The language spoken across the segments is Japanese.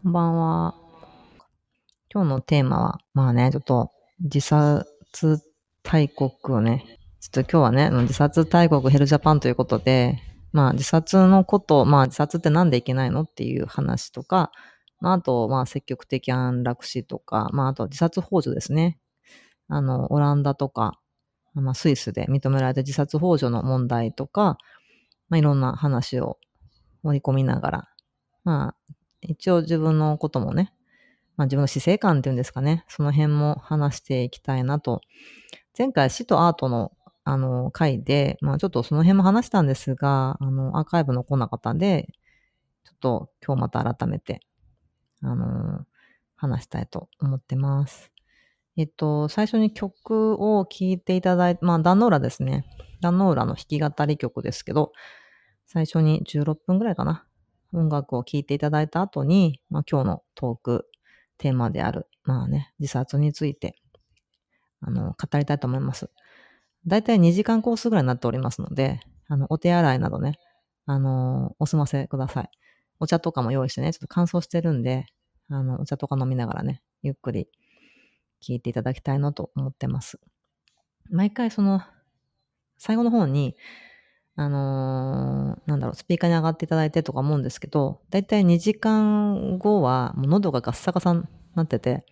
こんばんは。今日のテーマは、まあね、ちょっと自殺大国をね、ちょっと今日はね、自殺大国ヘルジャパンということで、まあ自殺のこと、まあ自殺ってなんでいけないのっていう話とか、まああと、まあ積極的安楽死とか、まああと自殺幇助ですね。あの、オランダとか、まあスイスで認められた自殺幇助の問題とか、まあいろんな話を盛り込みながら、まあ一応自分のこともね、まあ自分の死生観っていうんですかね、その辺も話していきたいなと。前回死とアートのあの回で、まあちょっとその辺も話したんですが、あのアーカイブ残んなかったんで、ちょっと今日また改めて、あの話したいと思ってます。えっと、最初に曲を聴いていただいて、まあダノーラですね。ダノーラの弾き語り曲ですけど、最初に16分ぐらいかな。音楽を聴いていただいた後に、まあ、今日のトークテーマである、まあね、自殺について、あの、語りたいと思います。だいたい2時間コースぐらいになっておりますので、あの、お手洗いなどね、あの、お済ませください。お茶とかも用意してね、ちょっと乾燥してるんで、あの、お茶とか飲みながらね、ゆっくり聞いていただきたいなと思ってます。毎回その、最後の方に、あのー、なんだろう、スピーカーに上がっていただいてとか思うんですけど、だいたい2時間後は、もう喉がガッサガサになってて、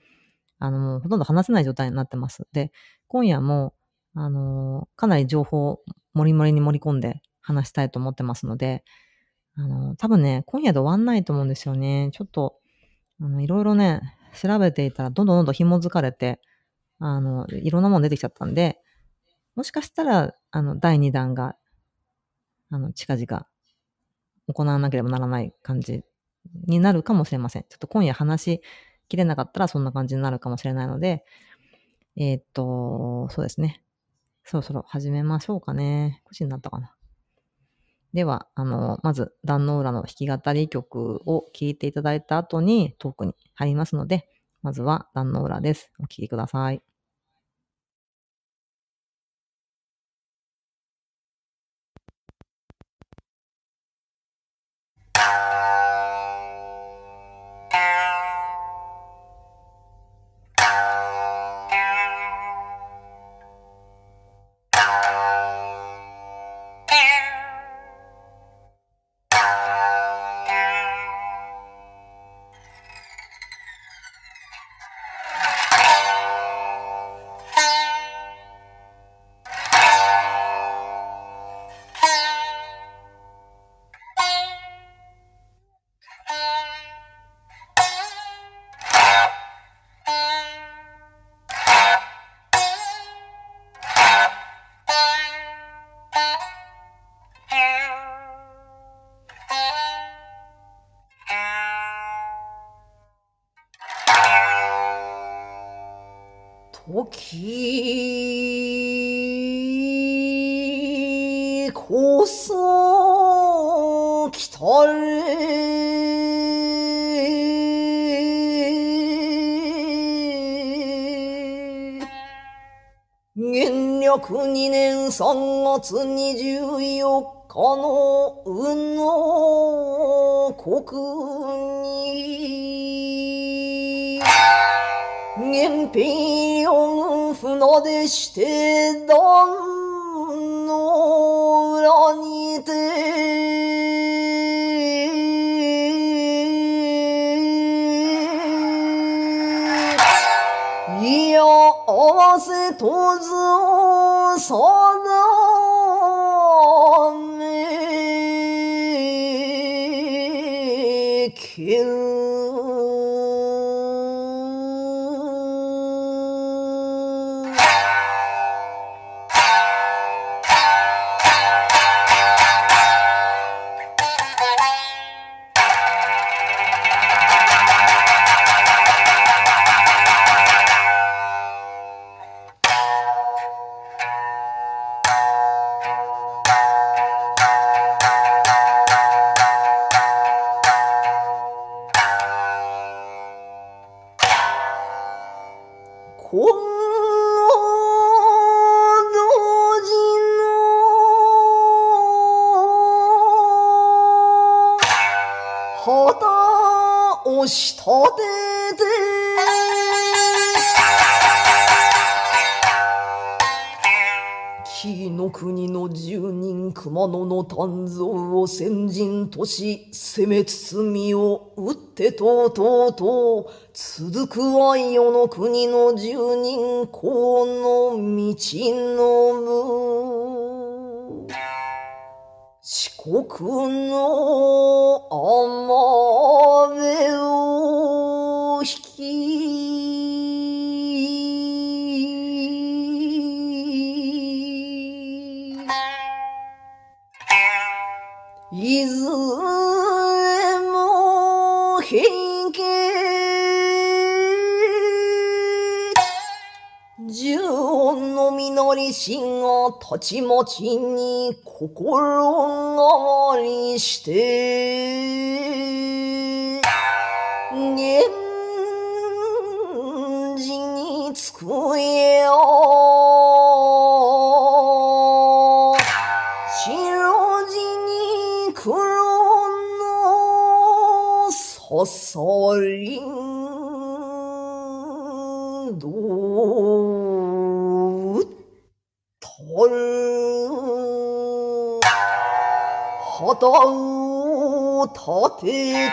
あの、もうほとんど話せない状態になってます。で、今夜も、あのー、かなり情報もりもりに盛り込んで話したいと思ってますので、あのー、多分ね、今夜で終わんないと思うんですよね。ちょっと、あの、いろいろね、調べていたら、どんどんどんどん紐づかれて、あの、いろんなもの出てきちゃったんで、もしかしたら、あの、第2弾があの、近々行わなければならない感じになるかもしれません。ちょっと今夜話しきれなかったらそんな感じになるかもしれないので、えー、っと、そうですね。そろそろ始めましょうかね。9時になったかな。では、あの、まず、ダンノーラの弾き語り曲を聴いていただいた後にトークに入りますので、まずはダンノーラです。お聴きください。2002年3月24日の雲の国に、原平四船でして段の裏にて、合わせとずを丹蔵を先人とし攻め包みを打ってとうとうと続くは世の国の住人公の道のむ四国の雨をしがたちまちに心変わりして源氏に机を白地に黒のささり。旗を立て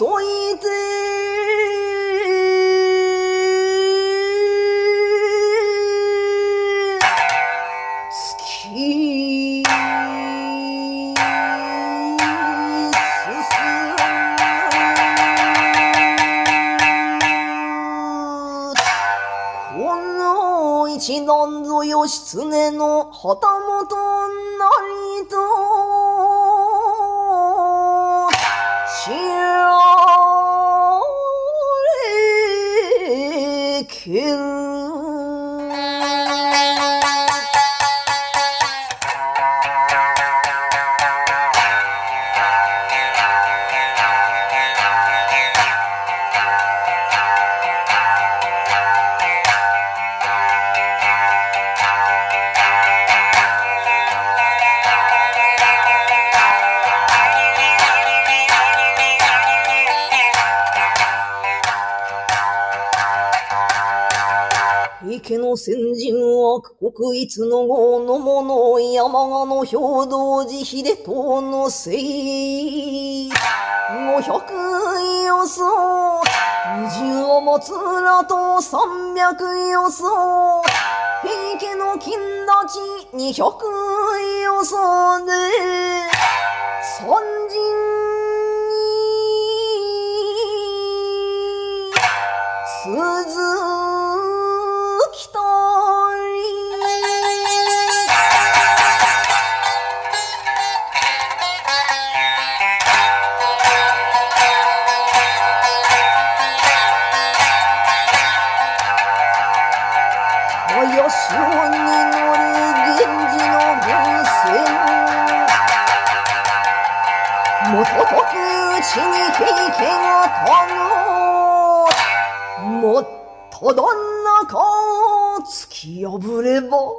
に競いて月進むこの一段ぞ義経の旗本国一の号の者山鹿の兵道寺秀遠のせい五百よそ二十を持つらと三百よそ平家の金立ち二百よそで三れば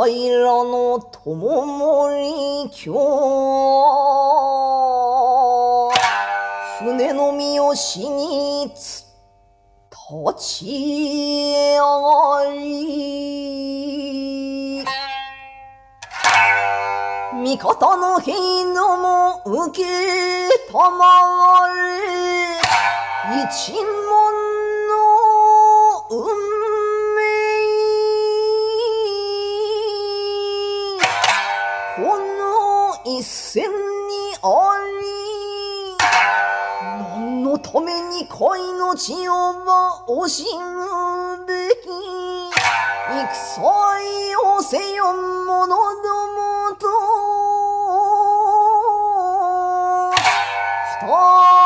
平の友森京船の三好につ立ち上がり。味方の兵のも受けたまわれ。一門の運一戦にあり何のために恋の血をば惜しむべき戦いをせよ者どもと二人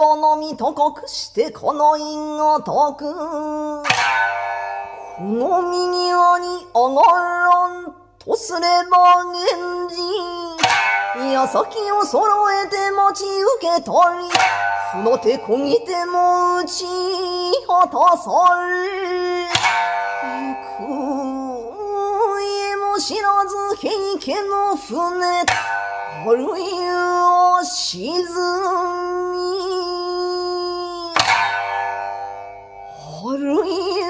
とすれば波高くしてこの因がたく。この右側に上がらんとすれば源氏。矢先を揃えて待ち受けたりふの手こぎても打ち果たされ。行く家も知らず平家の船。あるいは沈み。あるい。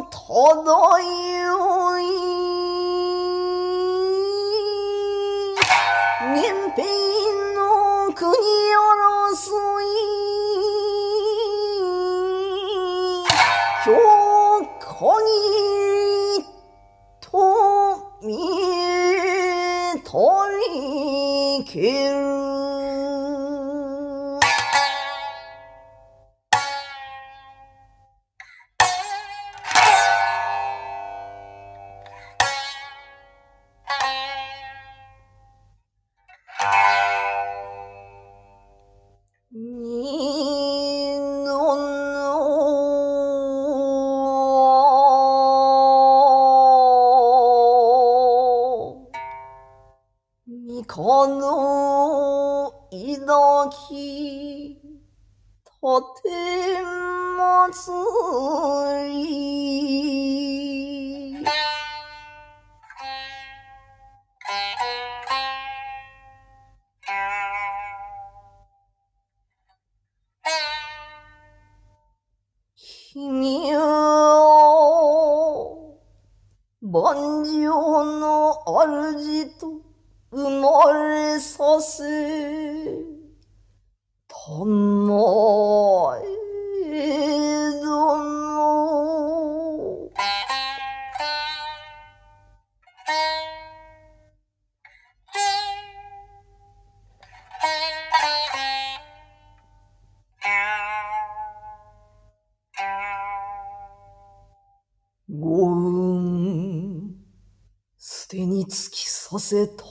は漂い源平の国争い。評価にと見えたりける。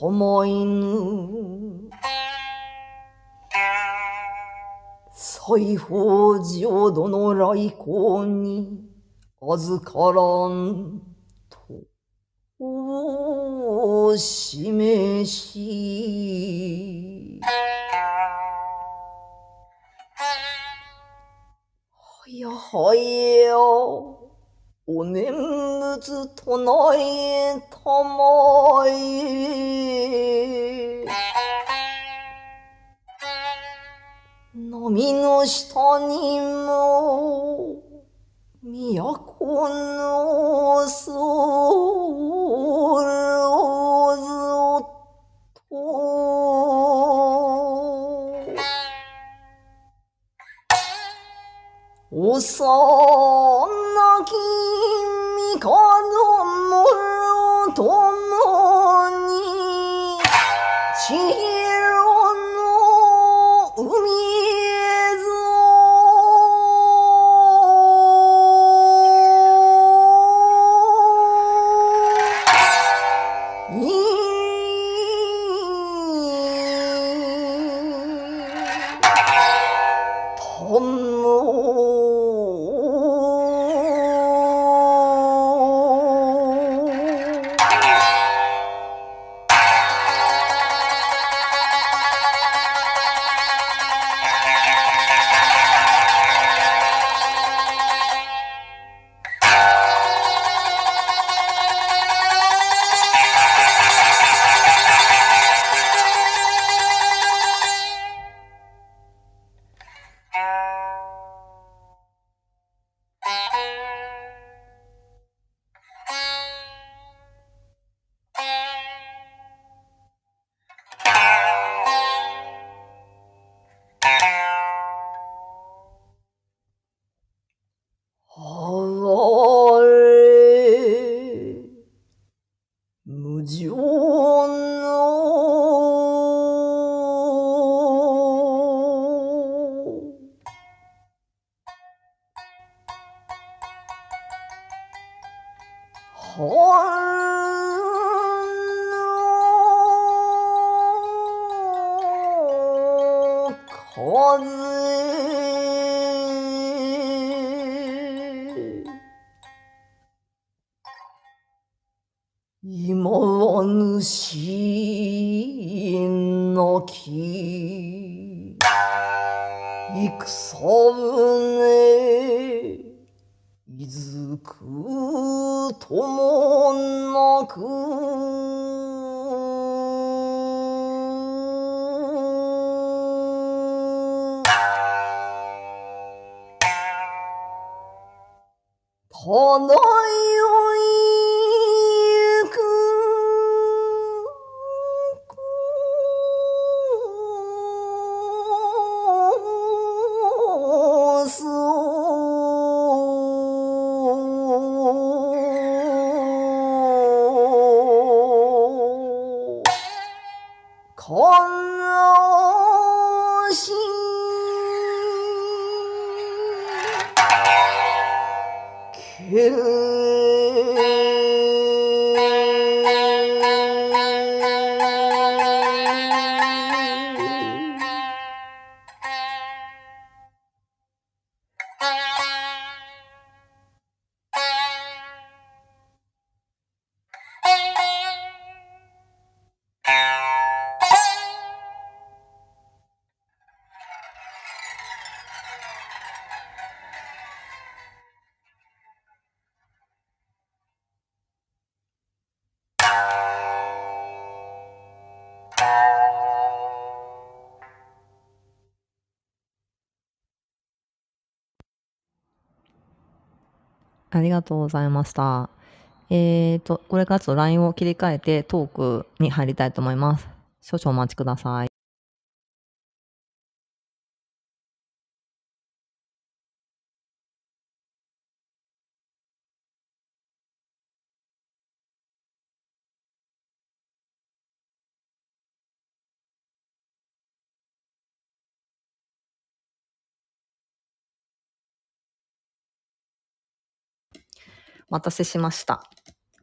せたま犬。西方浄土の来光に預からんと、お示し。はやはや、お念仏唱えたまえ。波の下にも、都の空ぞっと。幼きかのもろと春風今は主なき戦船いずくともなく漂ありがとうございました。えーと、これからちょっと LINE を切り替えてトークに入りたいと思います。少々お待ちください。お待たせしました。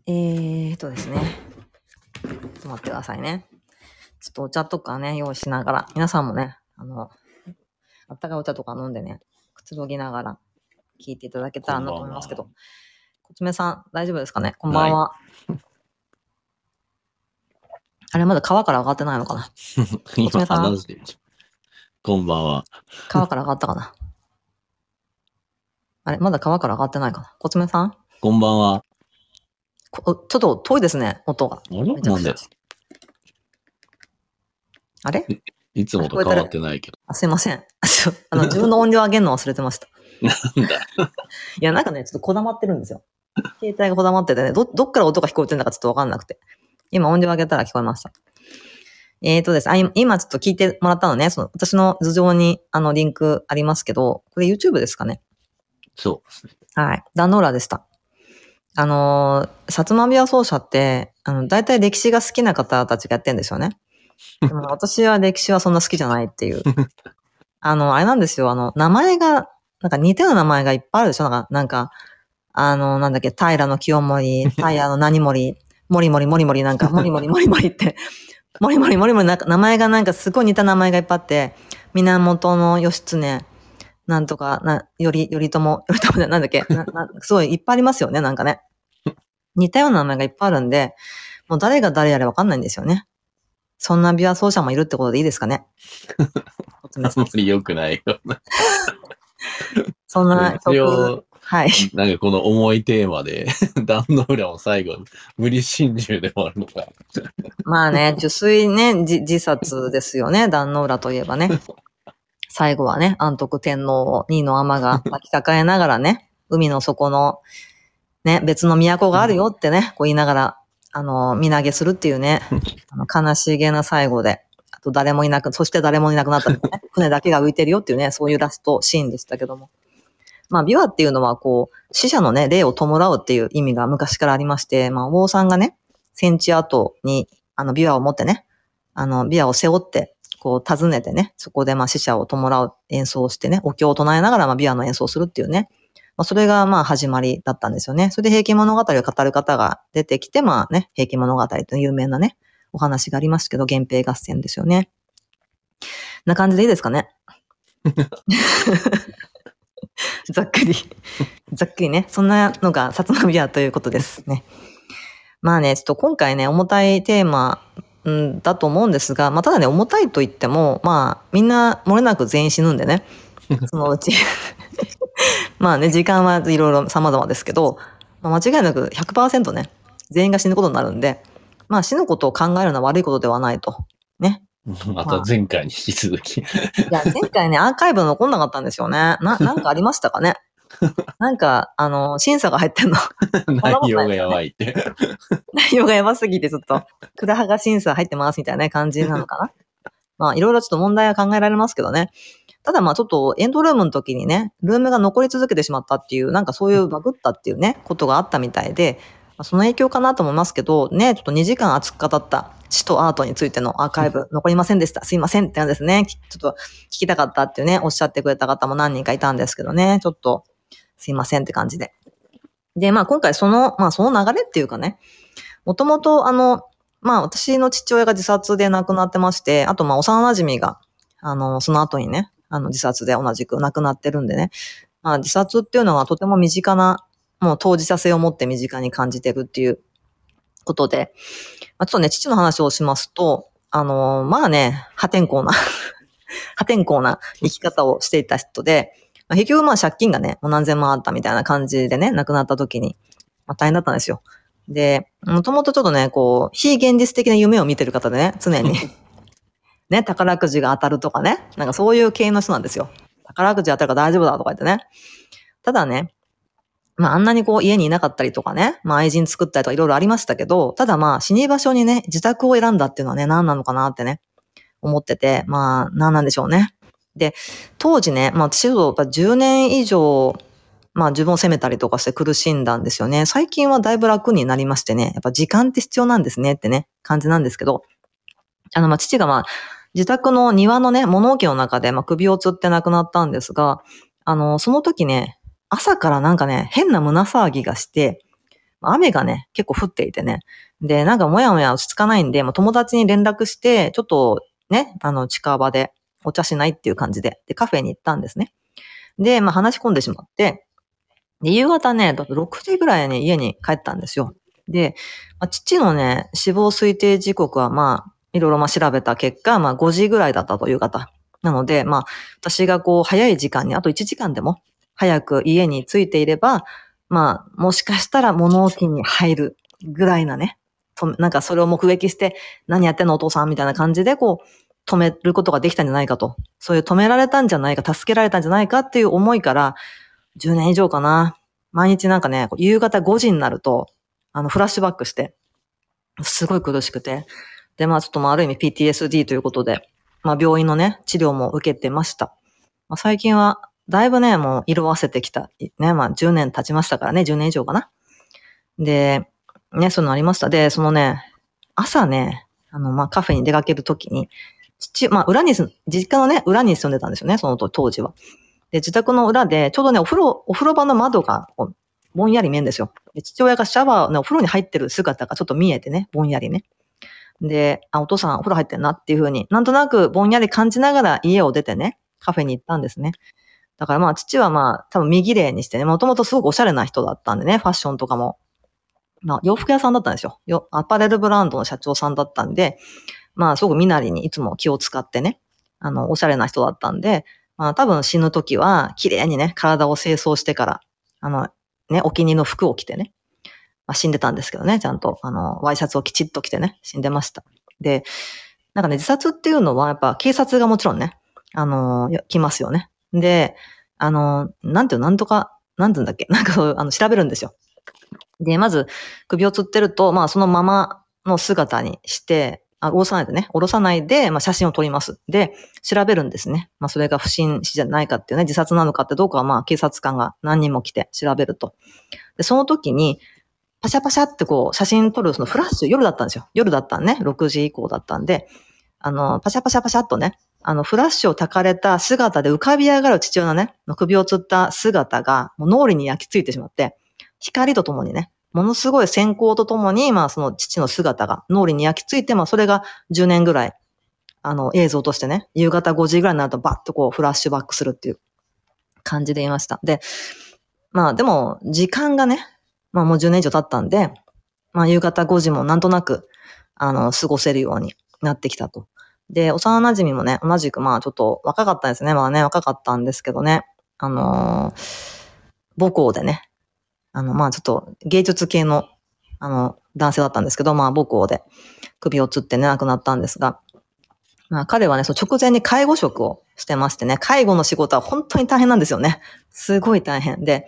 えーとですね。ちょっと待ってくださいね。ちょっとお茶とかね、用意しながら、皆さんもね、あの、あったかいお茶とか飲んでね、くつろぎながら聞いていただけたらなと思いますけど。こつめさん、大丈夫ですかね？こんばんは。あれ、まだ川から上がってないのかな？今娘さん話してる。こんばんは。川から上がったかな？あれ、まだ川から上がってないかな？こつめさん？こんばんは。こちょっと遠いですね、音が。あれ？めちゃくちゃなんで？あれ？いつもと変わってないけど。あすいません。ちょあの、自分の音量上げるの忘れてました。なんだ？いや、なんかね、ちょっとこだまってるんですよ。携帯がこだまっててね、ど、どっから音が聞こえてるんだかちょっとわかんなくて。今音量上げたら聞こえました。えーとです。あ、今今ちょっと聞いてもらったのね、その、私の頭上にあのリンクありますけど、これ YouTube ですかね？そうですね。はい。壇ノ浦でした。あのー、薩摩琵琶奏者って、あの、大体歴史が好きな方たちがやってるんですよね。でも 私は歴史はそんな好きじゃないっていう。あの、あれなんですよ。あの、名前が、なんか似たような名前がいっぱいあるでしょ？なんか、なんか、あの、なんだっけ、平の清盛、平の何盛、もりもりもりもりなんか、もりもりもりもりって、もりもりもりもりなんか、名前がなんかすごい似た名前がいっぱいあって、源の義経、なんとか、な、より、よりとも、よりともじゃなんだっけ、な、な、すごいいっぱいありますよね、なんかね。似たような名前がいっぱいあるんで、もう誰が誰やれわかんないんですよね。そんな琵琶奏者もいるってことでいいですかね？あんまり良くないような。そんな一曲、応、はい。なんかこの重いテーマで、壇の浦も最後、無理心中でもあるのか。まあね、受水ね、じ自殺ですよね、壇ノ浦といえばね。最後はね、安徳天皇を二位の尼が抱きかかえながらね、海の底の、ね、別の都があるよってね、こう言いながら、あの、身投げするっていうね、あの悲しげな最後で、あと誰もいなく、そして誰もいなくなったね、船だけが浮いてるよっていうね、そういうラストシーンでしたけども。まあ、琵琶っていうのは、こう、死者のね、霊を弔うっていう意味が昔からありまして、まあ、お坊さんがね、戦地跡に、あの、琵琶を持ってね、あの、琵琶を背負って、こう、訪ねてね、そこで、まあ、死者を弔う演奏をしてね、お経を唱えながら、まあ、琵琶の演奏をするっていうね、まあ、それが、まあ、始まりだったんですよね。それで、平家物語を語る方が出てきて、まあね、平家物語という有名なね、お話がありますけど、源平合戦ですよね。な感じでいいですかね？ざっくり。ざっくりね。そんなのが、薩摩琵琶ということですね。まあね、ちょっと今回ね、重たいテーマ、うん、だと思うんですが、まあただね、重たいと言っても、まあみんな漏れなく全員死ぬんでね。そのうち。まあね、時間はいろいろ様々ですけど、まあ、間違いなく100%ね、全員が死ぬことになるんで、まあ死ぬことを考えるのは悪いことではないと。ね。また前回に引き続き。いや、前回ね、アーカイブ残んなかったんですよね。な、なんかありましたかね？なんか、あの、審査が入ってんの。内容がやばいって。内容がやばすぎて、ちょっと、クラハが審査入ってますみたいな感じなのかな？まあ、いろいろちょっと問題は考えられますけどね。ただまあちょっとエンドルームの時にね、ルームが残り続けてしまったっていう、なんかそういうバグったっていうね、ことがあったみたいで、まあその影響かなと思いますけど、ね、ちょっと2時間熱く語った死とアートについてのアーカイブ残りませんでした。すいませんってなんですね。きちょっと聞きたかったっていうね、おっしゃってくれた方も何人かいたんですけどね、ちょっとすいませんって感じで。で、まあ今回その、まあその流れっていうかね、もともとあの、まあ私の父親が自殺で亡くなってまして、あとまあ幼馴染が、あの、その後にね、あの自殺で同じく亡くなってるんでね、まあ自殺っていうのはとても身近な、もう当事者性を持って身近に感じてるっていうことで、まあ、ちょっとね、父の話をしますと、あの、まあね、破天荒な 破天荒な生き方をしていた人で、まあ、結局まあ借金がね、もう何千万あったみたいな感じでね、亡くなった時に、まあ大変だったんですよ。で、もともとちょっとね、こう、非現実的な夢を見てる方でね、常に。ね、宝くじが当たるとかね、なんかそういう系の人なんですよ。宝くじ当たるから大丈夫だとか言ってね。ただね、まあ、あんなにこう家にいなかったりとかね、まあ愛人作ったりとかいろいろありましたけど、ただまあ死に場所にね、自宅を選んだっていうのはね、何なのかなってね、思ってて、まあ何なんでしょうね。で、当時ね、まあ私は10年以上、まあ自分を責めたりとかして苦しんだんですよね。最近はだいぶ楽になりましてね、やっぱ時間って必要なんですねってね、感じなんですけど、あのまあ父がまあ自宅の庭のね、物置の中でまあ首をつって亡くなったんですが、あの、その時ね、朝からなんかね、変な胸騒ぎがして、雨がね、結構降っていてね。で、なんかもやもや落ち着かないんで、もう友達に連絡して、ちょっとね、あの、近場でお茶しないっていう感じで、で、カフェに行ったんですね。で、まあ話し込んでしまって、で、夕方ね、だ6時ぐらいに家に帰ったんですよ。で、まあ、父のね、死亡推定時刻はまあ、いろいろま調べた結果、まあ5時ぐらいだったという方。なので、まあ、私がこう、早い時間に、あと1時間でも、早く家に着いていれば、まあ、もしかしたら物置に入るぐらいなね、なんかそれを目撃して、何やってんのお父さんみたいな感じで、こう、止めることができたんじゃないかと。そういう止められたんじゃないか、助けられたんじゃないかっていう思いから、10年以上かな。毎日なんかね、夕方5時になると、あの、フラッシュバックして、すごい苦しくて。で、まあちょっとまあある意味 PTSD ということで、まあ病院のね、治療も受けてました。まあ、最近はだいぶね、もう色あせてきた。ね、まあ10年経ちましたからね、10年以上かな。で、ね、そういうのありました。で、そのね、朝ね、あの、まあカフェに出かけるときに、父、まあ裏に住実家のね、裏に住んでたんですよね、その当時は。で、自宅の裏で、ちょうどね、お風呂、お風呂場の窓が、ぼんやり見えるんですよ。で父親がシャワー、ね、お風呂に入ってる姿がちょっと見えてね、ぼんやりね。で、あ、お父さんお風呂入ってんなっていうふうに、なんとなくぼんやり感じながら家を出てね、カフェに行ったんですね。だからまあ父はまあ多分右霊にしてね、もともとすごくおしゃれな人だったんでね、ファッションとかも。まあ洋服屋さんだったんですよ。よアパレルブランドの社長さんだったんで、まあすごく身なりにいつも気を使ってね、あの、おしゃれな人だったんで、まあ多分死ぬ時は綺麗にね、体を清掃してから、あの、ね、お気に入りの服を着てね、まあ死んでたんですけどね、ちゃんと、あの、ワイシャツをきちっと着てね、死んでました。で、なんかね、自殺っていうのはやっぱ警察がもちろんね、あの、来ますよね。で、あの、なんていうなんとか、なんていうんだっけ なんかあの、調べるんですよ。で、まず、首を吊ってると、まあ、そのままの姿にして、あ、下ろさないでね、下ろさないで、まあ、写真を撮ります。で、調べるんですね。まあ、それが不審死じゃないかっていうね、自殺なのかってどうかは、まあ、警察官が何人も来て調べると。で、その時に、パシャパシャってこう、写真撮るそのフラッシュ、夜だったんですよ。夜だったんね。6時以降だったんで、あの、パシャパシャパシャっとね、あの、フラッシュを焚かれた姿で浮かび上がる父親のね、首を吊った姿が、もう脳裏に焼き付いてしまって、光とともにね、ものすごい閃光とともに、まあその父の姿が脳裏に焼き付いて、まあそれが10年ぐらい、あの映像としてね、夕方5時ぐらいになるとバッとこうフラッシュバックするっていう感じで言いました。で、まあでも時間がね、まあもう10年以上経ったんで、まあ夕方5時もなんとなく、あの、過ごせるようになってきたと。で、幼馴染もね、同じくまあちょっと若かったですね。まあね、若かったんですけどね。あのー、母校でね、あの、まあちょっと芸術系の、あの、男性だったんですけど、まあ母校で首をつってね、亡くなったんですが、まあ彼はね、その直前に介護職をしてましてね、介護の仕事は本当に大変なんですよね。すごい大変で、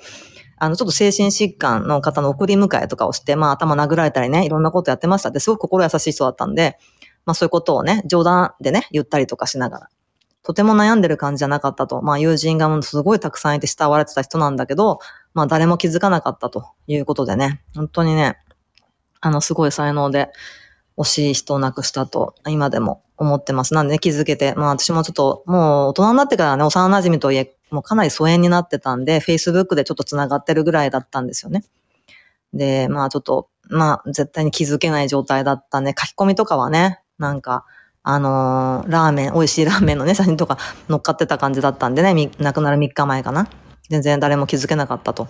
あの、ちょっと精神疾患の方の送り迎えとかをして、まあ頭殴られたりね、いろんなことやってましたで、すごく心優しい人だったんで、まあそういうことをね、冗談でね、言ったりとかしながら。とても悩んでる感じじゃなかったと。まあ友人がすごいたくさんいて慕われてた人なんだけど、まあ誰も気づかなかったということでね、本当にね、あのすごい才能で惜しい人を亡くしたと、今でも思ってます。なんでね、気づけて、まあ私もちょっと、もう大人になってからね、幼馴染といえ、もうかなり疎遠になってたんで、Facebook でちょっと繋がってるぐらいだったんですよね。で、まあちょっと、まあ絶対に気づけない状態だったんで、書き込みとかはね、なんか、あのー、ラーメン、美味しいラーメンのね、写真とか 乗っかってた感じだったんでね、亡くなる3日前かな。全然誰も気づけなかったと。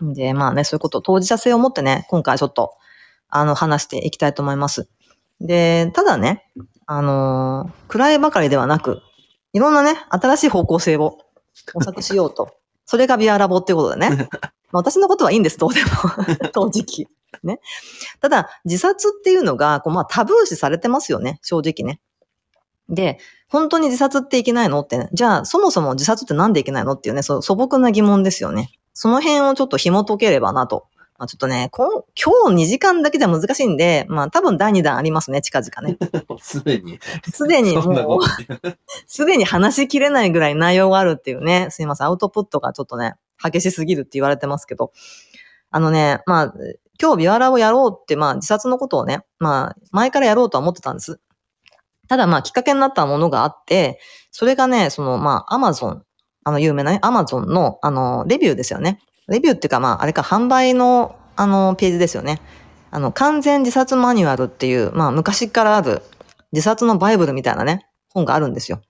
で、まあね、そういうこと、当事者性を持ってね、今回ちょっと、あの、話していきたいと思います。で、ただね、あのー、暗いばかりではなく、いろんなね、新しい方向性を模索しようと。それがビアラボってことでね。まあ、私のことはいいんです、どうでも。正直。ね。ただ、自殺っていうのが、こうまあ、タブー視されてますよね、正直ね。で、本当に自殺っていけないの？って、ね、じゃあ、そもそも自殺ってなんでいけないの？っていうね、そう素朴な疑問ですよね。その辺をちょっと紐解ければなと。まあ、ちょっとね、こん今日2時間だけじゃ難しいんで、まあ多分第2弾ありますね、近々ね。すでに。すでにもう、と。すでに話しきれないぐらい内容があるっていうね、すいません、アウトプットがちょっとね、激しすぎるって言われてますけど、あのね、まあ、今日ビワラをやろうって、まあ自殺のことをね、まあ前からやろうとは思ってたんです。ただまあきっかけになったものがあって、それがね、そのまあアマゾン、あの有名なね、アマゾンのあのレビューですよね。レビューっていうかまああれか販売のあのページですよね。あの完全自殺マニュアルっていう、まあ昔からある自殺のバイブルみたいなね、本があるんですよ。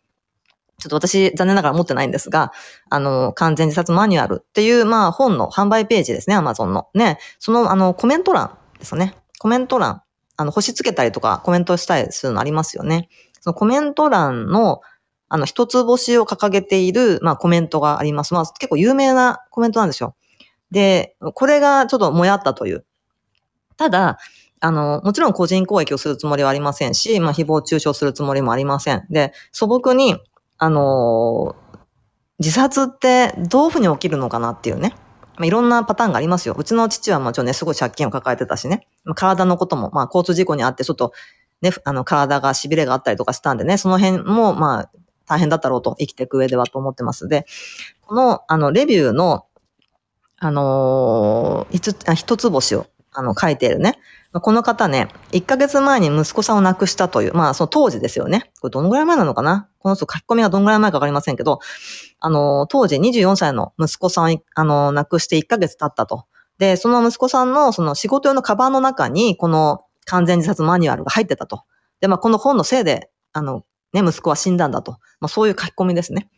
ちょっと私、残念ながら持ってないんですが、あの、完全自殺マニュアルっていう、まあ、本の販売ページですね、アマゾンの。ね、その、あの、コメント欄ですね。コメント欄、あの、星つけたりとか、コメントしたりするのありますよね。そのコメント欄の、あの、一つ星を掲げている、まあ、コメントがあります。まあ、結構有名なコメントなんですよ。で、これがちょっともやったという。ただ、あの、もちろん個人攻撃をするつもりはありませんし、まあ、誹謗中傷するつもりもありません。で、素朴に、あのー自殺ってどういうふうに起きるのかなっていうね。まあ、いろんなパターンがありますよ。うちの父はもちろんね、すごい借金を抱えてたしね。まあ体のことも、まあ、交通事故にあって、ちょっと、ね、あの、体が痺れがあったりとかしたんでね、その辺も、まあ、大変だったろうと、生きていく上ではと思ってます。で、この、あの、レビューの、あのー一つ、あ一つ星を、あの、書いているね。まあこの方ね、1ヶ月前に息子さんを亡くしたという、まあ、その当時ですよね。これどのぐらい前なのかな？この人書き込みがどのぐらい前かわかりませんけど、あの、当時24歳の息子さんを、あの、亡くして1ヶ月経ったと。で、その息子さんの、その仕事用のカバンの中に、この完全自殺マニュアルが入ってたと。で、まあ、この本のせいで、あの、ね、息子は死んだんだと。まあ、そういう書き込みですね。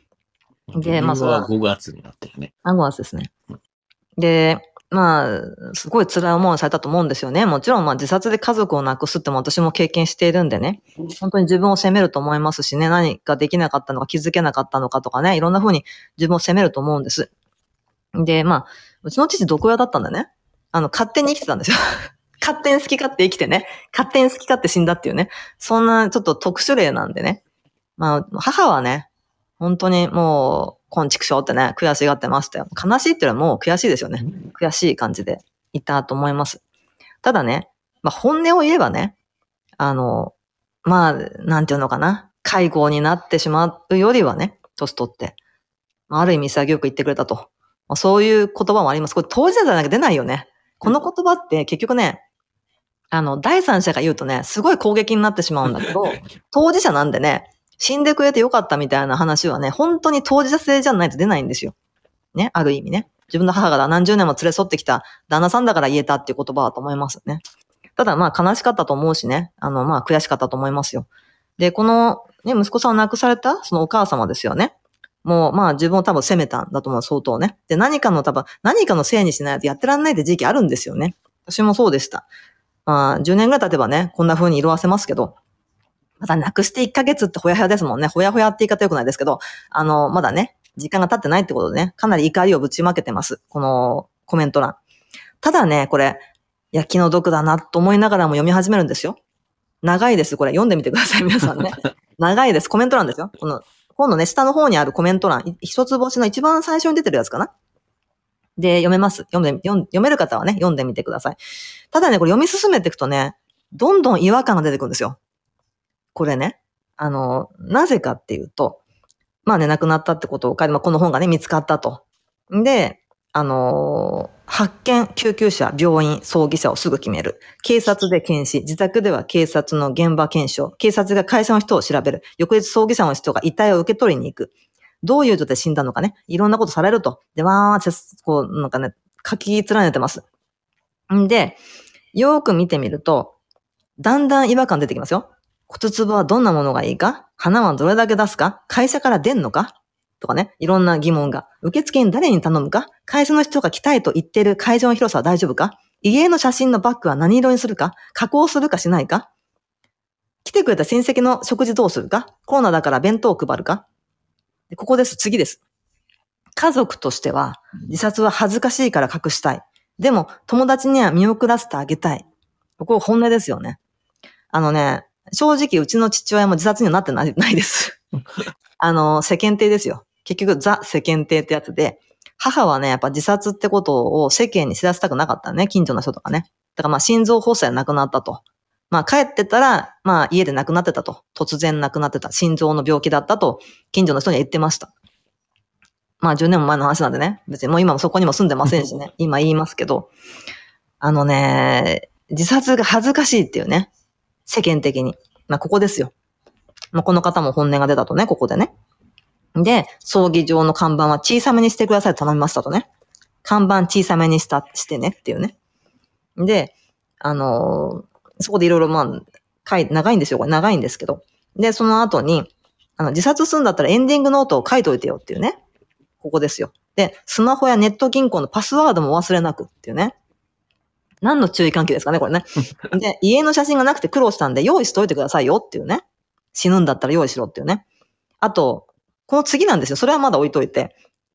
でまあそれはは5月になってるね。アゴアスですね。で、まあ、すごい辛い思いをされたと思うんですよね。もちろん、まあ自殺で家族を亡くすっても私も経験しているんでね。本当に自分を責めると思いますしね、何かできなかったのか気づけなかったのかとかね、いろんな風に自分を責めると思うんです。で、まあ、うちの父毒親だったんだね。あの、勝手に生きてたんですよ。勝手に好き勝手生きてね。勝手に好き勝手死んだっていうね。そんなちょっと特殊例なんでね。まあ、母はね、本当にもう、こんちくしょうってね、悔しがってましたよ。悲しいっていうのはもう悔しいですよね。悔しい感じでいたと思います。ただね、まあ本音を言えばね、あの、まあ、なんていうのかな。介護になってしまうよりはね、年取って。まあある意味潔く言ってくれたと。まあ、そういう言葉もあります。これ当事者じゃなきゃ出ないよね。この言葉って結局ね、あの、第三者が言うとね、すごい攻撃になってしまうんだけど、当事者なんでね、死んでくれてよかったみたいな話はね、本当に当事者性じゃないと出ないんですよ。ね、ある意味ね。自分の母が何十年も連れ添ってきた旦那さんだから言えたっていう言葉だと思いますね。ただまあ悲しかったと思うしね、あのまあ悔しかったと思いますよ。で、このね、息子さんを亡くされたそのお母様ですよね。もうまあ自分を多分責めたんだと思う、相当ね。で、何かの多分、何かのせいにしないとやってらんないって時期あるんですよね。私もそうでした。まあ10年ぐらい経てばね、こんな風に色あせますけど、まだ亡くして1ヶ月ってほやほやですもんね。ほやほやって言い方良くないですけど、あの、まだね、時間が経ってないってことでね、かなり怒りをぶちまけてます。このコメント欄。ただね、これ、いや、気の毒だなと思いながらも読み始めるんですよ。長いです。これ読んでみてください、皆さんね。長いです。コメント欄ですよ。この本のね、下の方にあるコメント欄、い一つ星の一番最初に出てるやつかな。で、読めます。読んで、読める方はね、読んでみてください。ただね、これ読み進めていくとね、どんどん違和感が出てくるんですよ。これね。あの、なぜかっていうと、まあね、亡くなったってことを書いて、まあ、この本がね、見つかったと。で、あのー発見、救急車、病院、葬儀社をすぐ決める。警察で検視、自宅では警察の現場検証、警察が会社の人を調べる。翌日葬儀社の人が遺体を受け取りに行く。どういう状態で死んだのかね。いろんなことされると。で、わーって、こう、なんかね、書き連ねてます。んで、よーく見てみると、だんだん違和感出てきますよ。骨壺はどんなものがいいか？花はどれだけ出すか？会社から出んのか？とかね、いろんな疑問が。受付に誰に頼むか？会社の人が来たいと言ってる会場の広さは大丈夫か？家の写真のバッグは何色にするか？加工するかしないか？来てくれた親戚の食事どうするか？コロナだから弁当を配るか？ここです。次です。家族としては、自殺は恥ずかしいから隠したい。でも、友達には見送らせてあげたい。ここ本音ですよね。あのね、正直うちの父親も自殺にはなってないないです。あの、世間体ですよ。結局、ザ世間体ってやつで、母はね、やっぱ自殺ってことを世間に知らせたくなかったね、近所の人とかね。だからまあ心臓発作で亡くなったと。まあ帰ってたら、まあ家で亡くなってたと。突然亡くなってた。心臓の病気だったと、近所の人には言ってました。まあ10年も前の話なんでね。別にもう今もそこにも住んでませんしね。今言いますけど。あのね、自殺が恥ずかしいっていうね。世間的に。まあここですよ。まあこの方も本音が出たとね、ここでね。で、葬儀場の看板は小さめにしてくださいと頼みましたとね。看板小さめにした、してねっていうね。で、あのーそこでいろいろまあ、書い長いんですよ。これ長いんですけど。で、その後に、あの、自殺するんだったらエンディングノートを書いといてよっていうね。ここですよ。で、スマホやネット銀行のパスワードも忘れなくっていうね。何の注意喚起ですかね、これね。で、家の写真がなくて苦労したんで用意しといてくださいよっていうね。死ぬんだったら用意しろっていうね。あと、この次なんですよ。それはまだ置いといて。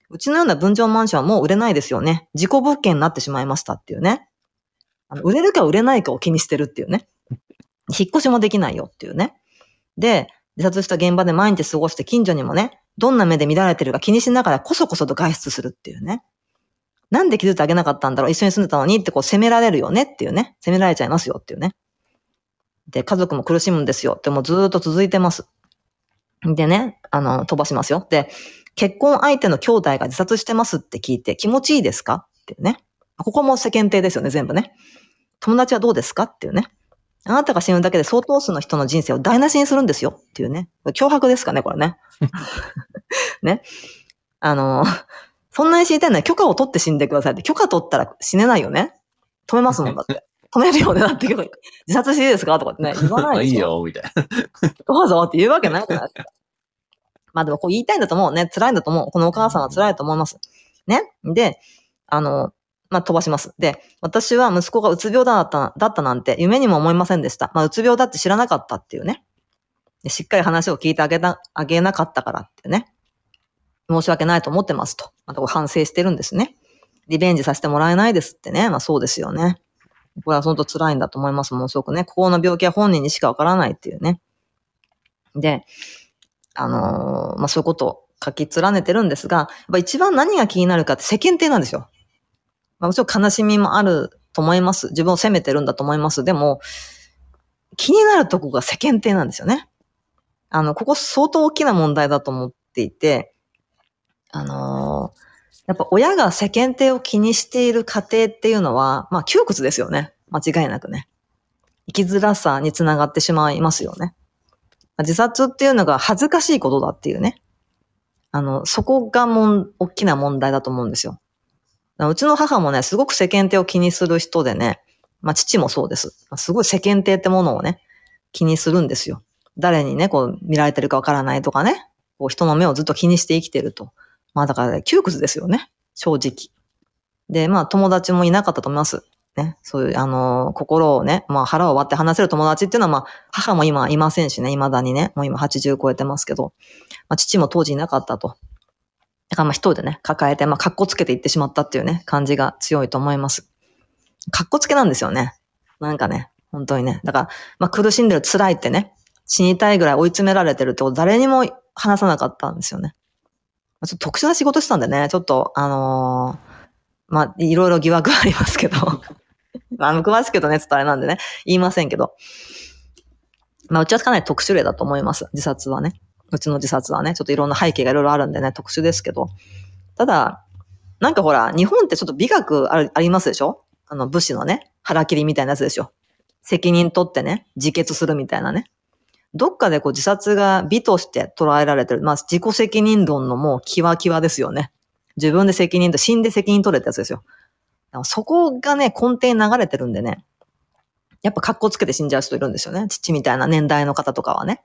うちのような分譲マンションはもう売れないですよね。事故物件になってしまいましたっていうね。あの売れるか売れないかを気にしてるっていうね。引っ越しもできないよっていうね。で、自殺した現場で毎日過ごして近所にもね、どんな目で見られてるか気にしながらこそこそと外出するっていうね。なんで気づいてあげなかったんだろう一緒に住んでたのにってこう責められるよねっていうね。責められちゃいますよっていうね。で、家族も苦しむんですよってもうずっと続いてます。でね、あの、飛ばしますよ。で、結婚相手の兄弟が自殺してますって聞いて気持ちいいですかっていうね。ここも世間体ですよね、全部ね。友達はどうですかっていうね。あなたが死ぬだけで相当数の人の人生を台無しにするんですよっていうね。脅迫ですかね、これね。ね。あの、そんなに死にたいのは許可を取って死んでくださいって。許可取ったら死ねないよね？止めますもん だって。止めるよね。だって自殺していいですか？とかってね。言わないいいでしょ。よ、みたいな。どうぞって言うわけないじゃないですか。まあでもこう言いたいんだと思うね。辛いんだと思う。このお母さんは辛いと思います。ね？で、あの、まあ飛ばします。で、私は息子がうつ病だった、だったなんて夢にも思いませんでした。まあうつ病だって知らなかったっていうね。でしっかり話を聞いてあげな、あげなかったからっていうね。申し訳ないと思ってますと。またこう反省してるんですね。リベンジさせてもらえないですってね。まあそうですよね。これは本当辛いんだと思います。ものすごくね。ここの病気は本人にしかわからないっていうね。で、あのーまあ、そういうことを書き連ねてるんですが、やっぱ一番何が気になるかって世間体なんですよ。まあ、もちろん悲しみもあると思います。自分を責めてるんだと思います。でも、気になるとこが世間体なんですよね。あの、ここ相当大きな問題だと思っていて、あのやっぱ親が世間体を気にしている家庭っていうのは、まあ窮屈ですよね。間違いなくね。生きづらさにつながってしまいますよね。自殺っていうのが恥ずかしいことだっていうね。あの、そこがもん、大きな問題だと思うんですよ。うちの母もね、すごく世間体を気にする人でね、まあ父もそうです。すごい世間体ってものをね、気にするんですよ。誰にね、こう見られてるかわからないとかね、こう人の目をずっと気にして生きてると。まあだから、ね、窮屈ですよね。正直。で、まあ友達もいなかったと思います。ね。そういう、あのー心をね、まあ腹を割って話せる友達っていうのは、まあ、母も今いませんしね、未だにね、もう今80超えてますけど、まあ父も当時いなかったと。だからまあ一人でね、抱えて、まあ、格好つけていってしまったっていうね、感じが強いと思います。格好つけなんですよね。なんかね、本当にね。だから、まあ苦しんでる辛いってね、死にたいぐらい追い詰められてるってこと誰にも話さなかったんですよね。ちょっと特殊な仕事したんでね、ちょっと、あのーまあ、いろいろ疑惑はありますけど、まあ、詳しく言うとね、ちょっとあれなんでね、言いませんけど。まあ、うちはかなり特殊例だと思います。自殺はね。うちの自殺はね、ちょっといろんな背景がいろいろあるんでね、特殊ですけど。ただ、なんかほら、日本ってちょっと美学あありますでしょ？あの、武士のね、腹切りみたいなやつでしょ。責任取ってね、自決するみたいなね。どっかでこう自殺が美として捉えられてる。まあ、自己責任論のもうキワキワですよね。自分で責任と、死んで責任取れってやつですよ。そこがね、根底に流れてるんでね。やっぱ格好つけて死んじゃう人いるんですよね。父みたいな年代の方とかはね。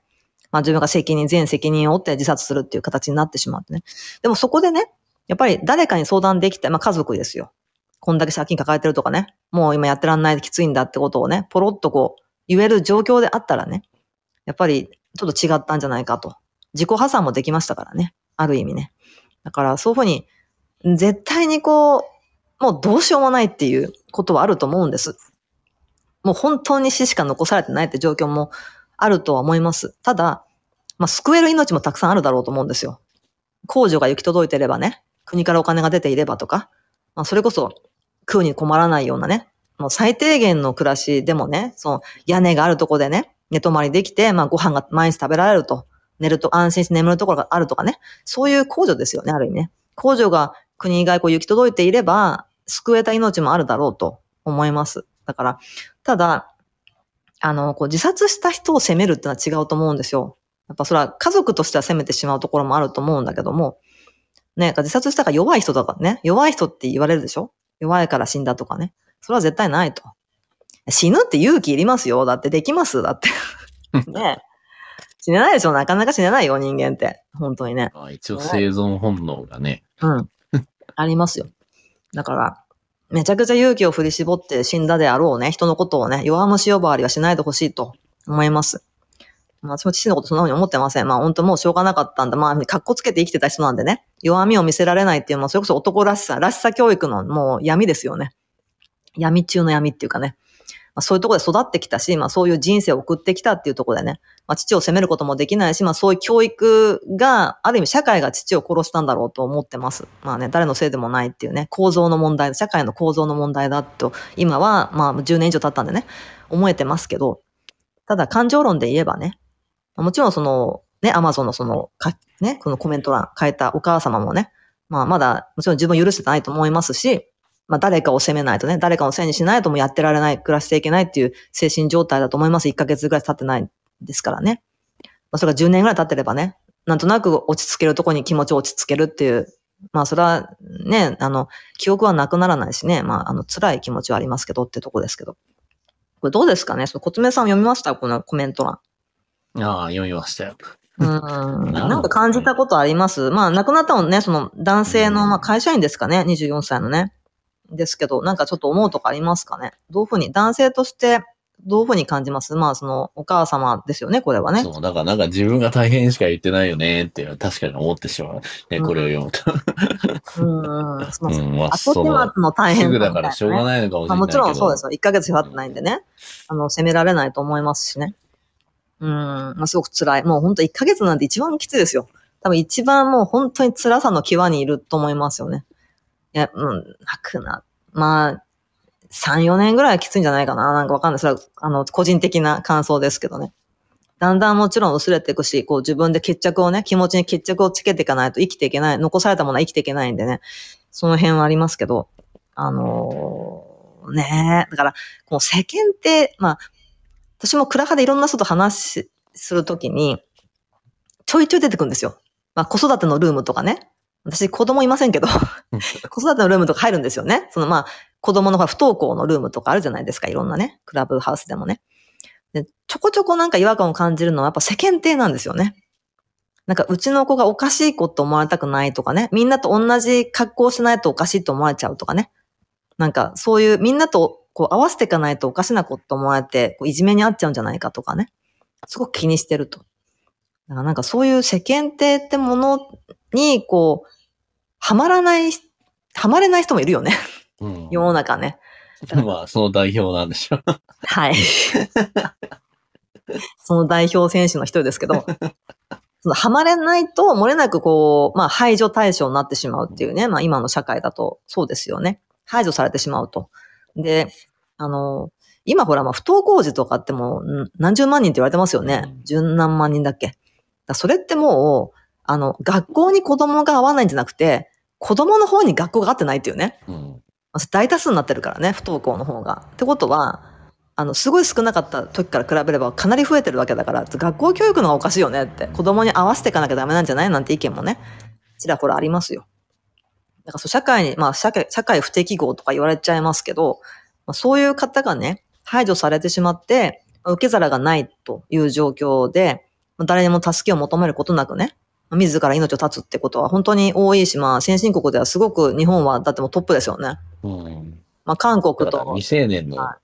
まあ自分が責任、全責任を負って自殺するっていう形になってしまってね。でもそこでね、やっぱり誰かに相談できて、まあ家族ですよ。こんだけ借金抱えてるとかね。もう今やってらんないできついんだってことをね、ポロッとこう言える状況であったらね。やっぱりちょっと違ったんじゃないかと。自己破産もできましたからね。ある意味ね。だからそういうふうに、絶対にこう、もうどうしようもないっていうことはあると思うんです。もう本当に死しか残されてないって状況もあるとは思います。ただ、まあ、救える命もたくさんあるだろうと思うんですよ。控除が行き届いてればね。国からお金が出ていればとか、まあ、それこそ食うに困らないようなね、もう最低限の暮らしでもね、その屋根があるとこでね、寝泊まりできて、まあご飯が毎日食べられると、寝ると安心して眠るところがあるとかね、そういう控除ですよね、ある意味ね。控除が国以外こう行き届いていれば、救えた命もあるだろうと思います。だから、ただ、あの、こう自殺した人を責めるってのは違うと思うんですよ。やっぱそれは家族としては責めてしまうところもあると思うんだけども、ね、自殺したから弱い人とからね、弱い人って言われるでしょ？弱いから死んだとかね。それは絶対ないと。死ぬって勇気いりますよ。だってできますだって。ね死ねないでしょなかなか死ねないよ、人間って。本当にね。まあ一応生存本能がね。うん。ありますよ。だから、めちゃくちゃ勇気を振り絞って死んだであろうね、人のことをね、弱虫呼ばわりはしないでほしいと思います。まあ、私も父のことそんな風に思ってません。まあ、本当もうしょうがなかったんだ。まあ、格好つけて生きてた人なんでね、弱みを見せられないっていうのは、それこそ男らしさ、らしさ教育のもう闇ですよね。闇中の闇っていうかね。まあ、そういうところで育ってきたし、まあそういう人生を送ってきたっていうところでね、まあ父を責めることもできないし、まあそういう教育が、ある意味社会が父を殺したんだろうと思ってます。まあね、誰のせいでもないっていうね、構造の問題、社会の構造の問題だと、今はまあ10年以上経ったんでね、思えてますけど、ただ感情論で言えばね、もちろんその、ね、アマゾンのその、か、ね、このコメント欄変えたお母様もね、まあまだ、もちろん自分許してないと思いますし、まあ誰かを責めないとね、誰かをせいにしないともやってられない、暮らしていけないっていう精神状態だと思います。1ヶ月ぐらい経ってないですからね。まあそれが10年ぐらい経ってればね、なんとなく落ち着けるとこに気持ちを落ち着けるっていう、まあそれはね、あの、記憶はなくならないしね、まああの辛い気持ちはありますけどってとこですけど。これどうですかね？その、コツメさん読みました？このコメント欄。ああ、読みましたよ。うん。なんか感じたことあります？まあ、亡くなったのね、その男性の、まあ、会社員ですかね、24歳のね。ですけど、なんかちょっと思うとかありますかね？どういうふうに、男性として、どういうふうに感じます？まあ、その、お母様ですよね、これはね。そう、だからなんか自分が大変しか言ってないよねっていうのは確かに思ってしまう。ね、これを読むと。うん。うん。そのうん、まあ、後始末の大変すぐだからしょうがいないのかもしれないけど。まあ、もちろんそうですよ。1ヶ月経ってないんでね。あの、責められないと思いますしね。うん。まあ、すごく辛い。もう本当1ヶ月なんて一番きついですよ。多分一番もう本当に辛さの際にいると思いますよね。いや、うん、泣くな。まあ、3、4年ぐらいはきついんじゃないかな。なんかわかんない。それは、あの、個人的な感想ですけどね。だんだんもちろん薄れていくし、こう自分で決着をね、気持ちに決着をつけていかないと生きていけない。残されたものは生きていけないんでね。その辺はありますけど。あのーね。だから、この世間って、まあ、私もクラハでいろんな人と話しするときに、ちょいちょい出てくるんですよ。まあ、子育てのルームとかね。私子供いませんけど、子育てのルームとか入るんですよね。そのまあ、子供の不登校のルームとかあるじゃないですか。いろんなね。クラブハウスでもね。でちょこちょこなんか違和感を感じるのはやっぱ世間体なんですよね。なんかうちの子がおかしい子と思われたくないとかね。みんなと同じ格好しないとおかしいと思われちゃうとかね。なんかそういうみんなとこう合わせていかないとおかしな子と思われて、こういじめにあっちゃうんじゃないかとかね。すごく気にしてると。だからなんかそういう世間体ってものに、こう、はまらない、はまれない人もいるよね。うん。世の中ね。まあ、その代表なんでしょう。はい。その代表選手の一人ですけど、そのはまれないと漏れなくこう、まあ排除対象になってしまうっていうね、まあ今の社会だとそうですよね。排除されてしまうと。で、あの、今ほら、まあ不登校児とかってもうん何十万人って言われてますよね。十何万人だっけ。だそれってもう、あの、学校に子供が合わないんじゃなくて、子供の方に学校が合ってないっていうね。うん。まあ大多数になってるからね、不登校の方が。ってことは、あの、すごい少なかった時から比べればかなり増えてるわけだから、学校教育の方がおかしいよねって、子供に合わせていかなきゃダメなんじゃないなんて意見もね、ちらほらありますよ。だからそう、社会に、まあ、社会、社会不適合とか言われちゃいますけど、まあ、そういう方がね、排除されてしまって、まあ受け皿がないという状況で、まあ誰にも助けを求めることなくね、まあ自ら命を絶つってことは本当に多いし、まあ、先進国ではすごく日本はだってもうトップですよね。うん。まあ、韓国と未成年の、は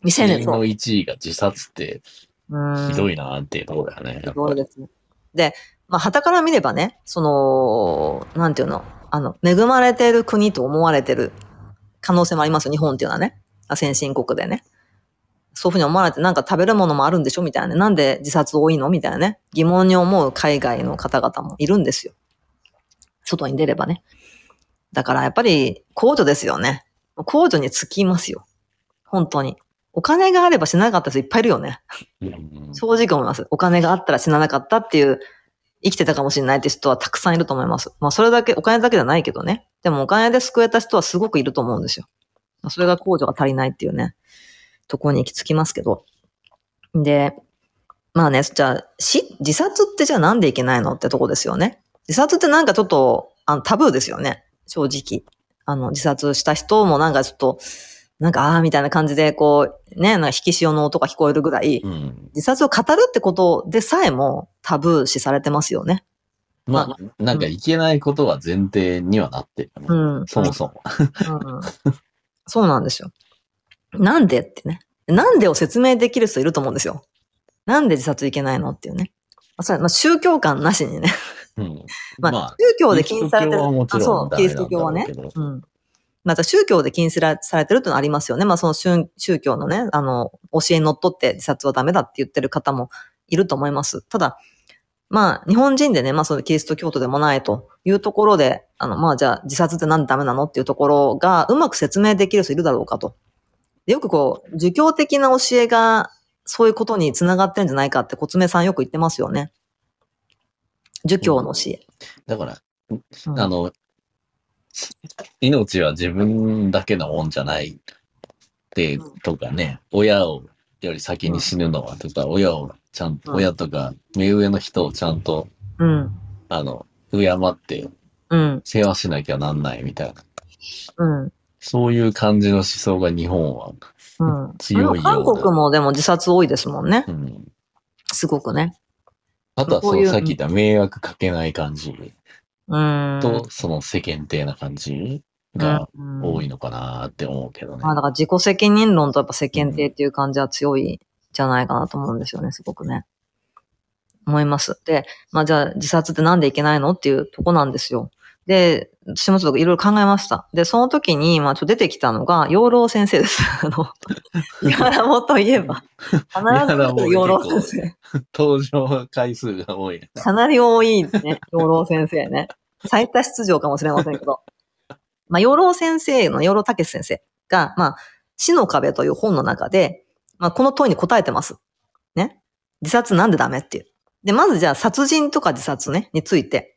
未成年のと。1位が自殺ってうんひどいなっていうところだよね。やひどいですね。で、まあ、旗から見ればね、その、なんていうの、あの、恵まれている国と思われてる可能性もありますよ、日本っていうのはね。先進国でね。そういうふうに思われて、なんか食べるものもあるんでしょみたいなね。なんで自殺多いの？みたいなね。疑問に思う海外の方々もいるんですよ。外に出ればね。だからやっぱり控除ですよね。控除につきますよ。本当に。お金があれば死ななかった人いっぱいいるよね。うん正直思います。お金があったら死ななかったっていう、生きてたかもしれないって人はたくさんいると思います。まあそれだけ、お金だけじゃないけどね。でもお金で救えた人はすごくいると思うんですよ。まあそれが控除が足りないっていうね、ところに行き着きますけど。で、まあね、じゃあ、死、自殺ってじゃあなんでいけないのってとこですよね。自殺ってなんかちょっと、あの、タブーですよね。正直。あの、自殺した人もなんかちょっと、なんか、ああ、みたいな感じで、こう、ね、なんか引き潮の音が聞こえるぐらい、うん。自殺を語るってことでさえもタブー視されてますよね。まあ、なんかいけないことは前提にはなってるよね。うん。そもそも。うんそうなんですよ。なんでってね。なんでを説明できる人いると思うんですよ。なんで自殺いけないのっていうね。まあ、それまあ宗教観なしにね。うん。まあ、まあ、宗教で禁止されてる。あそう、キリスト教はね。うん。また宗教で禁止さされてるってのはありますよね。まあその宗宗教のね、あの、教えにのっとって自殺はダメだって言ってる方もいると思います。ただ、まあ日本人でね、まあそのキリスト教徒でもないというところで、あの、まあじゃあ自殺ってなんでダメなのっていうところがうまく説明できる人いるだろうかと。でよくこう、儒教的な教えがそういうことにつながってんじゃないかって、コツメさんよく言ってますよね。儒教の教え。だから、うんあの、命は自分だけのもんじゃないって、とかね、親をより先に死ぬのはとか、親をちゃんと、うん親とか、目上の人をちゃんと、うん。あの、敬ってうん。世話しなきゃなんないみたいな。うん。そういう感じの思想が日本は、うん。強いような韓国もでも自殺多いですもんねう。ん。すごくね。あとはそうさっき言った迷惑かけない感じうーん。と、その世間体な感じがうん多いのかなって思うけどね。まあだから自己責任論とやっぱ世間体っていう感じは強いじゃないかなと思うんですよね、すごくね。思います。で、まあじゃあ自殺ってなんでいけないのっていうとこなんですよ。で、私もちょっといろいろ考えました。で、その時に、まあちょっと出てきたのが、養老先生です。あの、イハラモといえば、必ず養老先生。登場回数が多い。かなり多いね、養老先生ね。最多出場かもしれませんけど。まあ、養老先生の養老武先生が、まあ、死の壁という本の中で、まあ、この問いに答えてます。ね。自殺なんでダメっていう。で、まずじゃあ殺人とか自殺ね、について。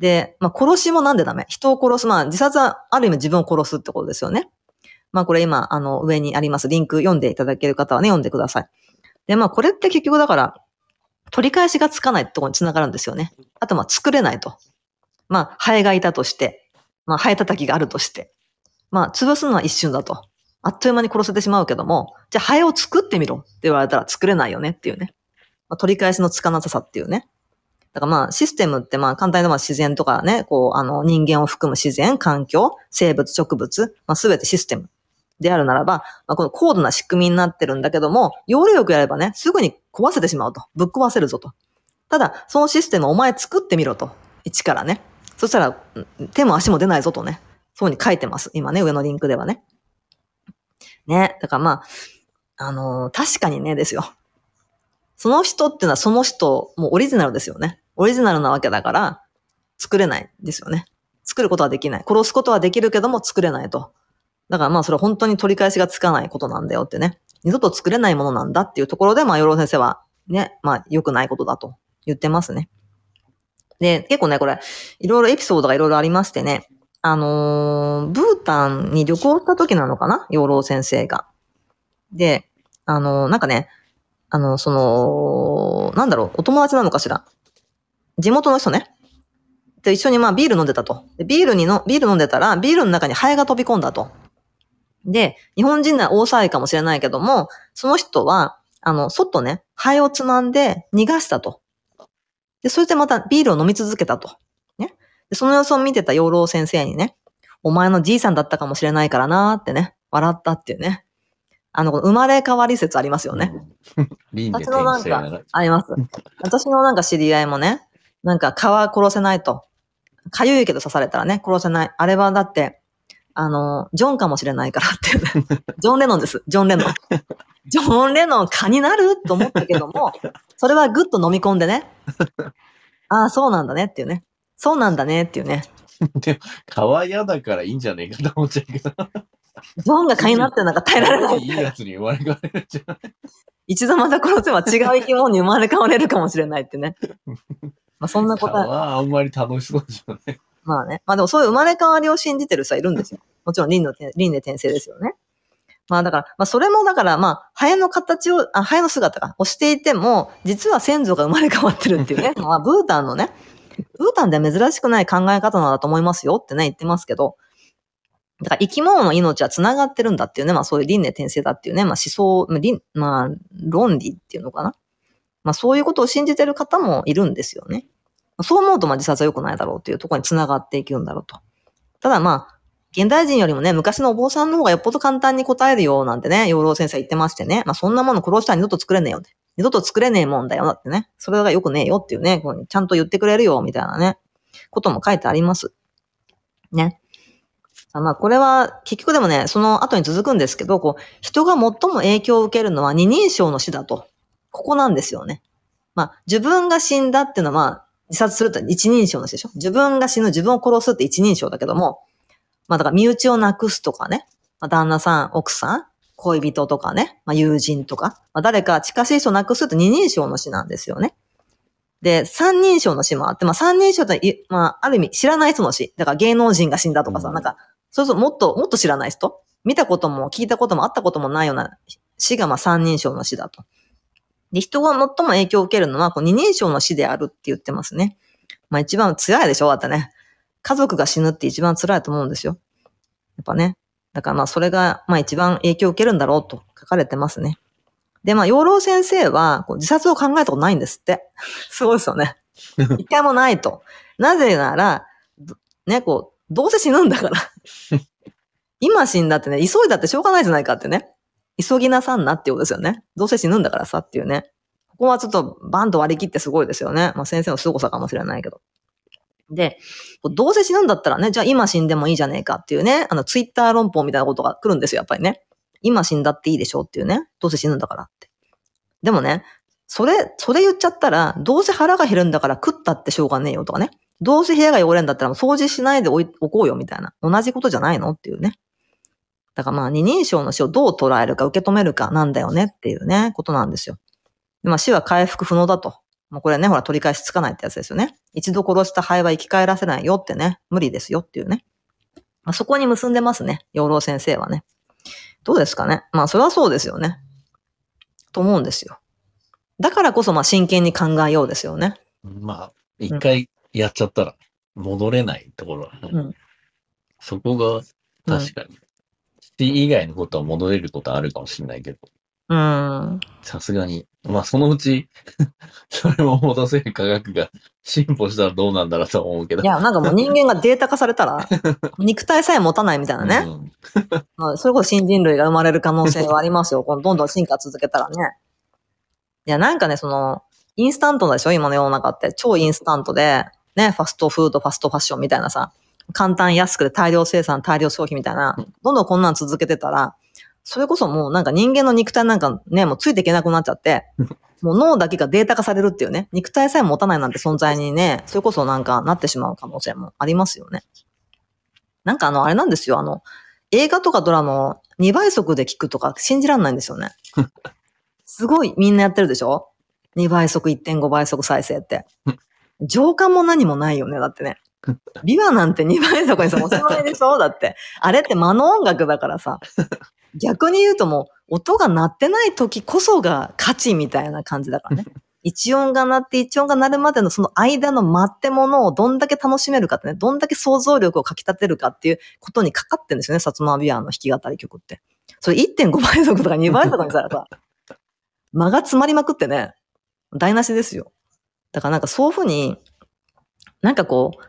で、まあ、殺しもなんでダメ？人を殺す。まあ、自殺はある意味自分を殺すってことですよね。まあ、これ今、あの、上にあります。リンク読んでいただける方はね、読んでください。で、まあ、これって結局だから、取り返しがつかないってところにつながるんですよね。あと、まあ、作れないと。まあ、ハエがいたとして、まあ、ハエ叩きがあるとして、まあ、潰すのは一瞬だと。あっという間に殺せてしまうけども、じゃあ、ハエを作ってみろって言われたら作れないよねっていうね。まあ、取り返しのつかなささっていうね。だからまあ、システムってまあ、簡単に言うとまあ自然とかね、こう、あの、人間を含む自然、環境、生物、植物、まあ、すべてシステムであるならば、まあ、この高度な仕組みになってるんだけども、要領よくやればね、すぐに壊せてしまうと。ぶっ壊せるぞと。ただ、そのシステムをお前作ってみろと。一からね。そしたら、手も足も出ないぞとね。そうに書いてます。今ね、上のリンクではね。ね。だからまあ、あのー確かにね、ですよ。その人っていうのはその人、もうオリジナルですよね。オリジナルなわけだから、作れないですよね。作ることはできない。殺すことはできるけども作れないと。だからまあそれは本当に取り返しがつかないことなんだよってね。二度と作れないものなんだっていうところで、まあ、養老先生はね、まあ良くないことだと言ってますね。で、結構ね、これ、いろいろエピソードがいろいろありましてね、あのーブータンに旅行した時なのかな？養老先生が。で、あのーなんかね、あの、その、なんだろう、お友達なのかしら？地元の人ね。で、一緒にまあビール飲んでたと。でビールにの、ビール飲んでたら、ビールの中にハエが飛び込んだと。で、日本人なら大騒ぎかもしれないけども、その人は、あの、外ね、ハエをつまんで逃がしたと。で、それでまたビールを飲み続けたと。ね。で、その様子を見てた養老先生にね、お前のじいさんだったかもしれないからなーってね、笑ったっていうね。あの、生まれ変わり説ありますよ ね。私のなんか、あります。私のなんか知り合いもね、なんか蚊は殺せないと。かゆいけど刺されたらね、殺せない。あれはだって、あの、ジョンかもしれないからって。ジョン・レノンです。ジョン・レノン。ジョン・レノン蚊になると思ったけども、それはぐっと飲み込んでね。ああ、そうなんだねっていうね。そうなんだねっていうね。でも、川嫌だからいいんじゃねえかと思っちゃうけど。ジョンが蚊になってなんか耐えられない。いいやつに生まれ変われるんじゃない一度また殺せば違う生き物に生まれ変われるかもしれないってね。まあそんなこと川は、はあんまり楽しそうじゃない。まあね。まあでもそういう生まれ変わりを信じてる人はいるんですよ。もちろん輪の転、輪廻転生ですよね。まあだから、まあそれもだから、まあ、ハエの形を、あ、ハエの姿か、をしていても、実は先祖が生まれ変わってるっていうね。まあブータンのね、ブータンでは珍しくない考え方なんだと思いますよってね、言ってますけど、だから生き物の命は繋がってるんだっていうね、まあそういう輪廻転生だっていうね、まあ思想、まあ論理っていうのかな。まあそういうことを信じてる方もいるんですよね。そう思うとまあ自殺は良くないだろうっていうところに繋がっていくんだろうと。ただまあ、現代人よりもね、昔のお坊さんの方がよっぽど簡単に答えるよなんてね、養老先生言ってましてね、まあそんなもの殺したら二度と作れねえよって。二度と作れねえもんだよだってね。それが良くねえよっていうね、こうちゃんと言ってくれるよみたいなね、ことも書いてあります。ね。あまあこれは結局でもね、その後に続くんですけど、こう、人が最も影響を受けるのは二人称の死だと。ここなんですよね。まあ自分が死んだっていうのはまあ自殺するって一人称の死でしょ自分が死ぬ、自分を殺すって一人称だけども、まあだから身内をなくすとかね、まあ、旦那さん、奥さん、恋人とかね、まあ友人とか、まあ誰か近しい人をなくすって二人称の死なんですよね。で、三人称の死もあって、まあ三人称ってい、まあある意味知らない人の死。だから芸能人が死んだとかさ、うんなんか、そうそう、もっと、もっと知らない人？見たことも聞いたこともあったこともないような死がまあ三人称の死だと。で、人が最も影響を受けるのは、こう二人称の死であるって言ってますね。まあ一番辛いでしょ？だってね。家族が死ぬって一番辛いと思うんですよ。やっぱね。だからまあそれが、まあ一番影響を受けるんだろうと書かれてますね。で、まあ養老先生は、こう自殺を考えたことないんですって。すごいですよね。一回もないと。なぜなら、どね、こう、どうせ死ぬんだから。今死んだってね、急いだってしょうがないじゃないかってね。急ぎなさんなっていうことですよね。どうせ死ぬんだからさっていうね。ここはちょっとバンと割り切ってすごいですよね。まあ先生の凄さかもしれないけど。で、どうせ死ぬんだったらね、じゃあ今死んでもいいじゃねえかっていうね、あのツイッター論法みたいなことが来るんですよ、やっぱりね。今死んだっていいでしょうっていうね。どうせ死ぬんだからって。でもね、それ、それ言っちゃったら、どうせ腹が減るんだから食ったってしょうがねえよとかね。どうせ部屋が汚れんだったら掃除しないでおおこうよみたいな。同じことじゃないの？っていうね。だからまあ二人称の死をどう捉えるか受け止めるかなんだよねっていうね、ことなんですよ。まあ死は回復不能だと。もうこれね、ほら取り返しつかないってやつですよね。一度殺したハエは生き返らせないよってね、無理ですよっていうね。まあ、そこに結んでますね、養老先生はね。どうですかね？まあそれはそうですよね。と思うんですよ。だからこそまあ真剣に考えようですよね。まあ、一回やっちゃったら戻れないところはね、うんそこが確かに。死以外のことは戻れることはあるかもしれないけど、うーん。さすがに。まあ、そのうち、それも戻せる科学が進歩したらどうなんだろうと思うけど。いや、なんかもう人間がデータ化されたら、肉体さえ持たないみたいなね。うんまあ、それこそ新人類が生まれる可能性はありますよ。このどんどん進化続けたらね。いや、なんかね、その、インスタントでしょ？今の世の中って。超インスタントで、ね、ファストフード、ファストファッションみたいなさ、簡単安くで大量生産、大量消費みたいな、どんどんこんなん続けてたら、それこそもうなんか人間の肉体なんかね、もうついていけなくなっちゃって、もう脳だけがデータ化されるっていうね、肉体さえ持たないなんて存在にね、それこそなんかなってしまう可能性もありますよね。なんかあの、あれなんですよ、あの、映画とかドラマを2倍速で聞くとか信じらんないんですよね。すごいみんなやってるでしょ ?2 倍速、1.5倍速再生って。情感も何もないよね、だってね。ビワなんて2倍速にさ、おしまいでしょ？だって。あれって間の音楽だからさ。逆に言うともう、音が鳴ってない時こそが価値みたいな感じだからね。一音が鳴って一音が鳴るまでのその間の待ってものをどんだけ楽しめるかってね、どんだけ想像力をかき立てるかっていうことにかかってるんですよね、薩摩ビアの弾き語り曲って。それ1.5倍速とか2倍速にしたらさ、間が詰まりまくってね、台無しですよ。だからなんかそういうふうに、なんかこう、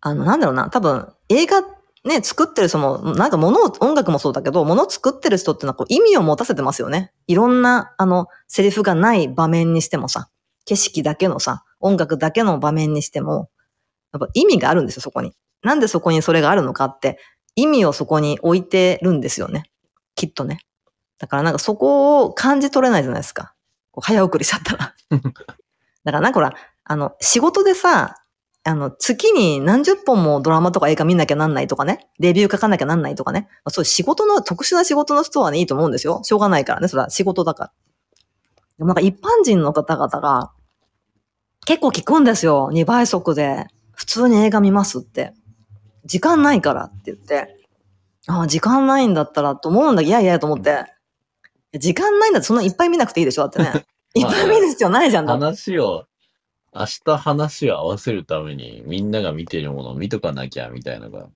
あの、なんだろうな、多分映画ね、作ってる人も、なんか物を、音楽もそうだけど、物を作ってる人ってのはこう意味を持たせてますよね。いろんな、あの、セリフがない場面にしてもさ、景色だけのさ、音楽だけの場面にしても、やっぱ意味があるんですよ、そこに。なんでそこにそれがあるのかって、意味をそこに置いてるんですよね。きっとね。だからなんかそこを感じ取れないじゃないですか。こう早送りしちゃったら。だからなんかほら、あの、仕事でさ、あの、月に何十本もドラマとか映画見なきゃなんないとかね、レビュー書かなきゃなんないとかね、まあ、そういう仕事の、特殊な仕事の人はね、いいと思うんですよ。しょうがないからね、それは仕事だから。でもなんか一般人の方々が、結構聞くんですよ。2倍速で。普通に映画見ますって。時間ないからって言って。ああ、時間ないんだったらと思うんだけど、いやいやと思って。時間ないんだってそんないっぱい見なくていいでしょだってね。いっぱい見る必要ないじゃん。だって話を、明日話を合わせるために、みんなが見てるものを見とかなきゃ、みたいなのが。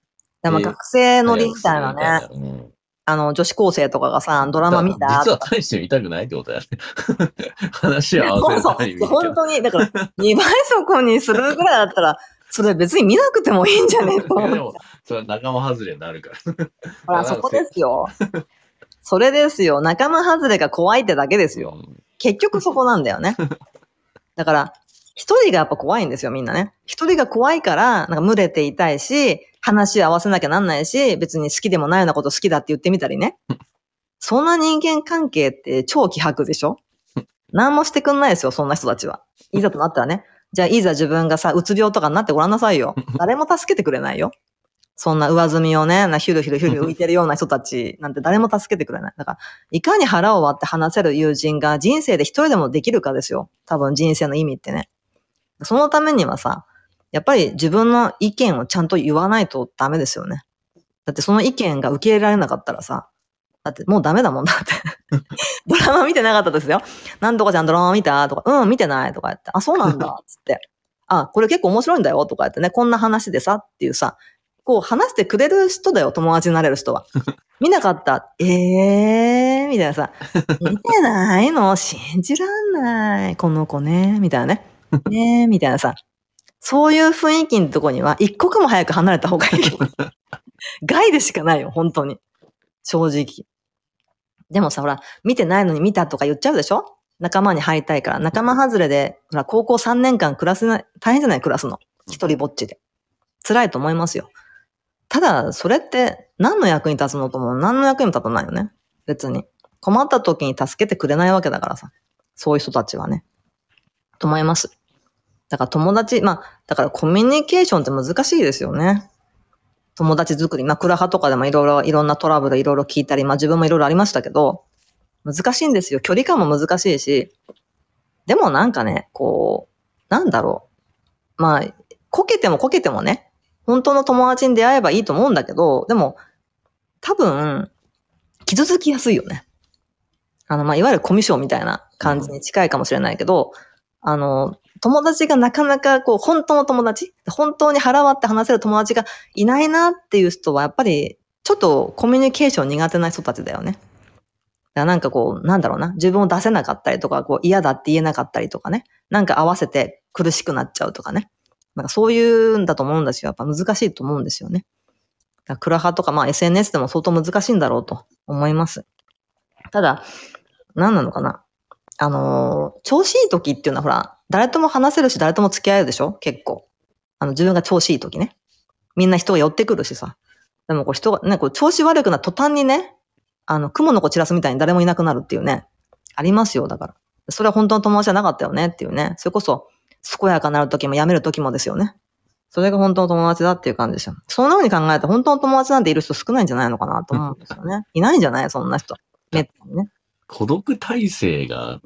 でも学生乗りみたいなね。うん。あの、女子高生とかがさ、ドラマ見た？実は大して見たくないってことだよね。話を合わせそうそう。るために見るけど。本当に、だから、2倍速にするぐらいだったら、それ別に見なくてもいいんじゃね？えと思う。でも、それは仲間外れになるから。ほら、そこですよ。それですよ。仲間外れが怖いってだけですよ。うん結局そこなんだよね。だから、一人がやっぱ怖いんですよ、みんなね。一人が怖いから、なんか群れていたいし、話を合わせなきゃなんないし、別に好きでもないようなこと好きだって言ってみたりね。そんな人間関係って超希薄でしょ？何もしてくんないですよ、そんな人たちは。いざとなったらね。じゃあ、いざ自分がさ、うつ病とかになってごらんなさいよ。誰も助けてくれないよ。そんな上積みをね、なヒュルヒュルヒュル浮いてるような人たちなんて誰も助けてくれない。だから、いかに腹を割って話せる友人が人生で一人でもできるかですよ。多分人生の意味ってね。そのためにはさ、やっぱり自分の意見をちゃんと言わないとダメですよね。だってその意見が受け入れられなかったらさ、だってもうダメだもんだって。ドラマ見てなかったですよ。なんとかちゃんドラマ見たとか、うん、見てないとか言って、あ、そうなんだ、つって。あ、これ結構面白いんだよとか言ってね、こんな話でさっていうさ、こう話してくれる人だよ、友達になれる人は。見なかった。ええー、みたいなさ、見てないの？信じらんない。この子ね、みたいなね。ねえ、みたいなさ。そういう雰囲気のとこには、一刻も早く離れた方がいい。害でしかないよ、本当に。正直。でもさ、ほら、見てないのに見たとか言っちゃうでしょ？仲間に入りたいから。仲間外れで、ほら、高校3年間暮らせない、大変じゃない？暮らすの。一人ぼっちで。辛いと思いますよ。ただ、それって何の役に立つのとも何の役にも立たないよね。別に。困った時に助けてくれないわけだからさ。そういう人たちはね。と思います。だから友達、まあ、だからコミュニケーションって難しいですよね。友達作り。まあ、クラハとかでもいろいろ、いろんなトラブルいろいろ聞いたり、まあ自分もいろいろありましたけど、難しいんですよ。距離感も難しいし。でもなんかね、こう、なんだろう。まあ、こけてもこけてもね、本当の友達に出会えばいいと思うんだけど、でも、多分、傷つきやすいよね。あの、まあ、いわゆるコミュ障みたいな感じに近いかもしれないけど、あの、友達がなかなかこう、本当の友達本当に腹割って話せる友達がいないなっていう人は、やっぱり、ちょっとコミュニケーション苦手な人たちだよね。なんかこう、なんだろうな、自分を出せなかったりとか、こう嫌だって言えなかったりとかね、なんか合わせて苦しくなっちゃうとかね。なんかそういうんだと思うんですよ。やっぱ難しいと思うんですよね。だからクラハとか、まあ SNS でも相当難しいんだろうと思います。ただ、何なのかな。あのー調子いい時っていうのはほら、誰とも話せるし、誰とも付き合えるでしょ？結構。あの、自分が調子いい時ね。みんな人が寄ってくるしさ。でもこう人がね、こう調子悪くな途端にね、あの、雲の子散らすみたいに誰もいなくなるっていうね。ありますよ、だから。それは本当の友達じゃなかったよねっていうね。それこそ、健やかなる時も辞める時もですよね。それが本当の友達だっていう感じですよ。そんな風に考えたら本当の友達なんている人少ないんじゃないのかなと思うんですよね。いないんじゃない？そんな人。めったにね。孤独体制が、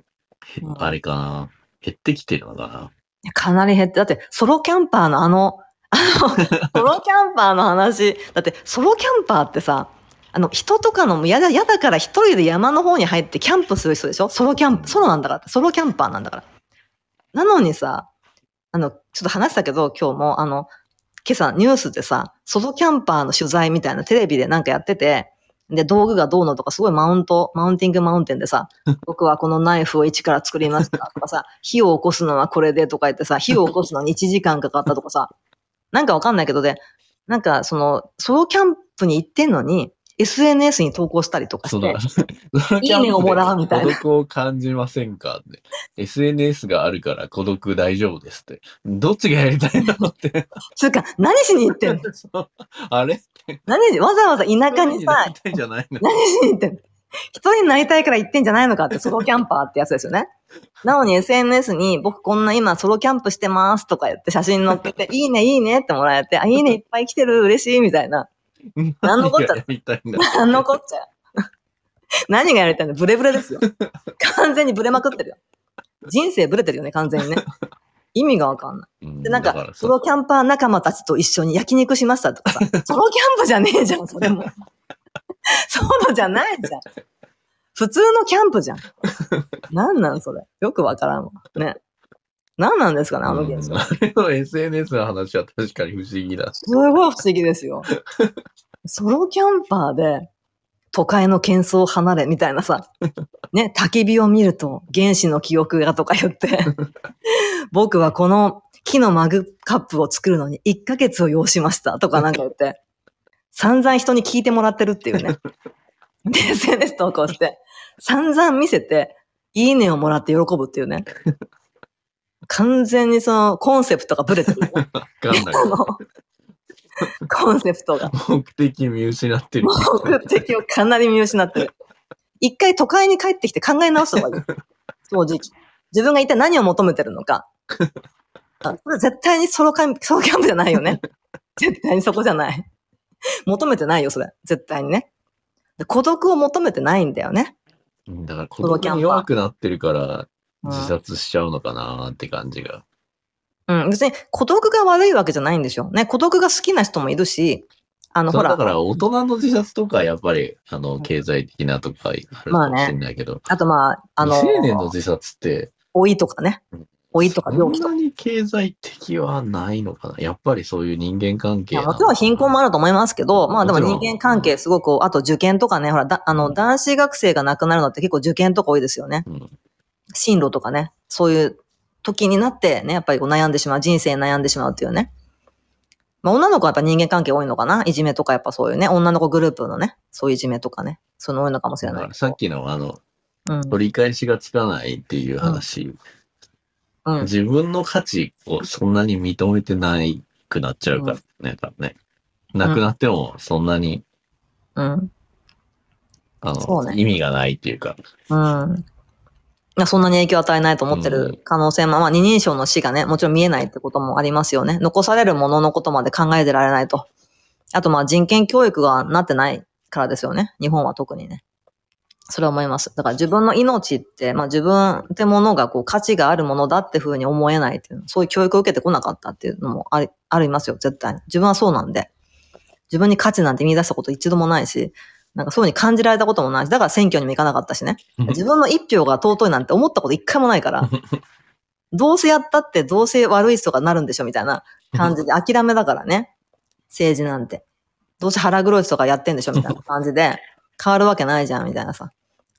あれかな？減ってきてるのかな？かなり減って、だって、ソロキャンパーのあの、あの、ソロキャンパーの話、だって、ソロキャンパーってさ、あの、人とかのも嫌だ、嫌だから一人で山の方に入ってキャンプする人でしょ？ソロキャンプ、ソロなんだから、ソロキャンパーなんだから。なのにさ、あの、ちょっと話したけど、今日も、あの、今朝ニュースでさ、ソロキャンパーの取材みたいなテレビでなんかやってて、で、道具がどうのとかすごいマウント、マウンティングマウンテンでさ、僕はこのナイフを一から作りましたとかさ、火を起こすのはこれでとか言ってさ、火を起こすのに1時間かかったとかさ、なんかわかんないけどで、なんかその、ソロキャンプに行ってんのに、SNS に投稿したりとかしてそうだ。、ソロいいねをもらうみたいな孤独を感じませんか？って。SNS があるから孤独大丈夫ですって。どっちがやりたいのって。つうか、何しに行ってんの？あれ？何し、わざわざ田舎にさやり、たいんじゃないの何しに行ってんの？一人になりたいから行ってんじゃないのかって、ソロキャンパーってやつですよね。なのに SNS に僕こんな今ソロキャンプしてますとか言って写真載っけて、いいねいいねってもらえて、あ、いいねいっぱい来てる嬉しいみたいな。何のこっちゃ何のこっちゃ。何がやりたいの？ブレブレですよ。完全にブレまくってるよ。人生ブレてるよね、完全にね。意味がわかんない。うんで、なんか、だらさソロキャンパー仲間たちと一緒に焼肉しましたとかさ、ソロキャンプじゃねえじゃん、それも。ソロじゃないじゃん。普通のキャンプじゃん。なんなんそれ。よくわからんわ。ね。なんなんですかね、あの現象。うんあれの SNS の話は確かに不思議だ。すごい不思議ですよ。ソロキャンパーで、都会の喧騒を離れみたいなさ、ね、焚き火を見ると原子の記憶がとか言って、僕はこの木のマグカップを作るのに1ヶ月を要しましたとかなんか言って、散々人に聞いてもらってるっていうね。で、SNS 投稿して、散々見せて、いいねをもらって喜ぶっていうね。完全にそのコンセプトがブレてるよね。わかんない。コンセプトが。目的見失ってる。目的をかなり見失ってる。一回都会に帰ってきて考え直した方がいい。正直。自分が一体何を求めてるのか。あこれ絶対にソロキャンプ、ソロキャンプじゃないよね。絶対にそこじゃない。求めてないよ、それ。絶対にね。で孤独を求めてないんだよね。うんだから、ソロキャンパー子供に弱くなってるから、うん自殺しちゃうのかなって感じが。うん。別に孤独が悪いわけじゃないんでしょ。ね。孤独が好きな人もいるし、あの、ほらだか、ら、大人の自殺とか、やっぱり、あの、経済的なとかあるかもしれないけど、あとまあ、あの、未成年の自殺って、老いとかねうん。老いとか病気とか。そんなに経済的はないのかな？やっぱりそういう人間関係もちろん貧困もあると思いますけど、まあでも人間関係すごく、あと受験とかね、ほら、だあの、男子学生が亡くなるのって結構受験とか多いですよね。うん進路とかね、そういう時になってね、やっぱりこう悩んでしまう、人生に悩んでしまうっていうね。まあ女の子はやっぱ人間関係多いのかな？いじめとかやっぱそういうね、女の子グループのね、そういういじめとかね、そういうの多いのかもしれないさっきのあの、うん、取り返しがつかないっていう話、うん。自分の価値をそんなに認めてないくなっちゃうからね、多分ね。なくなってもそんなに、うん。あそうねの、意味がないっていうか、うん。そんなに影響を与えないと思ってうんる可能性も、まあ二人称の死がね、もちろん見えないってこともありますよね。残されるもののことまで考えてられないと。あとまあ人権教育がなってないからですよね。日本は特にね。それは思います。だから自分の命って、まあ自分ってものがこう価値があるものだって風に思えないっていう、そういう教育を受けてこなかったっていうのもあり、ありますよ、絶対に。自分はそうなんで。自分に価値なんて見出したこと一度もないし、なんかそういうふうに感じられたこともないし、だから選挙にも行かなかったしね。自分の一票が尊いなんて思ったこと一回もないから、どうせやったってどうせ悪い人がなるんでしょみたいな感じで諦めだからね。政治なんて。どうせ腹黒い人がやってんでしょみたいな 感じで、変わるわけないじゃんみたいなさ。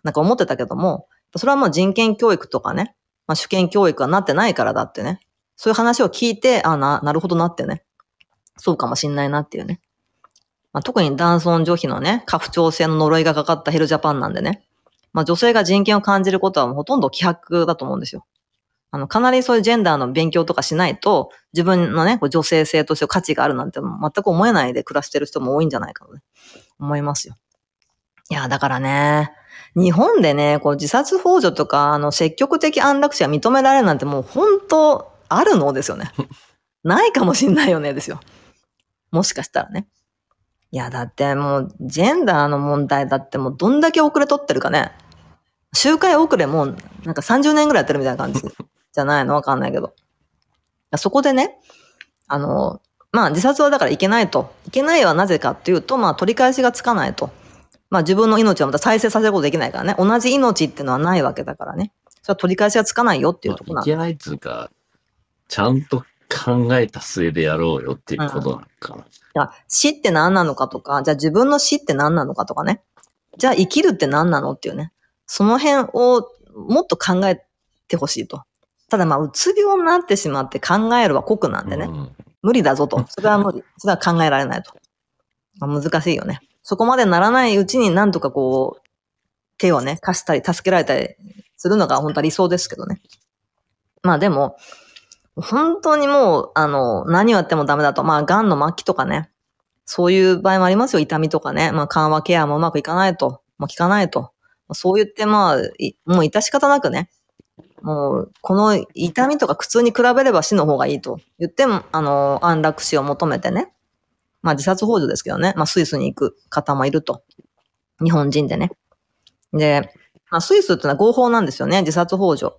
なんか思ってたけども、それはもう人権教育とかね、まあ、主権教育がなってないからだってね。そういう話を聞いて、あな、なるほどなってね。そうかもしんないなっていうね。まあ、特に男尊女卑のね、家父長制の呪いがかかったヘルジャパンなんでね。まあ、女性が人権を感じることはほとんど希薄だと思うんですよ。あの、かなりそういうジェンダーの勉強とかしないと、自分のね、こう女性性として価値があるなんて全く思えないで暮らしてる人も多いんじゃないかとね、思いますよ。いや、だからね、日本でね、こう自殺幇助とか、あの、積極的安楽死が認められるなんてもう本当あるのですよね。ないかもしんないよね、ですよ。もしかしたらね。いや、だってもう、ジェンダーの問題だってもうどんだけ遅れとってるかね。周回遅れもうなんか30年ぐらいやってるみたいな感じ じゃないの？わかんないけど。そこでね、あの、まあ自殺はだからいけないと。いけないはなぜかっていうと、まあ取り返しがつかないと。まあ自分の命をまた再生させることできないからね。同じ命っていうのはないわけだからね。それは取り返しがつかないよっていうところなんいけないっつうか、ちゃんと考えた末でやろうよっていうことなのかな。いや死って何なのかとか、じゃあ自分の死って何なのかとかね。じゃあ生きるって何なのっていうね。その辺をもっと考えてほしいと。ただまあ、うつ病になってしまって考えるは酷なんでね。うん無理だぞと。それは無理。それは考えられないと。まあ、難しいよね。そこまでならないうちになんとかこう、手をね、貸したり、助けられたりするのが本当は理想ですけどね。まあでも、本当にもう、あの、何をやってもダメだと。まあ、癌の末期とかね。そういう場合もありますよ。痛みとかね。まあ、緩和ケアもうまくいかないと。まあ、効かないと。そう言ってまあ、もう致し方なくね、もう、この痛みとか苦痛に比べれば死の方がいいと言っても、あの、安楽死を求めてね。まあ自殺幇助ですけどね。まあスイスに行く方もいると。日本人でね。で、まあスイスってのは合法なんですよね。自殺幇助。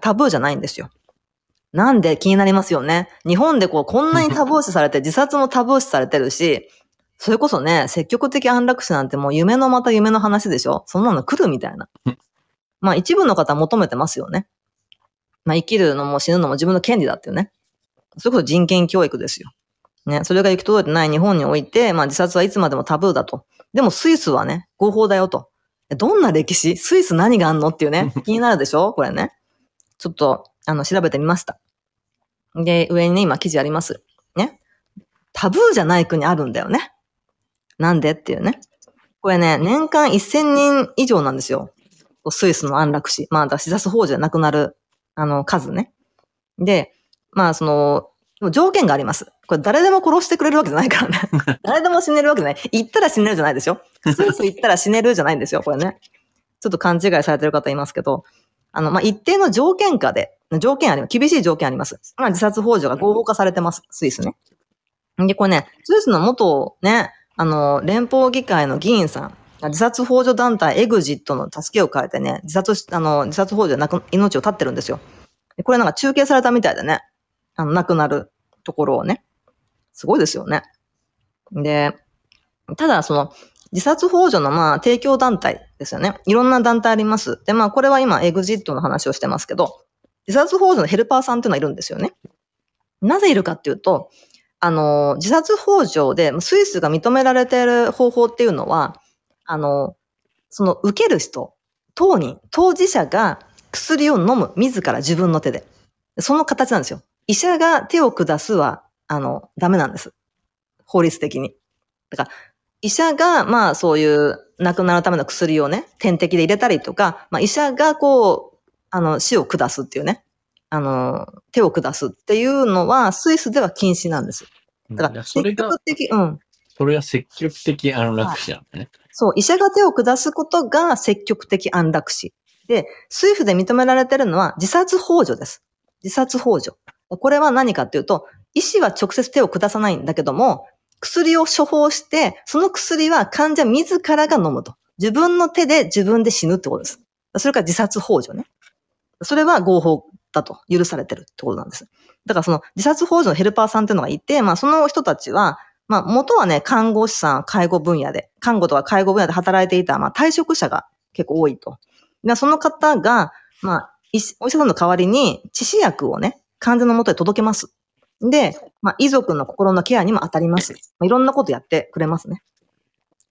タブーじゃないんですよ。なんで気になりますよね。日本でこう、こんなにタブー視されて、自殺もタブー視されてるし、それこそね、積極的安楽死なんてもう夢のまた夢の話でしょ？そんなの来るみたいな。まあ一部の方は求めてますよね。まあ生きるのも死ぬのも自分の権利だっていうね。それこそ人権教育ですよ。ね、それが行き届いてない日本において、まあ自殺はいつまでもタブーだと。でもスイスはね、合法だよと。どんな歴史？スイス何があんの？っていうね、気になるでしょ？これね。ちょっと、あの、調べてみました。で、上にね、今記事あります。ね。タブーじゃない国あるんだよね。なんでっていうね。これね、年間1000人以上なんですよ。スイスの安楽死。まあ、だ死殺法じゃなくなる、あの、数ね。で、まあ、その、条件があります。これ誰でも殺してくれるわけじゃないからね。誰でも死ねるわけじゃない。行ったら死ねるじゃないですよ。スイス行ったら死ねるじゃないんですよ、これね。ちょっと勘違いされてる方いますけど、あの、まあ、一定の条件下で、条件あります。厳しい条件あります。まあ、自殺幇助が合法化されてます。スイスね。で、これね、スイスの元ね、あの、連邦議会の議員さん、自殺幇助団体エグジットの助けを変えてね、自殺し、あの、自殺幇助で亡く、命を絶ってるんですよ。これなんか中継されたみたいでね、あの、亡くなるところをね。すごいですよね。で、ただその、自殺幇助のまあ提供団体ですよね。いろんな団体あります。で、まあこれは今エグジットの話をしてますけど、自殺幇助のヘルパーさんっていうのはいるんですよね。なぜいるかっていうと、あの、自殺幇助でスイスが認められている方法っていうのは、あの、その受ける人、当人、当事者が薬を飲む自ら自分の手で。その形なんですよ。医者が手を下すは、あの、ダメなんです。法律的に。だから、医者が、まあそういう亡くなるための薬をね、点滴で入れたりとか、まあ医者がこう、あの、死を下すっていうね、あの、手を下すっていうのは、スイスでは禁止なんです。だから、それが積極、的、うん。それは積極的安楽死なんだね。そう、医者が手を下すことが積極的安楽死。で、スイフで認められてるのは自殺幇助です。自殺幇助。これは何かっていうと、医師は直接手を下さないんだけども、薬を処方して、その薬は患者自らが飲むと。自分の手で自分で死ぬってことです。それから自殺幇助ね。それは合法だと許されてるってことなんです。だからその自殺幇助のヘルパーさんっていうのがいて、まあその人たちは、まあ元はね、看護師さん、介護分野で、看護とか介護分野で働いていた、まあ退職者が結構多いと。その方が、まあ、お医者さんの代わりに致死薬をね、患者の元へ届けます。で、まあ、遺族の心のケアにも当たります。まあ、いろんなことやってくれますね。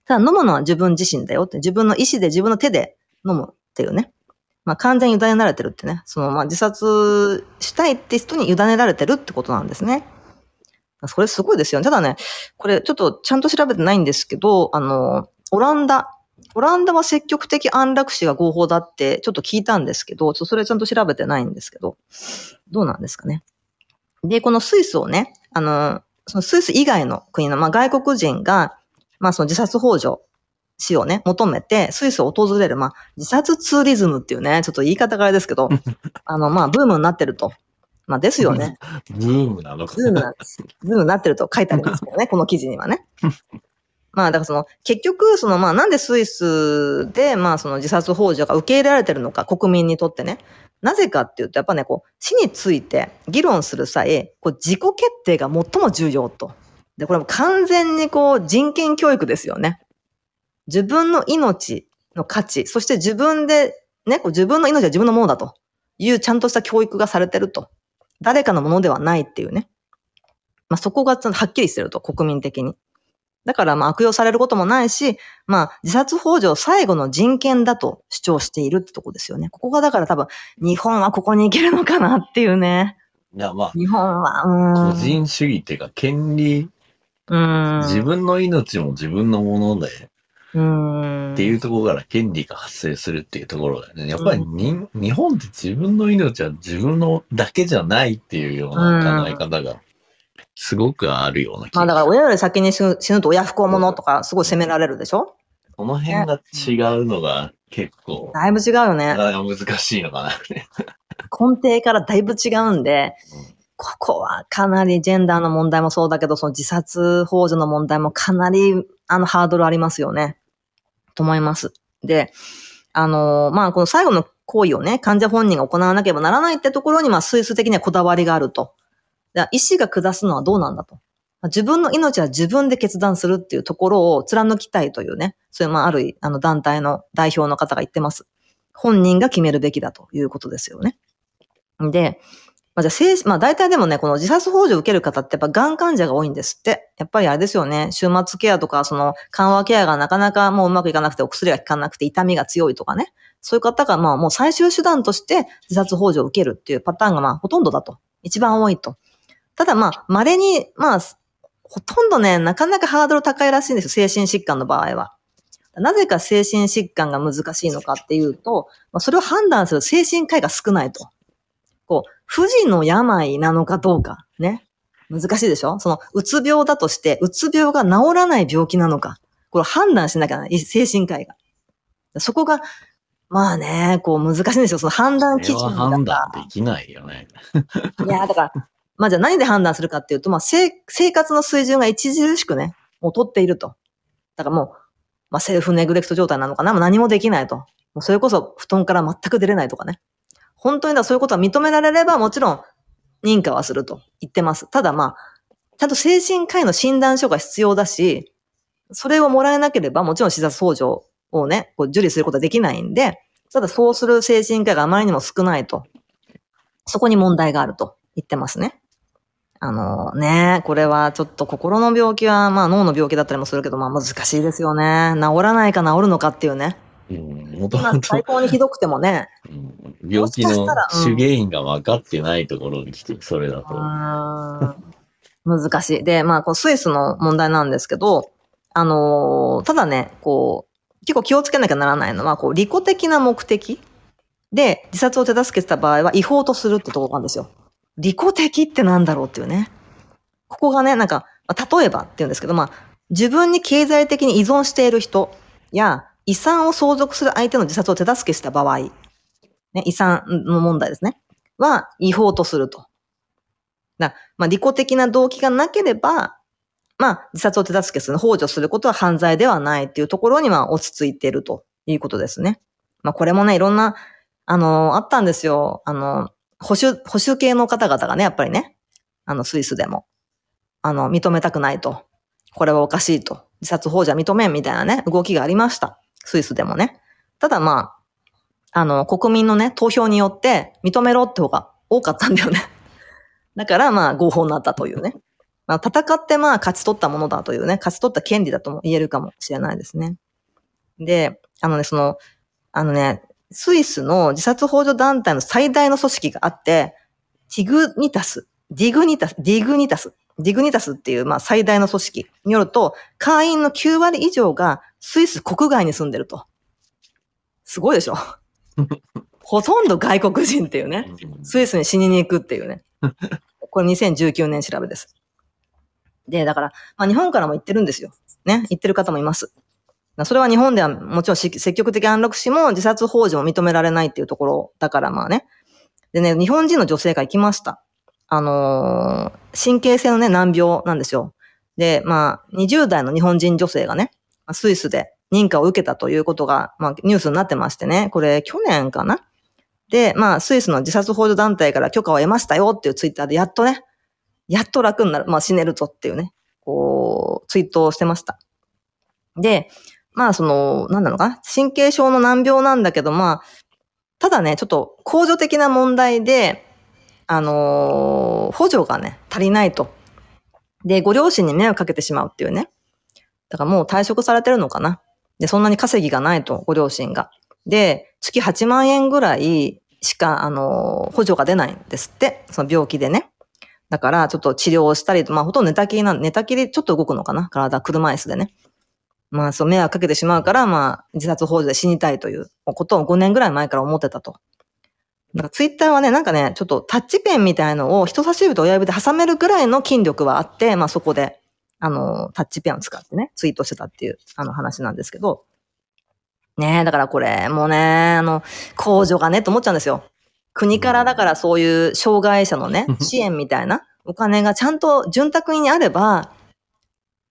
ただ飲むのは自分自身だよって、自分の意思で自分の手で飲むっていうね。まあ、完全に委ねられてるってね。その、まあ、自殺したいって人に委ねられてるってことなんですね。それすごいですよね。ただね、これちょっとちゃんと調べてないんですけど、あの、オランダ、オランダは積極的安楽死が合法だってちょっと聞いたんですけど、ちょっとそれちゃんと調べてないんですけど、どうなんですかね。で、このスイスをね、あの、そのスイス以外の国の、まあ、外国人が、まあ、その自殺幇助死をね、求めて、スイスを訪れる、まあ、自殺ツーリズムっていうね、ちょっと言い方があれですけど、あの、まあ、ブームになってると。まあ、ですよね。ブームなのか。ブームなんです。ブームになってると書いてありますけどね、この記事にはね。まあ、だからその、結局、その、まあ、なんでスイスで、まあ、その自殺幇助が受け入れられてるのか、国民にとってね。なぜかっていうと、やっぱね、こう、死について議論する際、こう、自己決定が最も重要と。で、これも完全にこう、人権教育ですよね。自分の命の価値、そして自分で、ね、こう自分の命は自分のものだというちゃんとした教育がされてると。誰かのものではないっていうね。まあ、そこがはっきりしてると、国民的に。だから、まあ、悪用されることもないし、まあ、自殺幇助を最後の人権だと主張しているってとこですよね。ここがだから多分、日本はここに行けるのかなっていうね。いや、まあ、日本は。個人主義っていうか、権利、うーん。自分の命も自分のもので。っていうところから権利が発生するっていうところだよね。やっぱりに、日本って自分の命は自分のだけじゃないっていうような考え方が、すごくあるような気まあ、だからが親より先に死ぬと親不孝者とかすごい責められるでしょ？その辺が違うのが結構。だいぶ違うよね。難しいのかな。根底からだいぶ違うんで、ここはかなりジェンダーの問題もそうだけど、その自殺幇助の問題もかなり、あの、ハードルありますよね。と思います。で、あのーまあ、この最後の行為をね、患者本人が行わなければならないってところに、まあ、スイス的にはこだわりがあると。医師が下すのはどうなんだと。自分の命は自分で決断するっていうところを貫きたいというね、そういう、まあ、ある、あの、団体の代表の方が言ってます。本人が決めるべきだということですよね。で、まあ、じゃあ精、まあ大体でもね、この自殺幇助を受ける方ってやっぱがん患者が多いんですって。やっぱりあれですよね、終末ケアとか、その緩和ケアがなかなかもううまくいかなくてお薬が効かなくて痛みが強いとかね。そういう方がまあもう最終手段として自殺幇助を受けるっていうパターンがまあほとんどだと。一番多いと。ただまあ、稀に、まあ、ほとんどね、なかなかハードル高いらしいんですよ、精神疾患の場合は。なぜか精神疾患が難しいのかっていうと、まあ、それを判断する精神科医が少ないと。不治の病なのかどうか、ね。難しいでしょ？その、うつ病だとして、うつ病が治らない病気なのか。これ判断しなきゃならない。精神科医が。そこが、まあね、こう難しいんですよ。その判断基準が判断できないよね。いや、だから、まあじゃあ何で判断するかっていうと、まあ生生活の水準が著しくね、もう取っていると。だからもう、まあセルフネグレクト状態なのかな？もう何もできないと。もうそれこそ布団から全く出れないとかね。本当にだそういうことは認められればもちろん認可はすると言ってます。ただまあ、ちゃんと精神科医の診断書が必要だし、それをもらえなければもちろん自殺幇助をね、こう受理することはできないんで、ただそうする精神科医があまりにも少ないと。そこに問題があると言ってますね。あのね、これはちょっと心の病気は、まあ脳の病気だったりもするけど、まあ難しいですよね。治らないか治るのかっていうね。うん、もと今もと最高にひどくてもね。うん病気の主原因が分かってないところに来て、それだうと。難しい。で、まあ、こうスイスの問題なんですけど、あのーただね、こう、結構気をつけなきゃならないのは、こう、利己的な目的で自殺を手助けした場合は違法とするってところなんですよ。利己的ってなんだろうっていうね。ここがね、なんか、まあ例えばって言うんですけど、まあ、自分に経済的に依存している人や、遺産を相続する相手の自殺を手助けした場合、ね、遺産の問題ですね。は、違法とすると。だまあ、利己的な動機がなければ、まあ、自殺を手助けする、幇助することは犯罪ではないっていうところには落ち着いているということですね。まあ、これもね、いろんな、あの、あったんですよ。あの、保守、保守系の方々がね、やっぱりね、あの、スイスでも、あの、認めたくないと。これはおかしいと。自殺幇助は認めんみたいなね、動きがありました。スイスでもね。ただまあ、あの、国民のね、投票によって認めろって方が多かったんだよね。だからまあ合法になったというね。まあ戦ってまあ勝ち取ったものだというね、勝ち取った権利だとも言えるかもしれないですね。で、あのね、その、あのね、スイスの自殺幇助団体の最大の組織があって、ティグニタス、ディグニタス、ディグニタス、ディグニタスっていうまあ最大の組織によると、会員の9割以上がスイス国外に住んでると。すごいでしょ？ほとんど外国人っていうね。スイスに死にに行くっていうね。これ2019年調べです。で、だから、まあ日本からも行ってるんですよ。ね？行ってる方もいます。それは日本ではもちろんし積極的安楽死も自殺幇助も認められないっていうところだからまあね。でね、日本人の女性が行きました。あのー神経性のね、難病なんですよ。で、まあ、20代の日本人女性がね、スイスで認可を受けたということが、まあ、ニュースになってましてね、これ去年かな？で、まあ、スイスの自殺幇助団体から許可を得ましたよっていうツイッターで、やっとね、やっと楽になる。まあ、死ねるぞっていうね、こう、ツイートをしてました。で、まあ、その、なんなのか？な神経症の難病なんだけど、まあ、ただね、ちょっと、控除的な問題で、あのー補助がね、足りないと。で、ご両親に迷惑かけてしまうっていうね。だからもう退職されてるのかな。で、そんなに稼ぎがないと、ご両親が。で、月8万円ぐらいしか、あのー補助が出ないんですって。その病気でね。だから、ちょっと治療をしたり、まあ、ほとんど寝たきりな寝たきりちょっと動くのかな体、車椅子でね。まあ、そう、迷惑かけてしまうから、まあ、自殺幇助で死にたいということを5年ぐらい前から思ってたと。なんかツイッターはね、なんかね、ちょっとタッチペンみたいのを人差し指と親指で挟めるぐらいの筋力はあって、まあそこで、あの、タッチペンを使ってね、ツイートしてたっていう、あの話なんですけど、ねえ、だからこれ、もうね、あの、控除がね、と思っちゃうんですよ。国からだからそういう障害者のね、支援みたいなお金がちゃんと潤沢にあれば、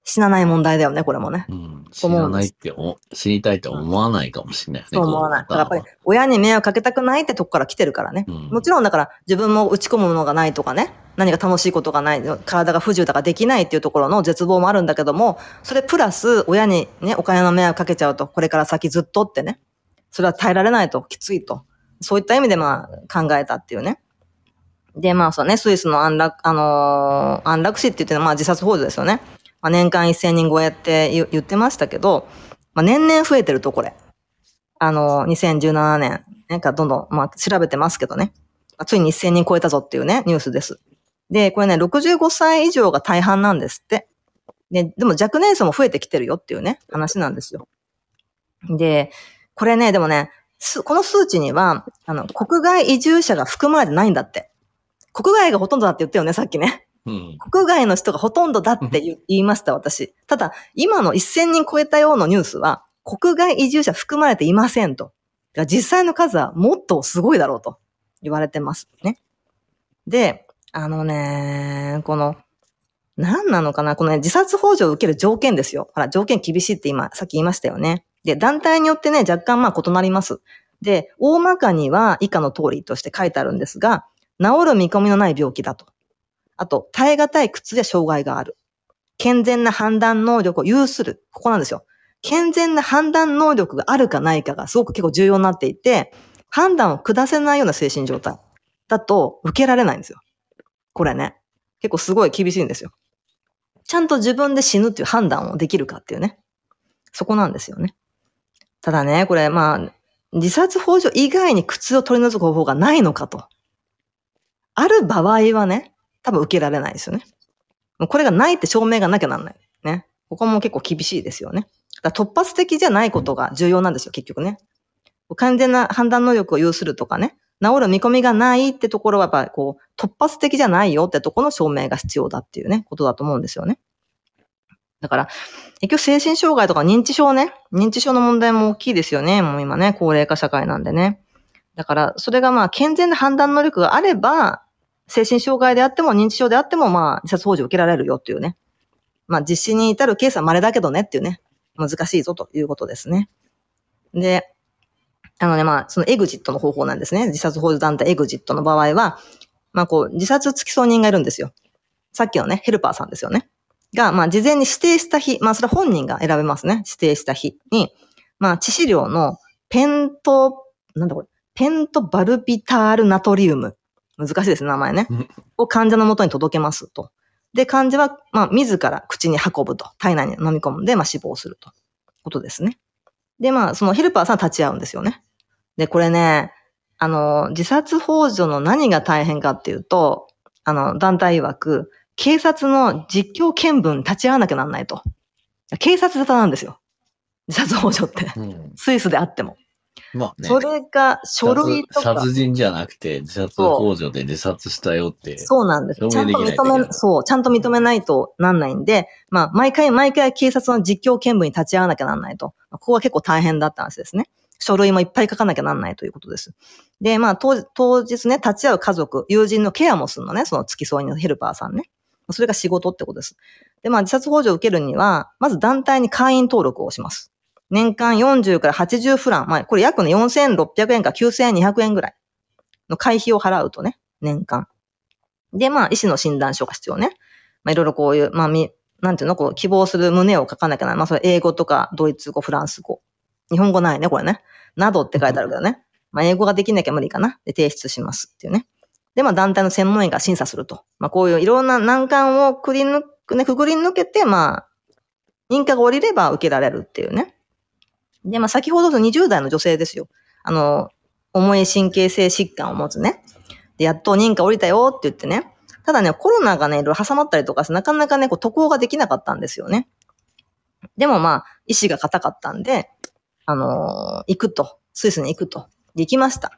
死なない問題だよね、これもね。うん。知らないってお、知りたいって思わないかもしれないよね。そう思わない。だからやっぱり、親に迷惑かけたくないってとこから来てるからね。うんもちろんだから、自分も打ち込むものがないとかね、何か楽しいことがない、体が不自由だからできないっていうところの絶望もあるんだけども、それプラス、親にね、お金の迷惑かけちゃうと、これから先ずっとってね、それは耐えられないと、きついと。そういった意味でまあ、考えたっていうね。で、まあそうね、スイスの安楽、あのー安楽死って言ってるのはまあ自殺幇助ですよね。まあ、年間1000人超えって言ってましたけど、まあ年々増えてると、これ。あの、2017年、なんかどんどん、まあ調べてますけどね。ついに1000人超えたぞっていうね、ニュースです。で、これね、65歳以上が大半なんですって。で、でも若年層も増えてきてるよっていうね、話なんですよ。で、これね、でもね、この数値には、あの、国外移住者が含まれてないんだって。国外がほとんどだって言ったよね、さっきね。うん。国外の人がほとんどだって言いました、私。ただ、今の1000人超えたようなニュースは、国外移住者含まれていませんと。実際の数はもっとすごいだろうと言われてますね。で、あのね、この、何なのかな？このね、自殺幇助を受ける条件ですよ。ほら、条件厳しいって今、さっき言いましたよね。で、団体によってね、若干まあ異なります。で、大まかには以下の通りとして書いてあるんですが、治る見込みのない病気だと。あと、耐え難い苦痛や障害がある。健全な判断能力を有する。ここなんですよ。健全な判断能力があるかないかがすごく結構重要になっていて、判断を下せないような精神状態だと受けられないんですよ。これね。結構すごい厳しいんですよ。ちゃんと自分で死ぬっていう判断をできるかっていうね。そこなんですよね。ただね、これまあ、自殺幇助以外に苦痛を取り除く方法がないのかと。ある場合はね、多分受けられないですよね。これがないって証明がなきゃなんない。ね。ここも結構厳しいですよね。だ突発的じゃないことが重要なんですよ、結局ね。完全な判断能力を有するとかね。治る見込みがないってところはやっぱりこう、突発的じゃないよってところの証明が必要だっていうね、ことだと思うんですよね。だから、結局精神障害とか認知症ね、認知症の問題も大きいですよね。もう今ね、高齢化社会なんでね。だから、それがまあ、健全な判断能力があれば、精神障害であっても認知症であっても、まあ、自殺幇助受けられるよっていうね。まあ、実施に至るケースは稀だけどねっていうね。難しいぞということですね。で、あのね、まあ、そのエグジットの方法なんですね。自殺幇助団体エグジットの場合は、まあ、こう、自殺付き添人がいるんですよ。さっきのね、ヘルパーさんですよね。が、まあ、事前に指定した日、まあ、それは本人が選べますね。指定した日に、まあ、致死量のペント、なんだこれ、ペントバルビタールナトリウム。難しいですね、名前ねうん。を患者の元に届けますと。で、患者は、まあ、自ら口に運ぶと。体内に飲み込むんで、まあ、死亡すると。ことですね。で、まあ、そのヘルパーさんは立ち会うんですよね。で、これね、あの、自殺幇助の何が大変かっていうと、あの、団体曰く、警察の実況見分に立ち会わなきゃなんないと。警察沙汰なんですよ。自殺幇助って。うん。スイスであっても。まあね。それが書類とか。殺人じゃなくて、自殺幇助で自殺したよって。そうなんです。ちゃんと認め、そう、ちゃんと認めないとなんないんで、まあ、毎回毎回警察の実況見分に立ち会わなきゃなんないと。ここは結構大変だった話ですね。書類もいっぱい書かなきゃなんないということです。で、まあ、当当日ね、立ち会う家族、友人のケアもするのね、その付き添いのヘルパーさんね。それが仕事ってことです。で、まあ、自殺幇助を受けるには、まず団体に会員登録をします。年間40から80フラン。まあ、これ約ね、4600円か9200円ぐらいの会費を払うとね、年間。で、まあ、医師の診断書が必要ね。まあ、いろいろこういう、まあ、み、なんていうの、こう、希望する旨を書かなきゃならない。まあ、それ英語とか、ドイツ語、フランス語。日本語ないね、これね。などって書いてあるけどね。まあ、英語ができなきゃ無理かな。で、提出しますっていうね。で、まあ、団体の専門医が審査すると。まあ、こういういろんな難関をくり抜く、ね、くぐり抜けて、まあ、認可が下りれば受けられるっていうね。で、まあ、先ほどの20代の女性ですよ。あの、重い神経性疾患を持つね。で、やっと認可下りたよって言ってね。ただね、コロナがね、いろいろ挟まったりとかして、なかなかね、こう渡航ができなかったんですよね。でもまあ、意志が固かったんで、あのー行くと。スイスに行くと。で行きました。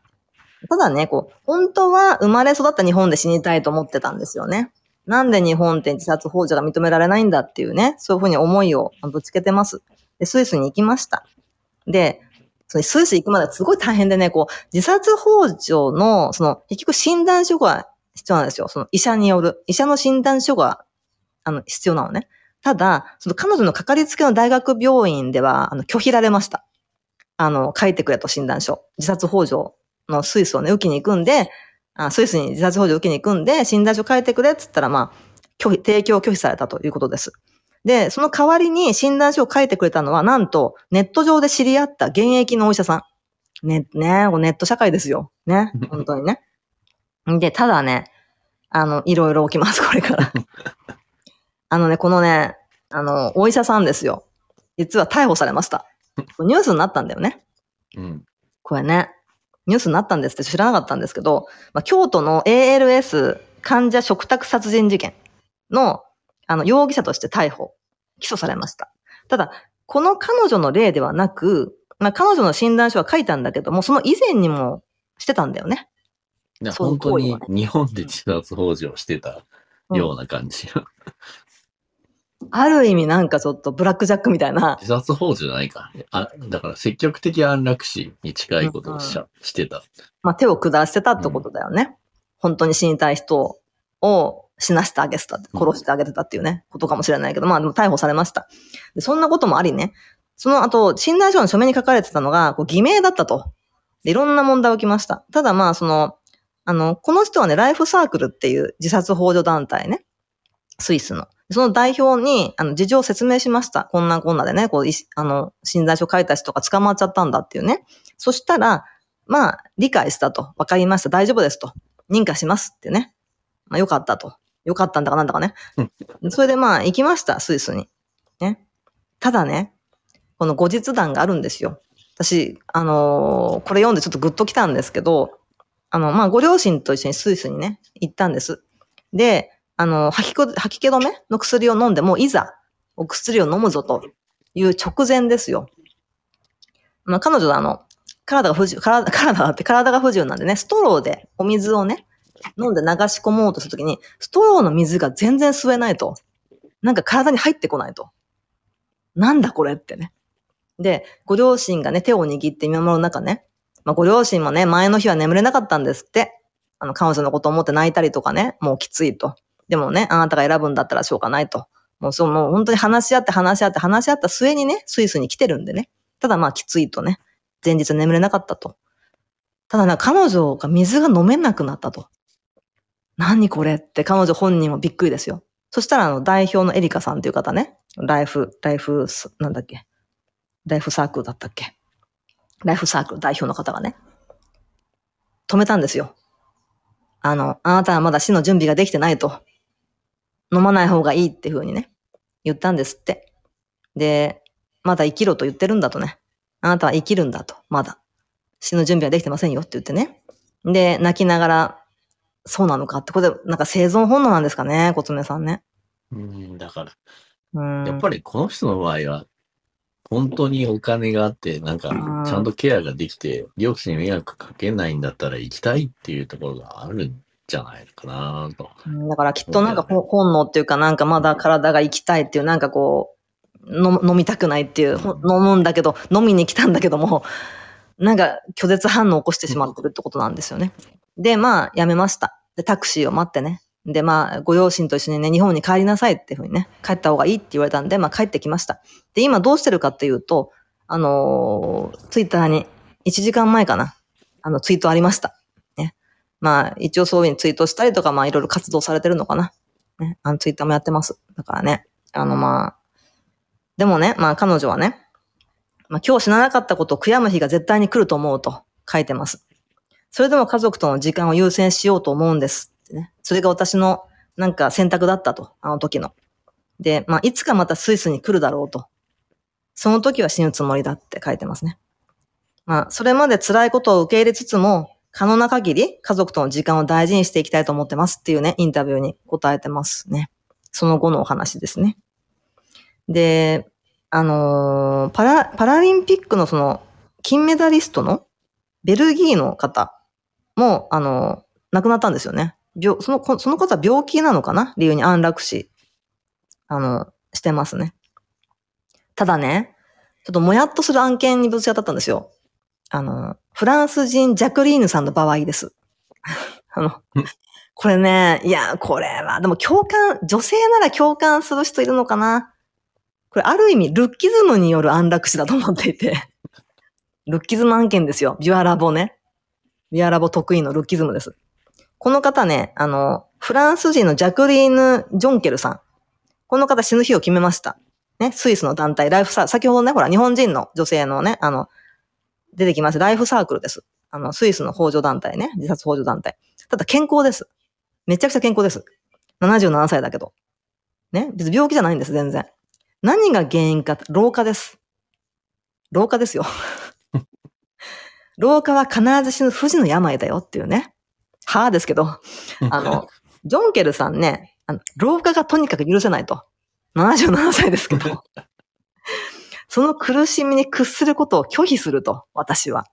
ただね、こう、本当は生まれ育った日本で死にたいと思ってたんですよね。なんで日本って自殺幇助が認められないんだっていうね、そういうふうに思いをぶつけてます。で、スイスに行きました。で、そのスイス行くまではすごい大変でね、こう、自殺幇助の、その、結局診断書が必要なんですよ。その医者による。医者の診断書が、あの、必要なのね。ただ、その彼女のかかりつけの大学病院では、あの、拒否られました。あの、書いてくれと診断書。自殺幇助のスイスをね、受けに行くんで、あスイスに自殺幇助受けに行くんで、診断書書いてくれって言ったら、まあ、拒否、提供を拒否されたということです。で、その代わりに診断書を書いてくれたのは、なんと、ネット上で知り合った現役のお医者さん。ね、ね、ネット社会ですよ。ね、本当にね。で、ただね、あの、いろいろ起きます、これから。あのね、このね、あの、お医者さんですよ。実は逮捕されました。ニュースになったんだよね。うん。これね、ニュースになったんですって知らなかったんですけど、まあ、京都の ALS 患者嘱託殺人事件の、あの、容疑者として逮捕、起訴されました。ただ、この彼女の例ではなく、まあ、彼女の診断書は書いたんだけども、その以前にもしてたんだよね。本当に日本で自殺幇助をしてたような感じ。ある意味なんかちょっとブラックジャックみたいな。自殺幇助じゃないか。あ、だから積極的安楽死に近いことをしちゃしてた。まあ、手を下してたってことだよね。本当に死にたい人を死なしてあげてた、殺してあげてたっていうね、ことかもしれないけど、まあでも逮捕されました。でそんなこともありね、その後、診断書の書面に書かれてたのが、こう偽名だったと。でいろんな問題起きました。ただまあ、その、あの、この人はね、ライフサークルっていう自殺幇助団体ね、スイスの。その代表に、あの、事情を説明しました。こんなこんなでね、こう、いあの、診断書書いた人が捕まっちゃったんだっていうね。そしたら、まあ、理解したと。わかりました。大丈夫ですと。認可しますってね。まあ、よかったと。よかったんだかなんだかね。それでまあ、行きました、スイスに。ね。ただね、この後日談があるんですよ。私、あのーこれ読んでちょっとグッときたんですけど、あの、まあ、ご両親と一緒にスイスにね、行ったんです。で、あの、吐きこ、吐き気止めの薬を飲んで、もういざ、お薬を飲むぞという直前ですよ。まあ、彼女はあの、体が不自由、体、体って体が不自由なんでね、ストローでお水をね、飲んで流し込もうとするときに、ストローの水が全然吸えないと。なんか体に入ってこないと。なんだこれってね。で、ご両親がね、手を握って見守る中ね、まあ、ご両親もね、前の日は眠れなかったんですって。あの、彼女のことを思って泣いたりとかね、もうきついと。でもね、あなたが選ぶんだったらしょうがないと。もうそう、もう本当に話し合って話し合って話し合った末にね、スイスに来てるんでね。ただまあきついとね、前日眠れなかったと。ただな、彼女が水が飲めなくなったと。何これ？って彼女本人もびっくりですよ。そしたらあの代表のエリカさんっていう方ね、ライフ、ライフ、なんだっけ。ライフサークルだったっけ。ライフサークル代表の方がね、止めたんですよ。あの、あなたはまだ死の準備ができてないと。飲まない方がいいっていう風にね、言ったんですって。で、まだ生きろと言ってるんだとね。あなたは生きるんだと。まだ。死の準備はできてませんよって言ってね。で、泣きながら、そうなのかって、これ、なんか生存本能なんですかね、コツメさんね。うん、だから、うん。やっぱりこの人の場合は、本当にお金があって、なんかうん、ちゃんとケアができて、両親に迷惑かけないんだったら行きたいっていうところがあるんじゃないのかなと。うんだからきっとなんかほ本能っていうかなんかまだ体が生きたいっていうなんかこう、飲飲みたくないっていう、ほ飲むんだけど、飲みに来たんだけども、なんか拒絶反応を起こしてしまってるってことなんですよね。で、まあ、やめました。で、タクシーを待ってね。で、まあ、ご両親と一緒にね、日本に帰りなさいっていうふうにね、帰った方がいいって言われたんで、まあ、帰ってきました。で、今どうしてるかっていうと、あのーツイッターに1時間前かな、あの、ツイートありました。ね。まあ、一応そういうふうにツイートしたりとか、まあ、いろいろ活動されてるのかな。ね。あの、ツイッターもやってます。だからね。あの、まあ、でもね、まあ、彼女はね、まあ、今日死ななかったことを悔やむ日が絶対に来ると思うと書いてます。それでも家族との時間を優先しようと思うんですってね。それが私のなんか選択だったと、あの時の。で、まあ、いつかまたスイスに来るだろうと。その時は死ぬつもりだって書いてますね。まあ、それまで辛いことを受け入れつつも、可能な限り家族との時間を大事にしていきたいと思ってますっていうね、インタビューに答えてますね。その後のお話ですね。で、あのーパラ、パラリンピックのその、金メダリストのベルギーの方もう、あの亡くなったんですよね。病、その、こその方は病気なのかな？理由に安楽死、あの、してますね。ただね、ちょっともやっとする案件にぶち当たったんですよ。あの、フランス人ジャクリーヌさんの場合です。あの、これね、いや、これは、でも共感、女性なら共感する人いるのかな？これある意味、ルッキズムによる安楽死だと思っていて。ルッキズム案件ですよ。ビュアラボね。ビュアラボ得意のルッキズムです。この方ね、あの、フランス人のジャクリーヌ・ジョンケルさん。この方死ぬ日を決めました。ね、スイスの団体、ライフサー、先ほどね、ほら、日本人の女性のね、あの、出てきます。ライフサークルです。あの、スイスの法助団体ね、自殺法助団体。ただ健康です。めちゃくちゃ健康です。77歳だけど。ね、別に病気じゃないんです、全然。何が原因か、老化です。老化ですよ。老化は必ず死ぬ不治の病だよっていうね。はぁですけど、あの、ジョンケルさんね、あの老化がとにかく許せないと。77歳ですけど。その苦しみに屈することを拒否すると、私は。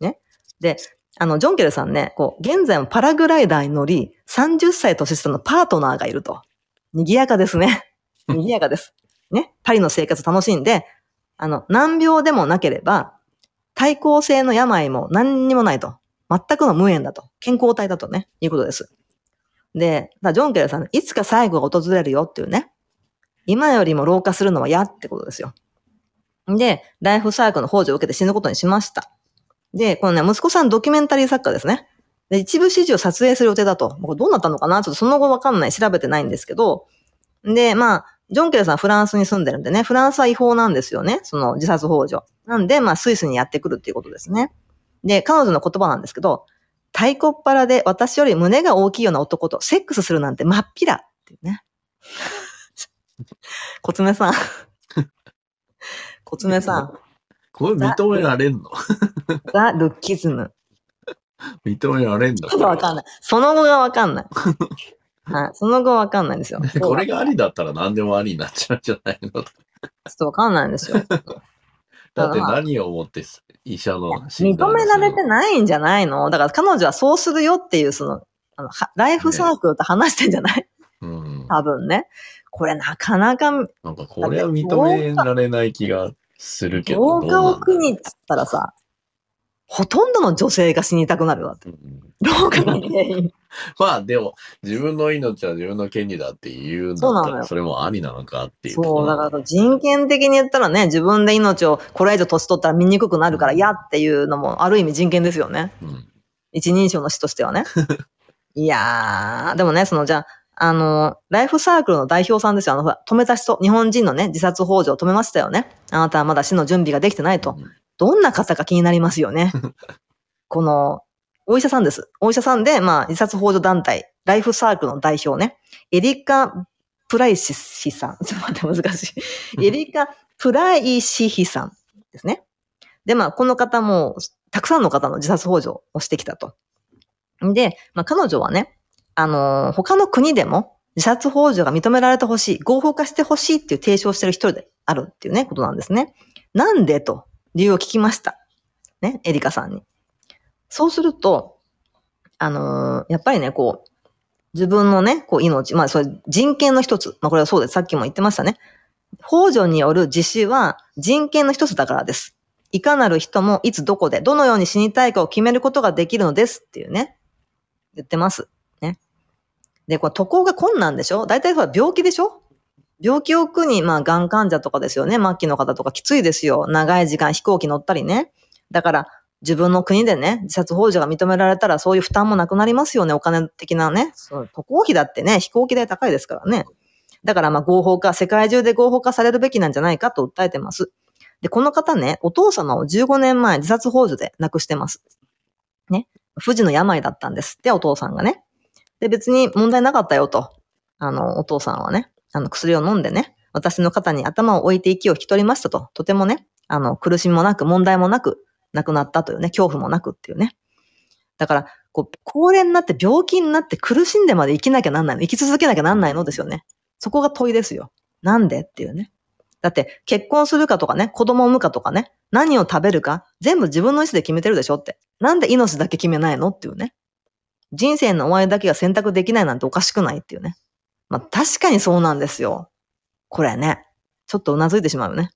ね。で、あの、ジョンケルさんね、こう、現在もパラグライダーに乗り、30歳年下のパートナーがいると。賑やかですね。賑やかです。ね。パリの生活楽しんで、あの、難病でもなければ、対抗性の病も何にもないと。全くの無縁だと。健康体だとね、いうことです。で、ジョンケルさん、いつか最後が訪れるよっていうね。今よりも老化するのは嫌ってことですよ。で、ライフサークルの補助を受けて死ぬことにしました。で、このね、息子さんドキュメンタリー作家ですね。で、一部始終を撮影する予定だと。これどうなったのかな？ちょっとその後わかんない。調べてないんですけど。で、まあ、ジョンケルさんフランスに住んでるんでね、フランスは違法なんですよね。その自殺幇助。なんで、まあ、スイスにやってくるっていうことですね。で、彼女の言葉なんですけど、太鼓っ腹で私より胸が大きいような男とセックスするなんて真っ平っていうね。コツメさん。コツメさん。これ認められんの？ザ・ルッキズム。認められんの？ちょっとわかんない。その後がわかんない。はい。その後わかんないんですよ。これがありだったら何でもありになっちゃうんじゃないの？ちょっとわかんないんですよ。だって何をもって医者の診断認められてないんじゃないの？だから彼女はそうするよっていう、その、あのはライフサークルと話してんじゃない？うん。多分ね。これなかなか、なんかこれは認められない気がするけど。老化を苦にっつったらさ、ほとんどの女性が死にたくなるわって。老化が原因。まあでも、自分の命は自分の権利だって言うんだそれもありなのかっていう。そう、だから人権的に言ったらね、自分で命をこれ以上年取ったら見にくくなるから嫌っていうのもある意味人権ですよね。うん。一人称の死としてはね。いやー、でもね、そのじゃあ、あの、ライフサークルの代表さんですよ。あの、止めた人、日本人のね、自殺幇助を止めましたよね。あなたはまだ死の準備ができてないと。どんな方か気になりますよね。この、お医者さんです。お医者さんで、まあ、自殺幇助団体、ライフサークルの代表ね。エリカ・プライシヒさん。ちょっと待って、難しい。エリカ・プライシヒさんですね。で、まあ、この方も、たくさんの方の自殺幇助をしてきたと。で、まあ、彼女はね、あのー他の国でも自殺幇助が認められてほしい、合法化してほしいっていう提唱してる一人であるっていうね、ことなんですね。なんでと、理由を聞きました。ね、エリカさんに。そうすると、あのーやっぱりね、こう、自分のね、こう、命、まあ、それ人権の一つ。まあ、これはそうです。さっきも言ってましたね。幇助による自死は人権の一つだからです。いかなる人もいつどこでどのように死にたいかを決めることができるのですっていうね。言ってます。ね。で、これ渡航が困難でしょ？大体ほら病気でしょ？病気を苦に、まあ、がん患者とかですよね。末期の方とかきついですよ。長い時間飛行機乗ったりね。だから、自分の国でね、自殺幇助が認められたらそういう負担もなくなりますよね。お金的なね。そう渡航費だってね、飛行機代高いですからね。だからまあ合法化、世界中で合法化されるべきなんじゃないかと訴えてます。で、この方ね、お父様を15年前自殺幇助で亡くしてます。ね。不治の病だったんですって、お父さんがね。で、別に問題なかったよと。あの、お父さんはね、あの、薬を飲んでね、私の肩に頭を置いて息を引き取りましたと。とてもね、あの、苦しみもなく、問題もなく、亡くなったというね、恐怖もなくっていうね。だから、こう、高齢になって病気になって苦しんでまで生きなきゃなんないの。生き続けなきゃなんないのですよね。そこが問いですよ。なんでっていうね。だって、結婚するかとかね、子供を産むかとかね、何を食べるか、全部自分の意思で決めてるでしょって。なんで命だけ決めないのっていうね。人生の終わりだけが選択できないなんておかしくないっていうね。まあ確かにそうなんですよ。これね。ちょっとうなずいてしまうよね。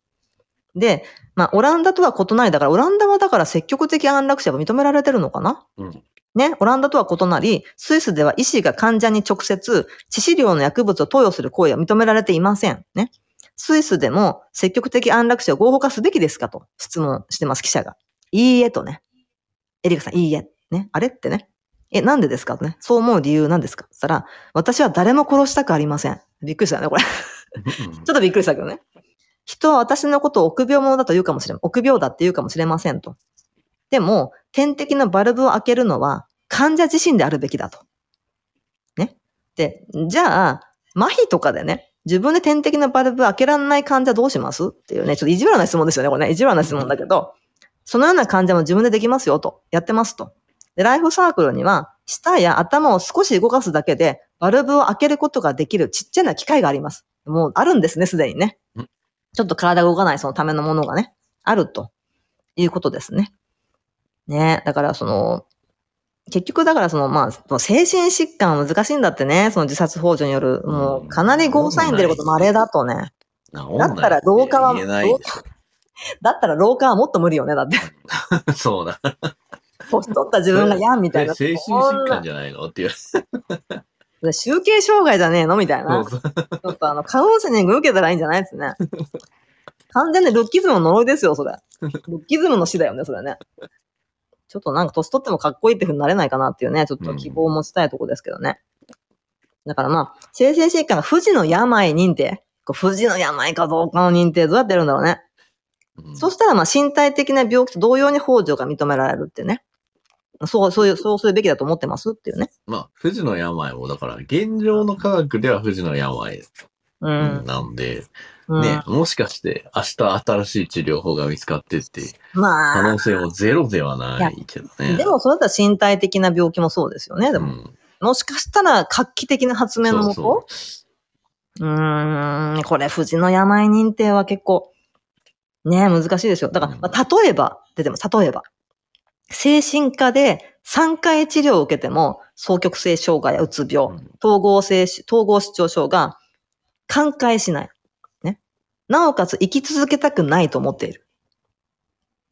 で、まあ、オランダとは異なり、だから、オランダはだから積極的安楽死は認められてるのかな？うん。ね、オランダとは異なり、スイスでは医師が患者に直接、致死量の薬物を投与する行為は認められていません。ね。スイスでも積極的安楽死を合法化すべきですかと質問してます、記者が。いいえとね。エリカさん、いいえ。ね。あれってね。え、なんでですかとね。そう思う理由なんですかって言ったら、私は誰も殺したくありません。びっくりしたよね、これ。ちょっとびっくりしたけどね。人は私のことを臆病者だと言うかもしれま、臆病だって言うかもしれませんと。でも、点滴のバルブを開けるのは患者自身であるべきだと。ね。で、じゃあ、麻痺とかでね、自分で点滴のバルブ開けられない患者どうしますっていうね、ちょっと意地悪な質問ですよね、これね。意地悪な質問だけど、そのような患者も自分でできますよと。やってますと。で、ライフサークルには、舌や頭を少し動かすだけで、バルブを開けることができるちっちゃな機械があります。もうあるんですね、すでにねうん。ちょっと体が動かないそのためのものがね、あるということですね。ねだからその、結局だからその、まあ、精神疾患は難しいんだってね、その自殺幇助による、もうかなりゴーサイン出ること稀だとね。だだったら老化はだったら老化はもっと無理よね、だって。ょ。そうだ。年取った自分がやんみたいな。精神疾患じゃないの？っていう。ゃ集計障害じゃねえのみたいな。ちょっとあの、カウンセリング受けたらいいんじゃないですね。完全にルッキズムの呪いですよ、それ。ルッキズムの死だよね、それね。ちょっとなんか年取ってもかっこいいって風になれないかなっていうね、ちょっと希望を持ちたいとこですけどね。だからまあ、精神疾患が不治の病認定。こう不治の病かどうかの認定どうやってやるんだろうね。うんそしたらまあ身体的な病気と同様に補助が認められるってね。そう、そういう、そうするべきだと思ってますっていうね。まあ、不治の病も、だから、現状の科学では不治の病うん。なんで、うん、ね、もしかして明日新しい治療法が見つかってって、まあ可能、性もゼロではないけどね。でもそれだったら身体的な病気もそうですよね。でも、うん、もしかしたら画期的な発明のもと？そうん、これ、富士の病認定は結構、ね、難しいですよ。だから、まあ例えば、出てます。例えば。精神科で3回治療を受けても、双極性障害やうつ病、うん統合性、統合失調症が寛解しない。ね。なおかつ生き続けたくないと思っている。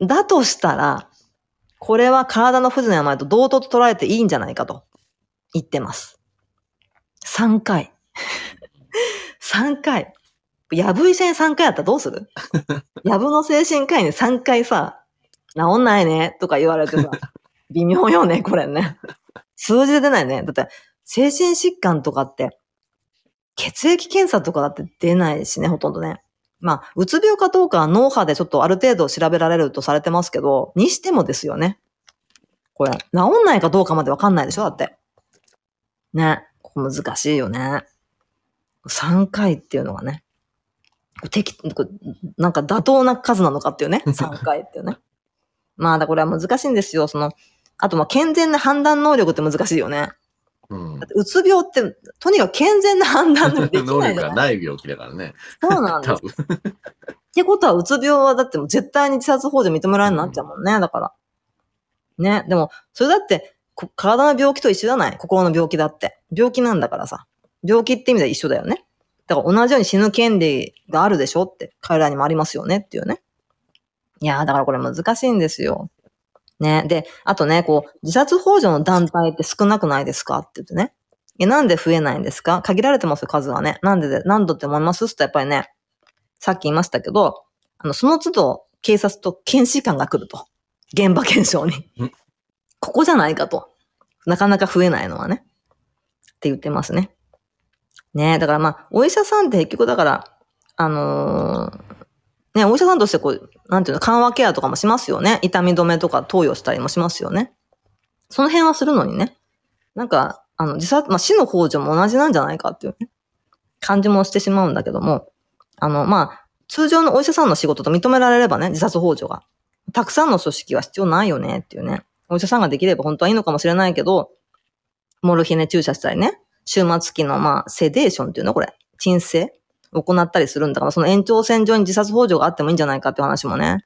だとしたら、これは体の不治の病と同等と捉えていいんじゃないかと言ってます。3回。3回。やぶ医者に3回やったらどうする？やぶの精神科医に3回さ、治んないねとか言われてさ、微妙よね、これね。数字で出ないね。だって、精神疾患とかって、血液検査とかだって出ないしね、ほとんどね。まあ、うつ病かどうかは脳波でちょっとある程度調べられるとされてますけど、にしてもですよね。これ、治んないかどうかまでわかんないでしょだって。ね。ここ難しいよね。3回っていうのがね。適、こなんか妥当な数なのかっていうね。3回っていうね。まあ、だこれは難しいんですよ。その、あと、まあ、健全な判断能力って難しいよね。うんだってうつ病って、とにかく健全な判断能力がない病気だからね。そうなんです。ってことは、うつ病はだってもう絶対に自殺幇助認められるなっちゃうもんね。だから。ね。でも、それだって、こ体の病気と一緒じゃない？心の病気だって。病気なんだからさ。病気って意味では一緒だよね。だから同じように死ぬ権利があるでしょって。彼らにもありますよねっていうね。いやー、だからこれ難しいんですよ。ね。で、あとね、こう、自殺幇助の団体って少なくないですか？って言ってね。え、なんで増えないんですか？限られてますよ、数はね。なんでで、何度って思います？ってやっぱりね、さっき言いましたけど、あの、その都度、警察と検視官が来ると。現場検証にん。ここじゃないかと。なかなか増えないのはね。って言ってますね。ねだからまあ、お医者さんって結局だから、あのーね、お医者さんとしてこう、なんていうの、緩和ケアとかもしますよね。痛み止めとか投与したりもしますよね。その辺はするのにね。なんか、あの、自殺、まあ、死の幇助も同じなんじゃないかっていうね、感じもしてしまうんだけども、あの、まあ、通常のお医者さんの仕事と認められればね、自殺幇助が。たくさんの組織は必要ないよねっていうね。お医者さんができれば本当はいいのかもしれないけど、モルヒネ注射したりね、終末期のまあ、セデーションっていうのこれ、鎮静行ったりするんだから、その延長線上に自殺幇助があってもいいんじゃないかっていう話もね。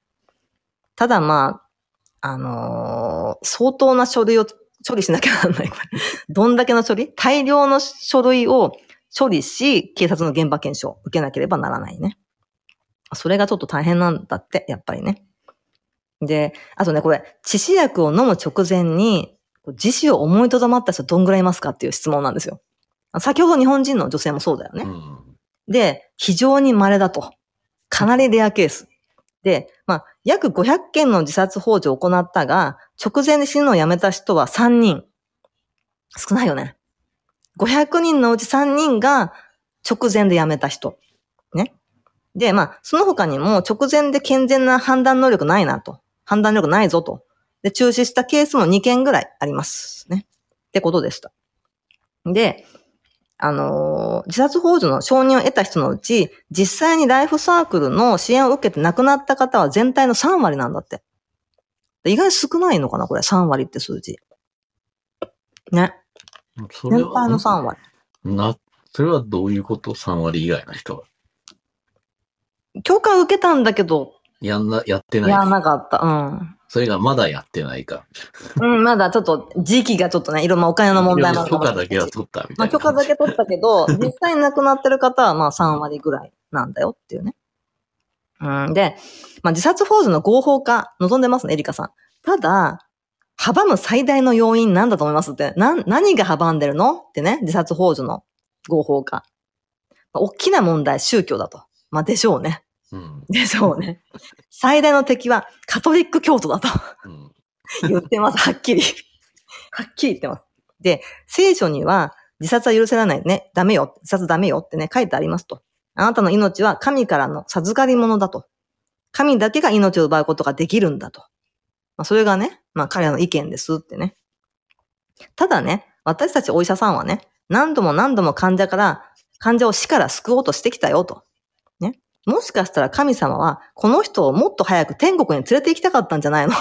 ただまあ、あのー相当な書類を処理しなきゃならない。どんだけの処理？大量の書類を処理し、警察の現場検証を受けなければならないね。それがちょっと大変なんだって、やっぱりね。で、あとね、これ、致死薬を飲む直前に、自死を思いとどまった人どんぐらいいますかっていう質問なんですよ。先ほど日本人の女性もそうだよね。うん。で、非常に稀だと。かなりレアケース。で、まあ、約500件の自殺幇助を行ったが、直前で死ぬのをやめた人は3人。少ないよね。500人のうち3人が直前でやめた人。ね。で、まあ、その他にも直前で健全な判断能力ないなと。判断力ないぞと。で、中止したケースも2件ぐらいありますね。ってことでした。で、あのー自殺幇助の承認を得た人のうち、実際にライフサークルの支援を受けて亡くなった方は全体の3割なんだって。意外に少ないのかなこれ、3割って数字。ね。全体のは、3割。な、それはどういうこと ?3 割以外の人は。許可受けたんだけど、やんな、やってない。やらなかった。うん。それがまだやってないか。うん、まだちょっと時期がちょっとね、いろんなお金の問題も許可だけは取ったみたいな。まあ許可だけ取ったけど、実際に亡くなってる方はまあ3割ぐらいなんだよっていうね。うん、で、まあ自殺幇助の合法化望んでますね、エリカさん。ただ、阻む最大の要因なんだと思いますって、な、何が阻んでるの？ってね、自殺幇助の合法化。まあ大きな問題、宗教だと。まあでしょうね。うん。でしょうね。最大の敵はカトリック教徒だと。うん。言ってます、はっきり。はっきり言ってます。で、聖書には自殺は許せられないね。ダメよ。自殺ダメよってね、書いてありますと。あなたの命は神からの授かり物だと。神だけが命を奪うことができるんだと。まあ、それがね、まあ彼らの意見ですってね。ただね、私たちお医者さんはね、何度も何度も患者から、患者を死から救おうとしてきたよと。ね。もしかしたら神様は、この人をもっと早く天国に連れて行きたかったんじゃないの？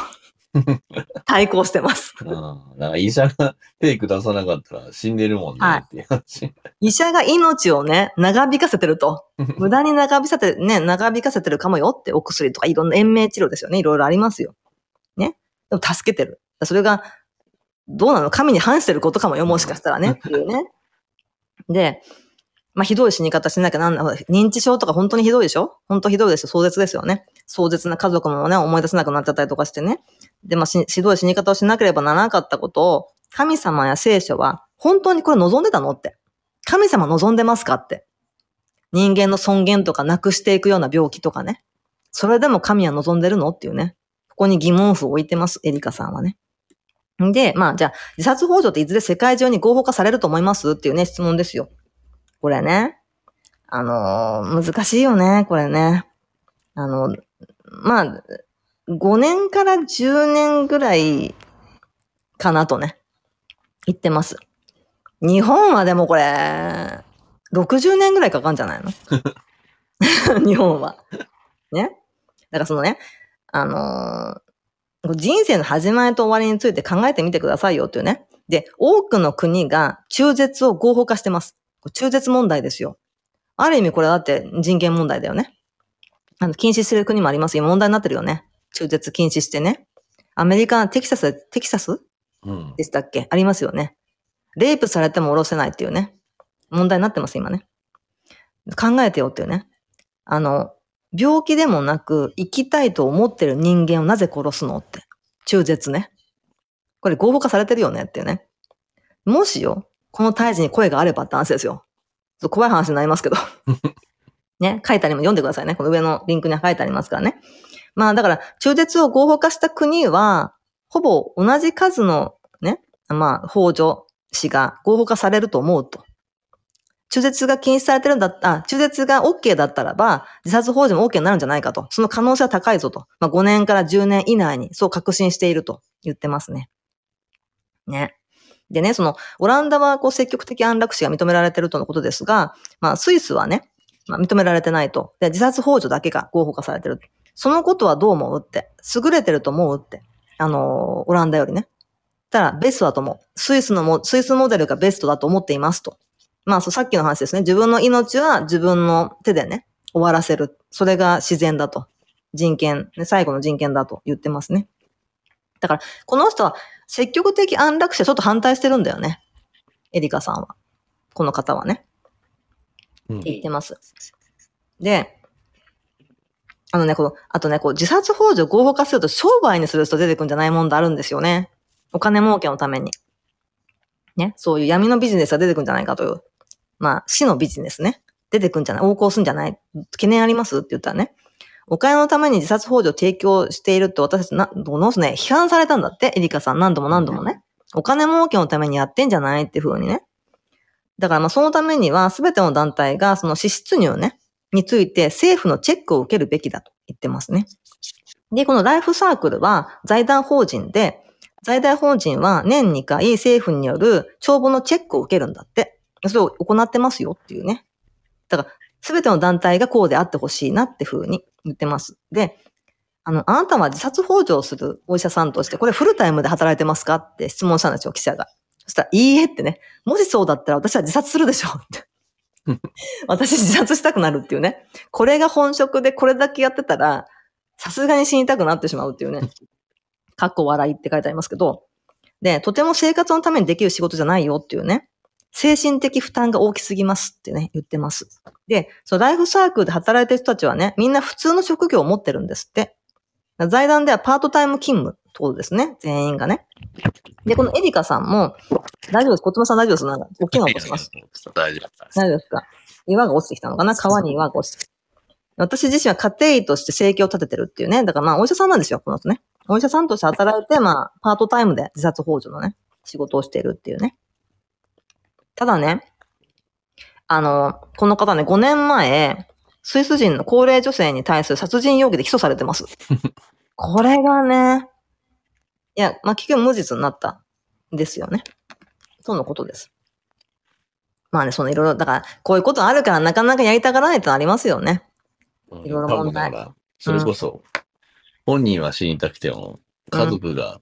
対抗してます。うん。だから医者が手下さなかったら死んでるもんねはいっていう話。医者が命をね、長引かせてると。無駄に長引かせて、ね、長引かせてるかもよってお薬とかいろんな延命治療ですよね。いろいろありますよ。ね。でも助けてる。それが、どうなの？神に反してることかもよ、もしかしたらね。っていうね。で、まあ、ひどい死に方しなきゃなんない。認知症とか本当にひどいでしょ？本当ひどいですよ。壮絶ですよね。壮絶な家族もね、思い出せなくなっちゃったりとかしてね。で、まあ、ひどい死に方をしなければならなかったことを、神様や聖書は、本当にこれ望んでたのって。神様望んでますかって。人間の尊厳とかなくしていくような病気とかね。それでも神は望んでるのっていうね。ここに疑問符を置いてます、エリカさんはね。んで、まあ、じゃあ、自殺幇助っていずれ世界中に合法化されると思います？っていうね、質問ですよ。これね。あのー難しいよね、これね。あの、まあ、5年から10年ぐらいかなとね、言ってます。日本はでもこれ、60年ぐらいかかんじゃないの？日本は。ね？だからそのね、あのー人生の始まりと終わりについて考えてみてくださいよっていうね。で、多くの国が中絶を合法化してます。中絶問題ですよ。ある意味これだって人権問題だよね。あの、禁止してる国もあります。今問題になってるよね。中絶禁止してね。アメリカ、テキサス、テキサスうん。でしたっけ？ありますよね。レイプされても下ろせないっていうね。問題になってます、今ね。考えてよっていうね。あの、病気でもなく生きたいと思ってる人間をなぜ殺すのって。中絶ね。これ合法化されてるよねっていうね。もしよ、この胎児に声があればって話ですよ。ちょっと怖い話になりますけど。ね、書いてありも読んでくださいね。この上のリンクに書いてありますからね。まあだから、中絶を合法化した国は、ほぼ同じ数のね、まあ、法助死が合法化されると思うと。中絶が禁止されてるんだった、あ中絶が OK だったらば、自殺法助も OK になるんじゃないかと。その可能性は高いぞと。まあ5年から10年以内にそう確信していると言ってますね。ね。でね、その、オランダはこう積極的安楽死が認められているとのことですが、まあスイスはね、まあ認められてないと。で、自殺法助だけが合法化されてる。そのことはどう思うって。優れてると思うって。あのーオランダよりね。たら、ベストだと思う。スイスのも、スイスモデルがベストだと思っていますと。まあ、そう、さっきの話ですね。自分の命は自分の手でね、終わらせる。それが自然だと。人権、ね、最後の人権だと言ってますね。だから、この人は積極的安楽死はちょっと反対してるんだよね。エリカさんは。この方はね。うんって言ってます。で、あのね、この、あとね、こう、自殺幇助合法化すると商売にする人出てくるんじゃない問題あるんですよね。お金儲けのために。ね、そういう闇のビジネスが出てくるんじゃないかという。まあ、死のビジネスね。出てくるんじゃない横行するんじゃない懸念あります？って言ったらね。お金のために自殺幇助を提供しているって私たちな、どのすね、批判されたんだって、エリカさん何度も何度もね。お金儲けのためにやってんじゃないっていう風にね。だからまあそのためには全ての団体がその支出入ね、について政府のチェックを受けるべきだと言ってますね。で、このライフサークルは財団法人で、財団法人は年2回政府による帳簿のチェックを受けるんだって。それを行ってますよっていうね。だから、すべての団体がこうであってほしいなって風に言ってます。で、あの、あなたは自殺幇助をするお医者さんとして、これフルタイムで働いてますかって質問したんですよ、記者が。そしたら、いいえってね。もしそうだったら私は自殺するでしょって。私自殺したくなるっていうね。これが本職でこれだけやってたら、さすがに死にたくなってしまうっていうね。かっこ笑いって書いてありますけど。で、とても生活のためにできる仕事じゃないよっていうね。精神的負担が大きすぎますってね、言ってます。で、そのライフサークルで働いてる人たちはね、みんな普通の職業を持ってるんですって。財団ではパートタイム勤務ってことですね。全員がね。で、このエリカさんも、大丈夫です。小妻さん大丈夫です。なんか、大きな音します。大丈夫です。大丈夫ですか？岩が落ちてきたのかな？川に岩が落ちてきた。私自身は家庭医として生計を立ててるっていうね。だからまあ、お医者さんなんですよ、この人ね。お医者さんとして働いて、まあ、パートタイムで自殺幇助のね、仕事をしているっていうね。ただね、あの、この方ね、5年前、スイス人の高齢女性に対する殺人容疑で起訴されてます。これがね、いや、まあ、結局無実になったんですよね。とのことです。まあね、そのいろいろ、だから、こういうことあるからなかなかやりたがらないってのありますよね。いろいろ問題それこそ、本人は死にたくても、家族が。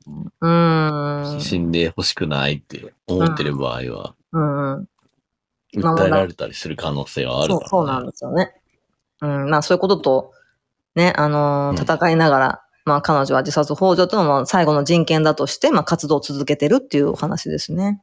死んでほしくないって思ってる場合は、うんうん。まあ訴えられたりする可能性はあるそう、から、ね。そうなんですよね。うん、まあそういうことと、ね、あのーうん戦いながら、まあ彼女は自殺幇助というのは最後の人権だとして、まあ活動を続けてるっていうお話ですね。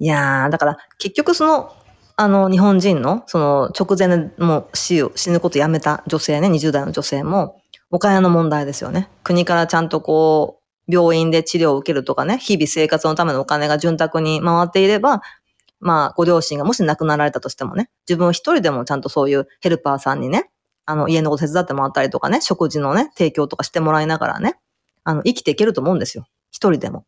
いやー、だから結局その、あの、日本人の、その直前でもう死を、死ぬことやめた女性ね、20代の女性も、お金の問題ですよね。国からちゃんとこう、病院で治療を受けるとかね、日々生活のためのお金が潤沢に回っていれば、まあ、ご両親がもし亡くなられたとしてもね、自分一人でもちゃんとそういうヘルパーさんにね、あの、家のこと手伝ってもらったりとかね、食事のね、提供とかしてもらいながらね、あの、生きていけると思うんですよ。一人でも。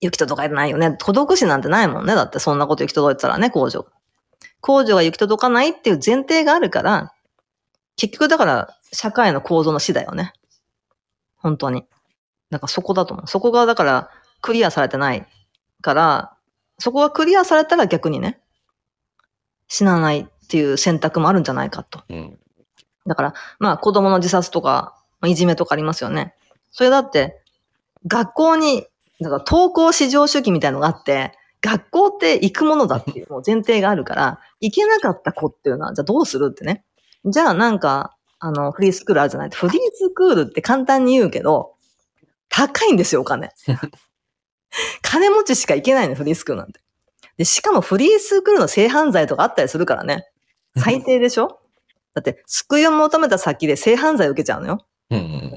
行き届かないよね。孤独死なんてないもんね。だってそんなこと行き届いてたらね、工場。工場が行き届かないっていう前提があるから、結局だから、社会の構造の死だよね。本当に。なんかそこだと思う。そこがだから、クリアされてないから、そこがクリアされたら逆にね、死なないっていう選択もあるんじゃないかと。うん。だから、まあ子供の自殺とか、まあいじめとかありますよね。それだって、学校に、だから登校至上主義みたいのがあって、学校って行くものだっていうもう前提があるから、行けなかった子っていうのは、じゃあどうするってね。じゃあなんか、あの、フリースクールあるじゃないフリースクールって簡単に言うけど、高いんですよ、お金。金持ちしか行けないの、フリースクールなんて。で、しかもフリースクールの性犯罪とかあったりするからね。最低でしょ？だって、救いを求めた先で性犯罪を受けちゃうのよ。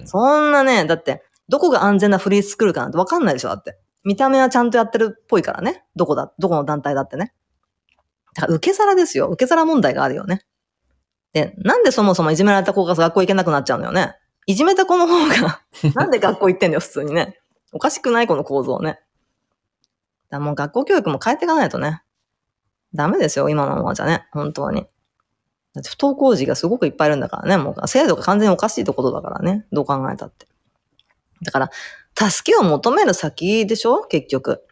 そんなね、だって、どこが安全なフリースクールかなんてわかんないでしょだって。見た目はちゃんとやってるっぽいからね。どこだ、どこの団体だってね。だから受け皿ですよ。受け皿問題があるよね。で、なんでそもそもいじめられた子が学校行けなくなっちゃうのよね？いじめた子の方が、なんで学校行ってんだよ、普通にね。おかしくないこの構造ね。だもう学校教育も変えていかないとね。ダメですよ、今のままじゃね。本当に。だって不登校児がすごくいっぱいいるんだからね。もう制度が完全におかしいってことだからね。どう考えたって。だから、助けを求める先でしょ？結局。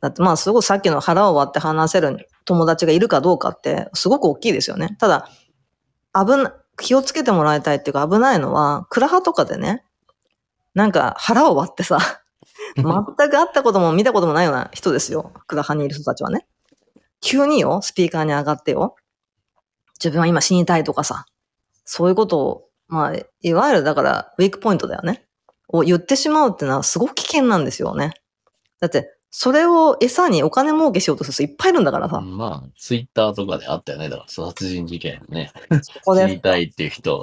だってまあすごいさっきの腹を割って話せる友達がいるかどうかってすごく大きいですよね。ただ、危な、気をつけてもらいたいっていうか危ないのは、クラハとかでね、なんか腹を割ってさ、全く会ったことも見たこともないような人ですよ。クラハにいる人たちはね。急によ、スピーカーに上がってよ。自分は今死にたいとかさ。そういうことを、まあ、いわゆるだから、ウィークポイントだよね。を言ってしまうっていうのはすごく危険なんですよね。だって、それを餌にお金儲けしようとする人いっぱいいるんだからさ。まあ、ツイッターとかであったよね。だから、殺人事件ね。ここで知りたいっていう人。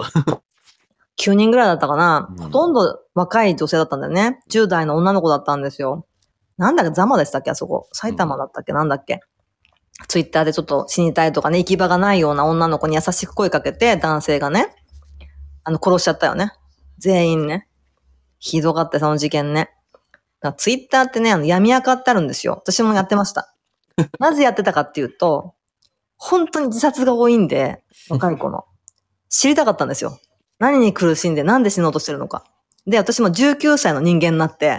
9人ぐらいだったかな、うんほとんど若い女性だったんだよね。10代の女の子だったんですよ。なんだっけ、ザマでしたっけあそこ。埼玉だったっけ、なんだっけ。ツイッターでちょっと死にたいとかね、行き場がないような女の子に優しく声かけて、男性がね、あの、殺しちゃったよね。全員ね。ひどかったよその事件ね。だツイッターってね、あの、闇垢ってあるんですよ。私もやってました。なぜやってたかっていうと、本当に自殺が多いんで、若い子の。知りたかったんですよ。何に苦しんで、なんで死のうとしてるのか。で、私も19歳の人間になって、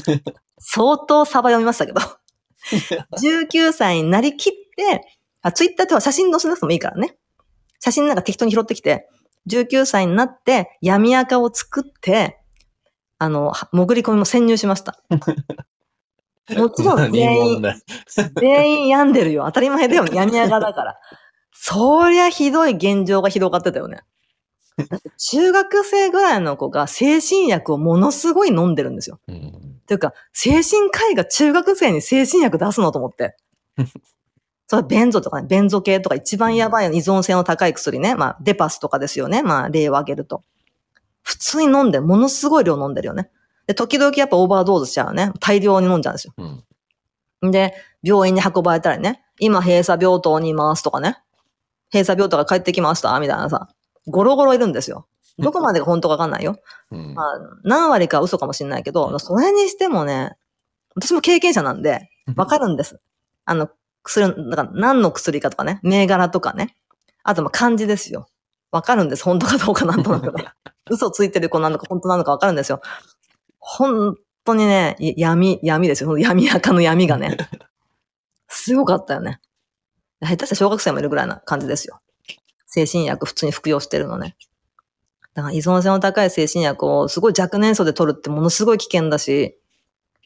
相当サバ読みましたけど、19歳になりきって、あ、ツイッターでは写真載せなくてもいいからね。写真なんか適当に拾ってきて、19歳になって闇垢を作って、あの、は潜り込みも潜入しました。もちろん何全員 全員病んでるよ。当たり前だよ。闇垢だから。そりゃひどい現状が広がってたよね。中学生ぐらいの子が精神薬をものすごい飲んでるんですよ。うんというか、精神科医が中学生に精神薬出すのと思って。それはベンゾとかね、ベンゾ系とか一番やばい依存性の高い薬ね。まあ、デパスとかですよね。まあ、例を挙げると。普通に飲んで、ものすごい量飲んでるよね。で、時々やっぱオーバードーズしちゃうよね。大量に飲んじゃうんですよ。うん。で、病院に運ばれたりね。今閉鎖病棟にいますとかね。閉鎖病棟が帰ってきましたみたいなさ。ゴロゴロいるんですよ。どこまでが本当かわかんないよ。うんまあ、何割かは嘘かもしれないけど、それにしてもね、私も経験者なんで、わかるんです。あの、薬、だから何の薬かとかね、銘柄とかね。あと、まあ、漢字ですよ。わかるんです。本当かどうかなんとなくね。嘘ついてる子なのか本当なのかわかるんですよ。本当にね、い闇、闇ですよ。闇垢の闇がね。すごかったよね。下手したら小学生もいるぐらいな感じですよ。精神薬普通に服用してるのね。だから依存性の高い精神薬をすごい若年層で取るってものすごい危険だし、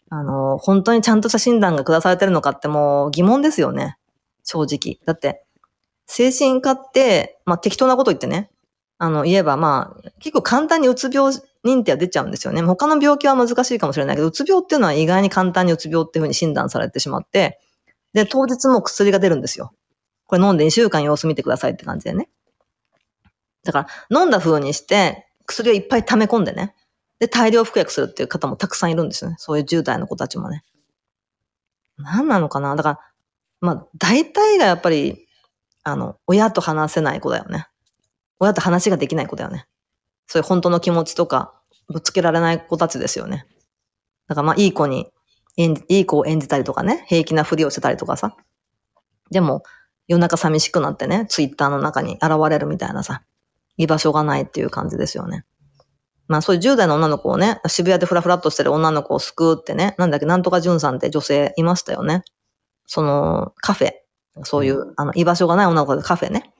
あの、本当にちゃんとした診断が下されてるのかってもう疑問ですよね。正直。だって、精神科って、まあ適当なこと言ってね、あの、言えばまあ、結構簡単にうつ病認定は出ちゃうんですよね。他の病気は難しいかもしれないけど、うつ病っていうのは意外に簡単にうつ病っていうふうに診断されてしまって、で、当日も薬が出るんですよ。これ飲んで2週間様子見てくださいって感じでね。だから、飲んだ風にして、薬をいっぱい溜め込んでね。で、大量服薬するっていう方もたくさんいるんですよね。そういう10代の子たちもね。何なのかな？だから、まあ、大体がやっぱり、あの、親と話せない子だよね。親と話ができない子だよね。そういう本当の気持ちとか、ぶつけられない子たちですよね。だからまあ、いい子にいい子を演じたりとかね、平気なふりをしてたりとかさ。でも、夜中寂しくなってね、ツイッターの中に現れるみたいなさ、居場所がないっていう感じですよね。まあそういう10代の女の子をね、渋谷でフラフラっとしてる女の子を救うってね、なんだっけ、なんとかじゅんさんって女性いましたよね。その、カフェ。そういう、あの、居場所がない女の子でカフェね。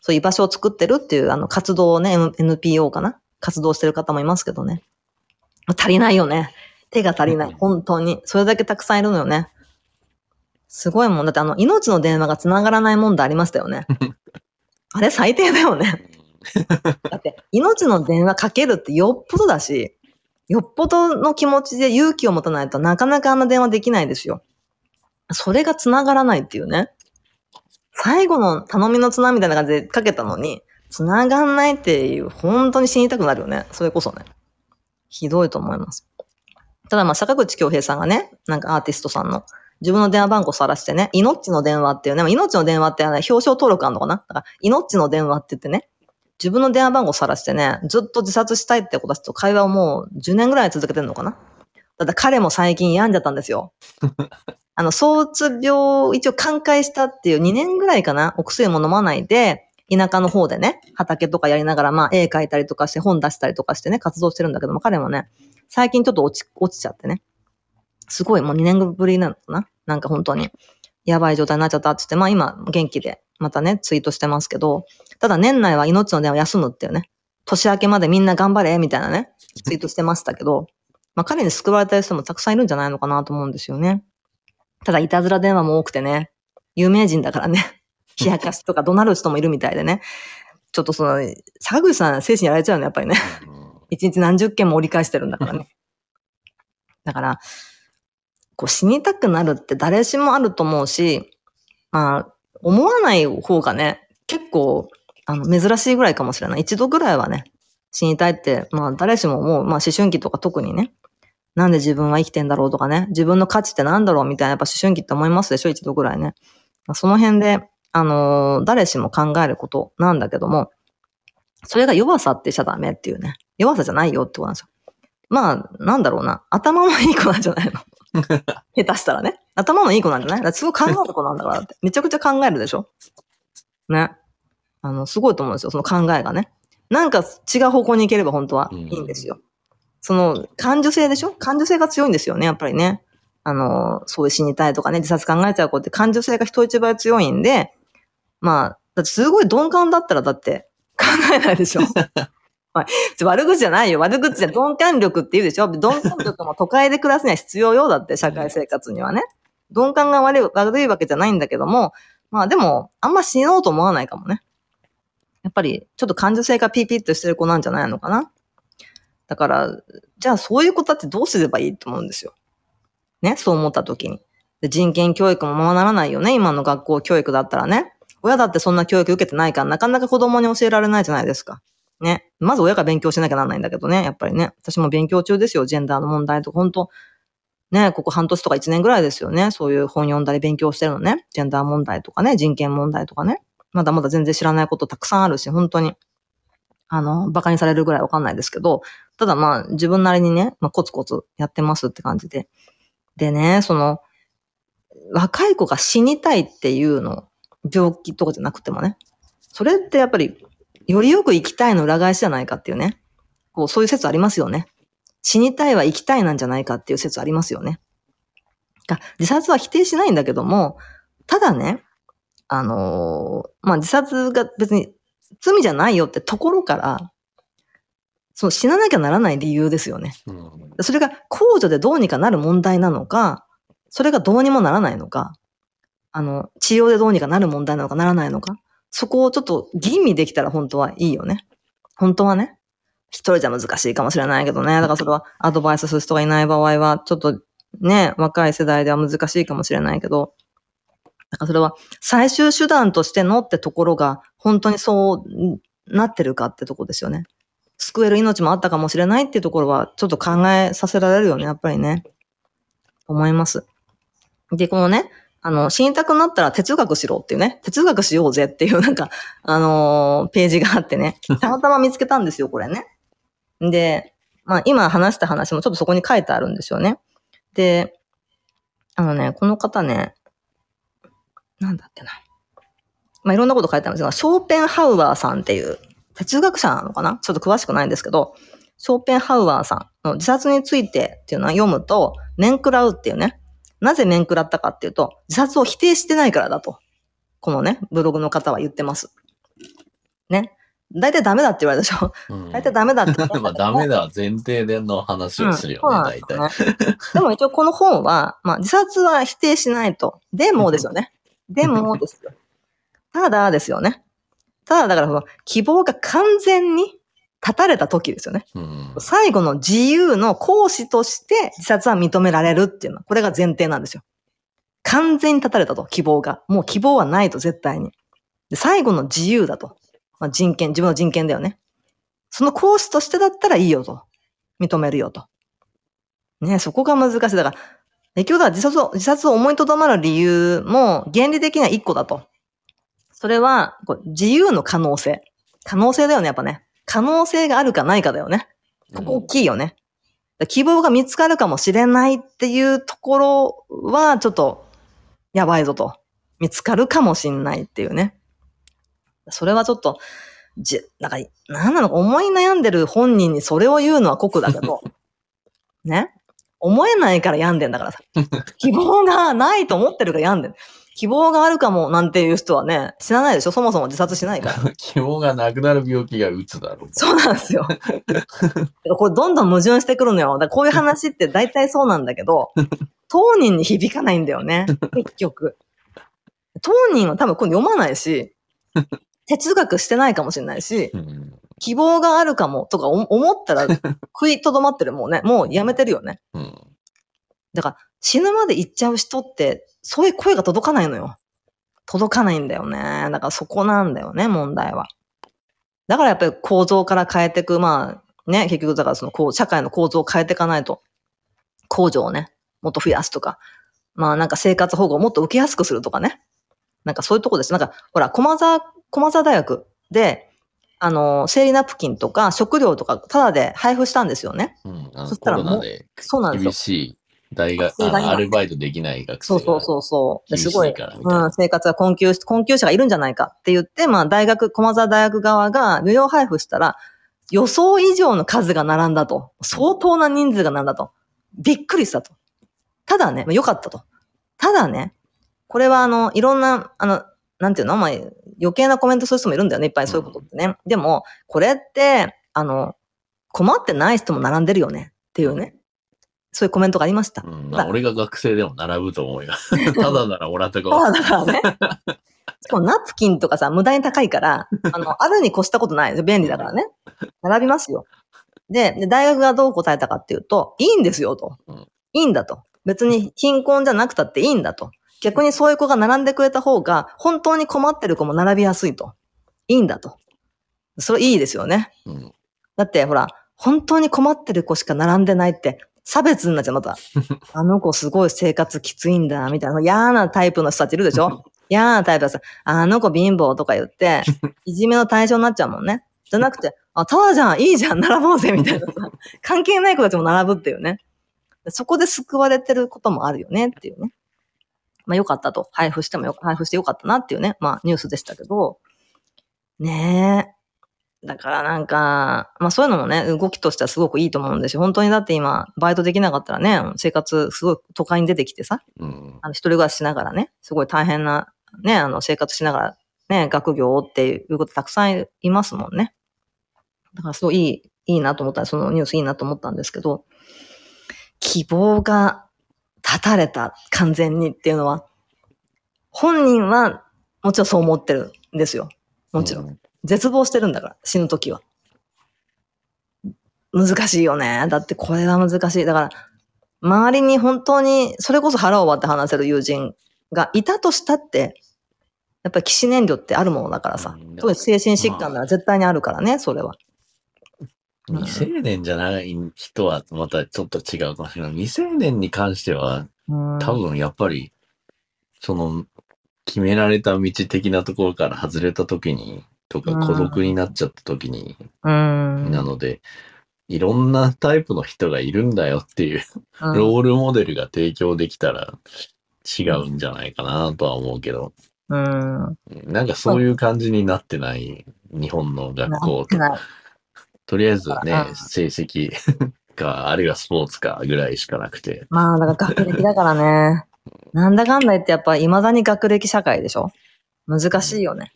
そういう居場所を作ってるっていう、あの、活動をね、NPO かな？活動してる方もいますけどね。足りないよね。手が足りない。本当に。それだけたくさんいるのよね。すごいもん。だってあの、命の電話が繋がらない問題ありましたよね。あれ最低だよね。だって、命の電話かけるってよっぽどだし、よっぽどの気持ちで勇気を持たないとなかなかあんな電話できないですよ。それが繋がらないっていうね。最後の頼みの綱みたいな感じでかけたのに、繋がんないっていう、本当に死にたくなるよね。それこそね。ひどいと思います。ただまあ、坂口京平さんがね、なんかアーティストさんの自分の電話番号さらしてね、命の電話っていうね、命の電話って、ね、表彰登録あるのかな？だから、命の電話って言ってね、自分の電話番号さらしてね、ずっと自殺したいって子たちと会話をもう10年ぐらい続けてるのかな？だって彼も最近病んじゃったんですよ。あの、躁うつ病を一応寛解したっていう2年ぐらいかな、お薬も飲まないで、田舎の方でね、畑とかやりながら、まあ、絵描いたりとかして、本出したりとかしてね、活動してるんだけども、彼もね、最近ちょっと落ち、落ちちゃってね。すごい、もう2年ぶりなのかななんか本当に、やばい状態になっちゃったって言って、まあ今、元気で、またね、ツイートしてますけど、ただ年内は命の電話休むっていうね、年明けまでみんな頑張れ、みたいなね、ツイートしてましたけど、まあ彼に救われた人もたくさんいるんじゃないのかなと思うんですよね。ただ、いたずら電話も多くてね、有名人だからね、冷やかしとか怒鳴る人もいるみたいでね、ちょっとその、坂口さん精神やられちゃうね、やっぱりね。一日何十件も折り返してるんだからね。だから、こう死にたくなるって誰しもあると思うし、まあ、思わない方がね、結構、あの、珍しいぐらいかもしれない。一度ぐらいはね、死にたいって、まあ誰しも思う。まあ思春期とか特にね。なんで自分は生きてんだろうとかね。自分の価値ってなんだろうみたいな、やっぱ思春期って思いますでしょ？一度ぐらいね。まあその辺で、あのー誰しも考えることなんだけども、それが弱さって言っちゃダメっていうね。弱さじゃないよってことなんですよ。まあ、なんだろうな。頭もいい子なんじゃないの？下手したらね。頭もいい子なんじゃない？だからすごい考える子なんだからって。めちゃくちゃ考えるでしょ？ね。あの、すごいと思うんですよ。その考えがね。なんか違う方向に行ければ本当はいいんですよ。その、感受性でしょ？感受性が強いんですよね、やっぱりね。あの、そういう死にたいとかね、自殺考えちゃう子って感受性が人一倍強いんで、まあ、だってすごい鈍感だったらだって考えないでしょ はい。悪口じゃないよ。悪口じゃ鈍感力って言うでしょ鈍感力も都会で暮らすには必要よ。だって、社会生活にはね。鈍感が悪い悪いわけじゃないんだけども、まあでも、あんま死のうと思わないかもね。やっぱり、ちょっと感受性がピーピーっとしてる子なんじゃないのかな。だから、じゃあそういう子たってどうすればいいと思うんですよ。ね、そう思った時に。人権教育もままならないよね、今の学校教育だったらね。親だってそんな教育受けてないから、なかなか子供に教えられないじゃないですか。ね。まず親が勉強しなきゃならないんだけどね、やっぱりね。私も勉強中ですよ、ジェンダーの問題とか、本当ね、ここ半年とか1年ぐらいですよね。そういう本読んだり勉強してるのね。ジェンダー問題とかね、人権問題とかね。まだまだ全然知らないことたくさんあるし、本当に。あの、馬鹿にされるぐらいわかんないですけど、ただまあ、自分なりにね、まあ、コツコツやってますって感じで。でね、その、若い子が死にたいっていうの、病気とかじゃなくてもね。それってやっぱり、よりよく生きたいの裏返しじゃないかっていうね。こう、そういう説ありますよね。死にたいは生きたいなんじゃないかっていう説ありますよね。自殺は否定しないんだけども、ただね、あのーまあ、自殺が別に罪じゃないよってところから、その死ななきゃならない理由ですよね。うんそれが控除でどうにかなる問題なのか、それがどうにもならないのか、あの、治療でどうにかなる問題なのかならないのか、そこをちょっと吟味できたら本当はいいよね。本当はね。一人じゃ難しいかもしれないけどね。だからそれはアドバイスする人がいない場合は、ちょっとね、若い世代では難しいかもしれないけど、だからそれは最終手段としてのってところが本当にそうなってるかってとこですよね。救える命もあったかもしれないっていうところはちょっと考えさせられるよね、やっぱりね。思います。で、このね、あの、死にたくなったら哲学しろっていうね、哲学しようぜっていうなんか、あのーページがあってね、たまたま見つけたんですよ、これね。で、まあ今話した話もちょっとそこに書いてあるんですよね。で、あのね、この方ね、なんだっけな。まあいろんなこと書いてあるんですが、ショーペンハウアーさんっていう哲学者なのかな？ちょっと詳しくないんですけど、ショーペンハウアーさんの自殺についてっていうのは読むと、面食らうっていうね。なぜ面食らったかっていうと、自殺を否定してないからだと。このね、ブログの方は言ってます。ね。大体ダメだって言われるでしょ？うん大体ダメだって言われる まあダメだ前提での話をするよね、うん大体。でも一応この本は、まあ自殺は否定しないと。でもですよね。でもですよ。ただですよね。ただだからその希望が完全に断たれた時ですよね。うん最後の自由の行使として自殺は認められるっていうのは、これが前提なんですよ。完全に断たれたと、希望が。もう希望はないと、絶対に。で最後の自由だと。まあ、人権、自分の人権だよね。その行使としてだったらいいよと。認めるよと。ねそこが難しい。だから、結局は自殺を、自殺を思いとどまる理由も原理的には一個だと。それは、こう自由の可能性。可能性だよね、やっぱね。可能性があるかないかだよね。ここ大きいよね。希望が見つかるかもしれないっていうところは、ちょっと、やばいぞと。見つかるかもしんないっていうね。それはちょっと、じ、なんか、なんなのか思い悩んでる本人にそれを言うのは酷だけど、ね。思えないから病んでんだからさ。希望がないと思ってるから病んでん。希望があるかもなんていう人はね、死なないでしょそもそも自殺しないから。希望がなくなる病気がうつだろう。そうなんですよ。これどんどん矛盾してくるのよ。だこういう話って大体そうなんだけど、当人に響かないんだよね。結局。当人は多分これ読まないし、哲学してないかもしれないし、うん希望があるかもとか思思ったら 食いとどまってるもうね。もうやめてるよね。うんだから死ぬまで行っちゃう人って、そういう声が届かないのよ。届かないんだよね。だからそこなんだよね、問題は。だからやっぱり構造から変えていく、まあね、結局だからそのこう社会の構造を変えていかないと、工場をね、もっと増やすとか、まあなんか生活保護をもっと受けやすくするとかね。なんかそういうとこです。なんか、ほら、駒沢、駒沢大学で、あの、生理ナプキンとか食料とかタダで配布したんですよね。うん。そしたらもうそうなんですよ厳しい大学、アルバイトできない学生がそうそうそうそう。ですごい、うん、生活が困窮し、困窮者がいるんじゃないかって言って、まあ大学、駒沢大学側が無料配布したら、予想以上の数が並んだと。相当な人数が並んだと。びっくりしたと。ただね、まあ、良かったと。ただね、これはあの、いろんな、あの、なんていうの？まあ、余計なコメントする人もいるんだよね。いっぱいそういうことってね。でも、これって、あの、困ってない人も並んでるよねっていうね。そういうコメントがありました。うん、俺が学生でも並ぶと思うよ。ただならもらってこそうだからね。しかもナプキンとかさ、無駄に高いから、あの、あるに越したことない。便利だからね。並びますよ。で、で大学がどう答えたかっていうと、いいんですよとうん。いいんだと。別に貧困じゃなくたっていいんだと。逆にそういう子が並んでくれた方が、本当に困ってる子も並びやすいと。いいんだと。それいいですよね。う。うん。だってほら、本当に困ってる子しか並んでないって、差別になっちゃう、また。あの子すごい生活きついんだ、みたいな。嫌なタイプの人たちいるでしょ？嫌なタイプはさ、あの子貧乏とか言って、いじめの対象になっちゃうもんね。じゃなくて、あ、ただじゃん、いいじゃん、並ぼうぜ、みたいなさ。関係ない子たちも並ぶっていうね。そこで救われてることもあるよね、っていうね。まあよかったと。配布してもよ、配布してよかったなっていうね。まあニュースでしたけど。ねえ。だからなんか、まあそういうのもね、動きとしてはすごくいいと思うんですよ。本当にだって今、バイトできなかったらね、生活すごい都会に出てきてさ、うん。あの一人暮らししながらね、すごい大変な、ね、あの生活しながら、ね、学業をっていうことたくさんいますもんね。だからすごいいい、いいなと思った、そのニュースいいなと思ったんですけど、希望が断たれた、完全にっていうのは、本人はもちろんそう思ってるんですよ。もちろん。ん。絶望してるんだから、死ぬときは。難しいよね。だってこれは難しい。だから、周りに本当に、それこそ腹を割って話せる友人がいたとしたって、やっぱり騎士燃料ってあるものだからさうん。特に精神疾患なら絶対にあるからね、それは。うん。未成年じゃない人はまたちょっと違うかもしれない。未成年に関しては、うん。多分やっぱり、その、決められた道的なところから外れた時に、とかうん。孤独になっちゃった時に、うん。なので、いろんなタイプの人がいるんだよっていう、うん。ロールモデルが提供できたら違うんじゃないかなとは思うけど、うん。なんかそういう感じになってない日本の学校と。ないとりあえずねう、ん成績か、あるいはスポーツかぐらいしかなくて。まあ、だから学歴だからね。なんだかんだ言ってやっぱ未だに学歴社会でしょ？難しいよね。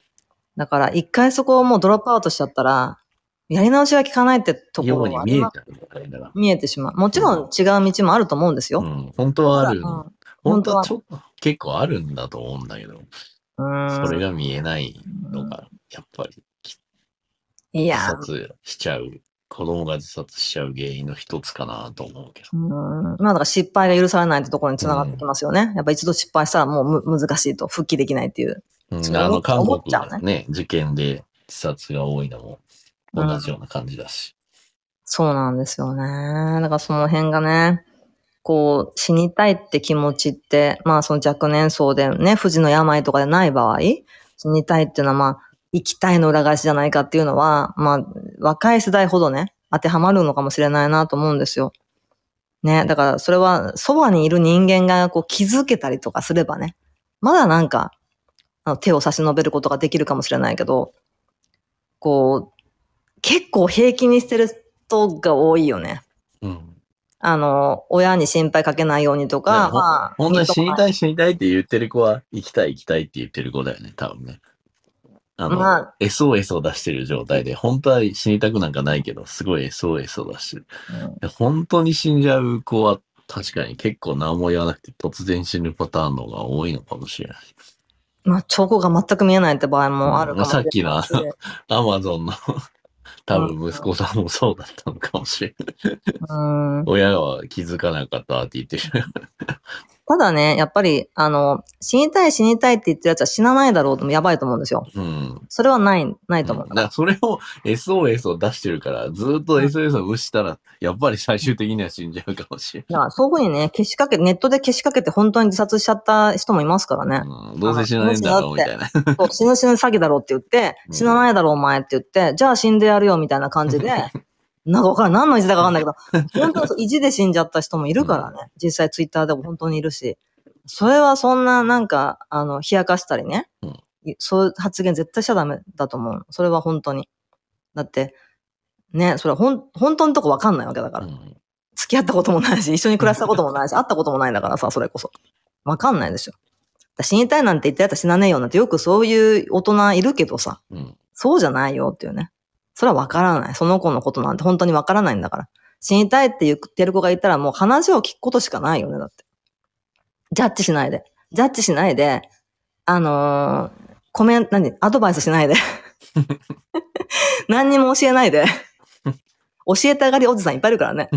だから一回そこをもうドロップアウトしちゃったら、やり直しが効かないってところはあります見え見えてしまう。もちろん違う道もあると思うんですよ。ら。うん、本当はある。うん本当はちょっと結構あるんだと思うんだけど、うんそれが見えないのが、やっぱり自いや、殺しちゃう、子供が自殺しちゃう原因の一つかなと思うけど。うん、まあだから失敗が許されないってところにつながってきますよね。やっぱ一度失敗したらもうむ難しいと、復帰できないっていう。うん、あの、韓国のね、受験で自殺が多いのも同じような感じだし。そうなんですよね。だからその辺がね、こう、死にたいって気持ちって、まあその若年層でね、不治の病とかでない場合、死にたいっていうのはまあ、生きたいの裏返しじゃないかっていうのは、まあ、若い世代ほどね、当てはまるのかもしれないなと思うんですよ。ね、だからそれは、そばにいる人間がこう気づけたりとかすればね、まだなんか、あの手を差し伸べることができるかもしれないけど、こう、結構平気にしてる人が多いよね。うん。あの、親に心配かけないようにとか、ほまあ、本当に死にい。たい死にたいって言ってる子は、行きたい行きたいって言ってる子だよね、多分ね。あの、まあ SOS を出してる状態で、本当は死にたくなんかないけど、すごい SOS を出してる。で本当に死んじゃう子は、確かに結構何も言わなくて突然死ぬパターンの方が多いのかもしれない。まあ、兆候が全く見えないって場合もあるかもしれな。うんさっきの アマゾンの多分息子さんもそうだったのかもしれない。うん。親は気づかなかったって言ってる。ただね、やっぱり、あの、死にたい死にたいって言ってるやつは死なないだろうともやばいと思うんですよ。うん。それはない、ないと思う。だからそれを SOS を出してるから、ずっと SOS を無視したら、やっぱり最終的には死んじゃうかもしれだからそういうふうにね、消しかけ、ネットで消しかけて本当に自殺しちゃった人もいますからね。ない。うん、どうせ死なねえんだろうみたいな。そう死ぬ死ぬ詐欺だろうって言って、うん死なないだろうお前って言って、じゃあ死んでやるよみたいな感じで、なんかわからん、何の意地だかわかんないけど、本当意地で死んじゃった人もいるからね。実際ツイッターでも本当にいるし。それはそんななんか、あの、冷やかしたりね。うんいそういう発言絶対しちゃダメだと思う。それは本当に。だって、ね、それはほん、本当のとこわかんないわけだから。うん付き合ったこともないし、一緒に暮らしたこともないし、会ったこともないんだからさ、それこそ。わかんないでしょ。死にたいなんて言ってやったら死なねえよなんてよくそういう大人いるけどさ、うん。そうじゃないよっていうね。それはわからない。その子のことなんて本当にわからないんだから。死にたいって言ってる子がいたらもう話を聞くことしかないよね、だって。ジャッジしないで。ジャッジしないで、あのーコメント、何？アドバイスしないで。何にも教えないで。教えたがりおじさんいっぱいいるからね。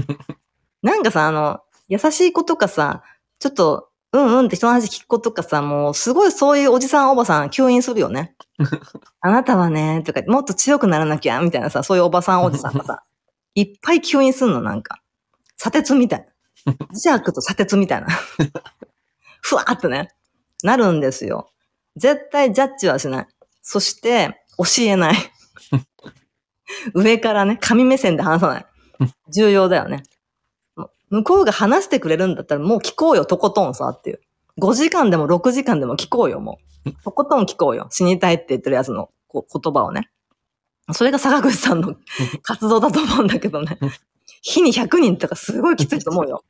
なんかさ、あの、優しい子とかさ、ちょっと、うんうんって人の話聞く子とかさ、もうすごいそういうおじさんおばさん吸引するよね。あなたはね、とか、もっと強くならなきゃ、みたいなさ、そういうおばさんおじさんがさ、いっぱい吸引すんの、なんか。砂鉄みたいな。磁石と砂鉄みたいな。ふわーってね、なるんですよ。絶対ジャッジはしない。そして、教えない。上からね、神目線で話さない。重要だよね。向こうが話してくれるんだったらもう聞こうよ、とことんさっていう。5時間でも6時間でも聞こうよ、もう。とことん聞こうよ。死にたいって言ってるやつのこう言葉をね。それが坂口さんの活動だと思うんだけどね。日に100人とかすごいきついと思うよ。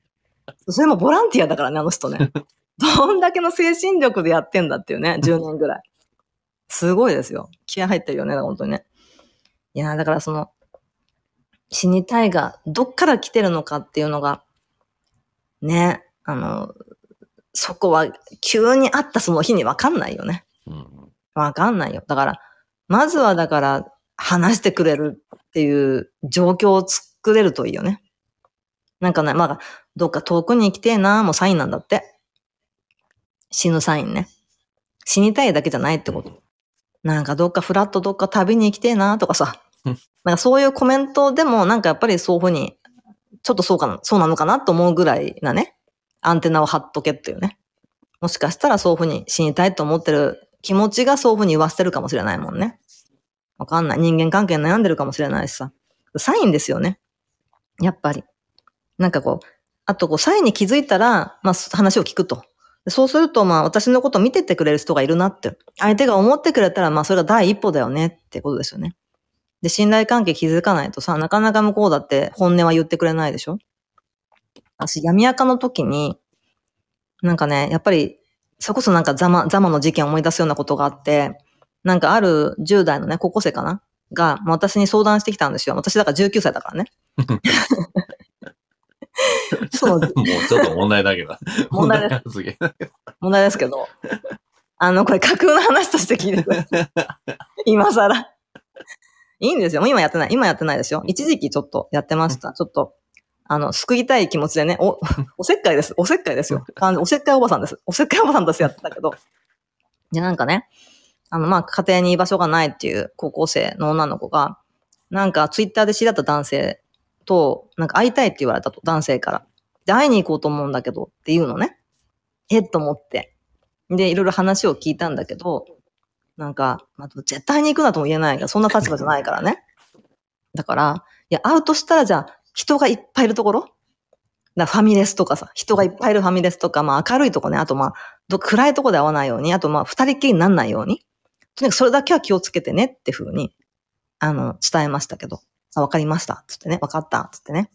それもボランティアだからね、あの人ね。どんだけの精神力でやってんだっていうね、10年ぐらい。すごいですよ。気合入ってるよね、本当にね。いやー、だからその、死にたいが、どっから来てるのかっていうのが、ね、あの、そこは急に会ったその日にわかんないよね。うん。わかんないよ。だから、まずはだから、話してくれるっていう状況を作れるといいよね。なんかね、まあ、どっか遠くに行きてえな、もうサインなんだって。死ぬサインね。死にたいだけじゃないってこと。なんかどっかフラットどっか旅に行きてえなとかさ。うんなんかそういうコメントでもなんかやっぱりそういうふうに、ちょっとそうかな、そうなのかなと思うぐらいなね、アンテナを張っとけっていうね。もしかしたらそういうふうに死にたいと思ってる気持ちがそういうふうに言わせてるかもしれないもんね。わかんない。人間関係悩んでるかもしれないしさ。サインですよね。やっぱり。なんかこう、あとこう、サインに気づいたら、まあ話を聞くと。そうすると、まあ私のこと見ててくれる人がいるなって。相手が思ってくれたら、まあそれが第一歩だよねってことですよね。で、信頼関係築かないとさ、なかなか向こうだって本音は言ってくれないでしょ？私、闇垢の時に、なんかね、やっぱり、それこそなんかザマ、ザマの事件を思い出すようなことがあって、なんかある10代のね、高校生かな？が、まあ私に相談してきたんですよ。私だから19歳だからね。そう、もうちょっと問題だけど。問題です。問題ですけど、あの、これ架空の話として聞いてください。今更。いいんですよ。もう今やってない。今やってないですよ。一時期ちょっとやってました。ちょっと、あの、救いたい気持ちでね、お、おせっかいです。おせっかいですよ。おせっかいおばさんです。おせっかいおばさんとしてやってたけど。で、なんかね、あの、まあ、家庭に居場所がないっていう高校生の女の子が、なんかツイッターで知り合った男性と、なんか会いたいって言われたと、男性から。で、会いに行こうと思うんだけどっていうのね。えっと思って。で、いろいろ話を聞いたんだけど、なんか、まあ、絶対に行くなとも言えないから、そんな立場じゃないからね。だから、いや、会うとしたら、じゃあ、人がいっぱいいるところ？だファミレスとかさ、人がいっぱいいるファミレスとか、まあ明るいとこね、あとまあ、暗いとこで会わないように、あとまあ二人っきりにならないように、とにかくそれだけは気をつけてねって風に、あの、伝えましたけど、あ、わかりました、つってね、わかった、つってね。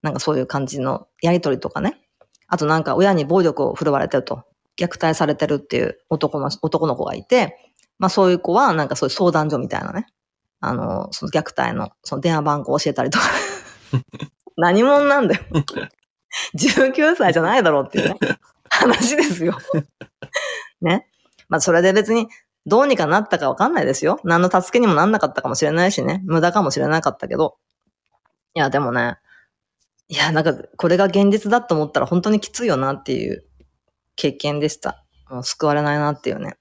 なんかそういう感じのやりとりとかね。あとなんか親に暴力を振るわれてると、虐待されてるっていう男の、男の子がいて、まあそういう子はなんかそういう相談所みたいなね。あの、その虐待の、その電話番号を教えたりとか。何者なんだよ。19歳じゃないだろうっていうね。話ですよ。ね。まあそれで別にどうにかなったかわかんないですよ。何の助けにもなんなかったかもしれないしね。無駄かもしれなかったけど。いや、でもね、いや、なんか、これが現実だと思ったら本当にきついよなっていう経験でした。もう救われないなっていうね。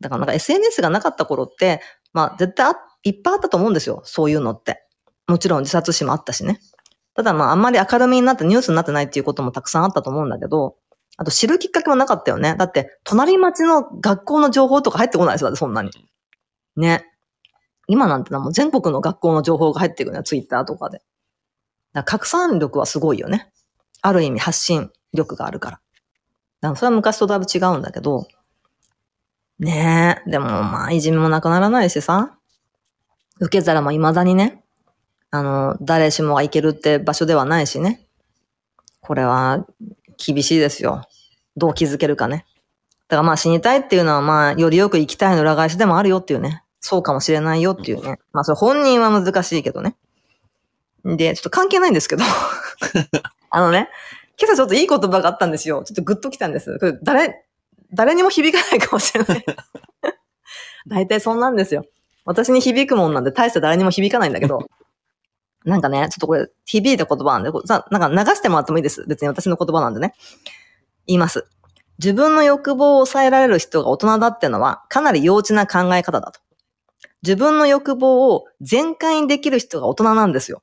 だからなんか SNS がなかった頃って、まあ絶対いっぱいあったと思うんですよ。そういうのって。もちろん自殺死もあったしね。ただまああんまり明るみになってニュースになってないっていうこともたくさんあったと思うんだけど、あと知るきっかけもなかったよね。だって隣町の学校の情報とか入ってこないですよ。そんなに。ね。今なんてのはもう全国の学校の情報が入ってくるのよ。ツイッターとかで。だから拡散力はすごいよね。ある意味発信力があるから。だからそれは昔とだいぶ違うんだけど、ねえ、でもまあいじめもなくならないしさ、受け皿も未だにね、あの、誰しもが行けるって場所ではないしね。これは厳しいですよ。どう気づけるかね。だからまあ死にたいっていうのはまあよりよく生きたいの裏返しでもあるよっていうね。そうかもしれないよっていうね。まあそれ本人は難しいけどね。で、ちょっと関係ないんですけど。あのね、今朝ちょっといい言葉があったんですよ。ちょっとグッときたんです。これ誰、誰にも響かないかもしれない。大体そんなんですよ。私に響くもんなんで大して誰にも響かないんだけど。なんかね、ちょっとこれ響いた言葉なんで、さなんか流してもらってもいいです。別に私の言葉なんでね。言います。自分の欲望を抑えられる人が大人だってのはかなり幼稚な考え方だと。自分の欲望を全開にできる人が大人なんですよ。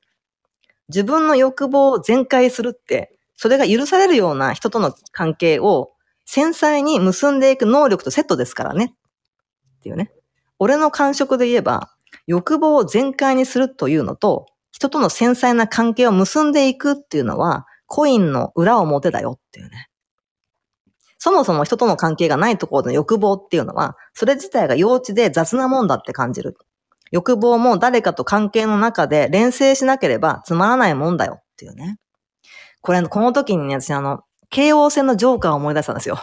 自分の欲望を全開するって、それが許されるような人との関係を繊細に結んでいく能力とセットですからね。っていうね。俺の感触で言えば、欲望を全開にするというのと、人との繊細な関係を結んでいくっていうのは、コインの裏表だよっていうね。そもそも人との関係がないところの欲望っていうのは、それ自体が幼稚で雑なもんだって感じる。欲望も誰かと関係の中で連成しなければつまらないもんだよっていうね。これ、この時にね、私あの、京王線のジョーカーを思い出したんですよ。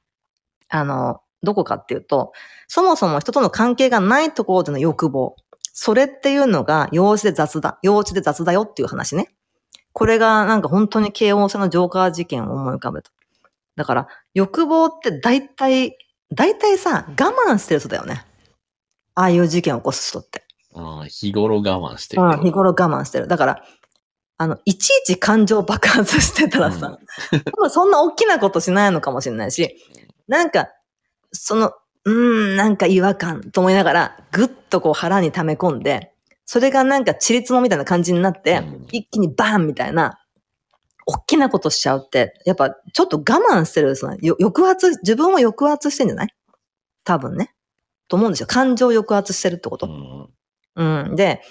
あの、どこかっていうと、そもそも人との関係がないところでの欲望。それっていうのが幼稚で雑だ。幼稚で雑だよっていう話ね。これがなんか本当に京王線のジョーカー事件を思い浮かべた。だから、欲望って大体、大体さ、我慢してる人だよね。ああいう事件を起こす人って。ああ日頃我慢してる。うん、日頃我慢してる。だから、あの、いちいち感情爆発してたらさ、多分そんな大きなことしないのかもしれないし、なんか、その、うーん、なんか違和感と思いながら、ぐっとこう腹に溜め込んで、それがなんかチリツモみたいな感じになって、うん一気にバーンみたいな、大きなことしちゃうって、やっぱちょっと我慢してる、そのよ抑圧、自分を抑圧してんじゃない？多分ね。と思うんですよ。感情を抑圧してるってこと。うんうん。で、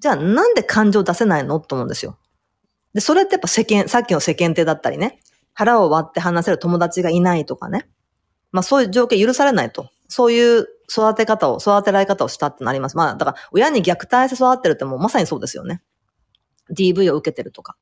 じゃあなんで感情出せないの？と思うんですよ。で、それってやっぱ世間、さっきの世間体だったりね、腹を割って話せる友達がいないとかね。まあそういう条件許されないと。そういう育て方を、育てられ方をしたってなります。まあだから親に虐待して育ってるってもうまさにそうですよね。DV を受けてるとか。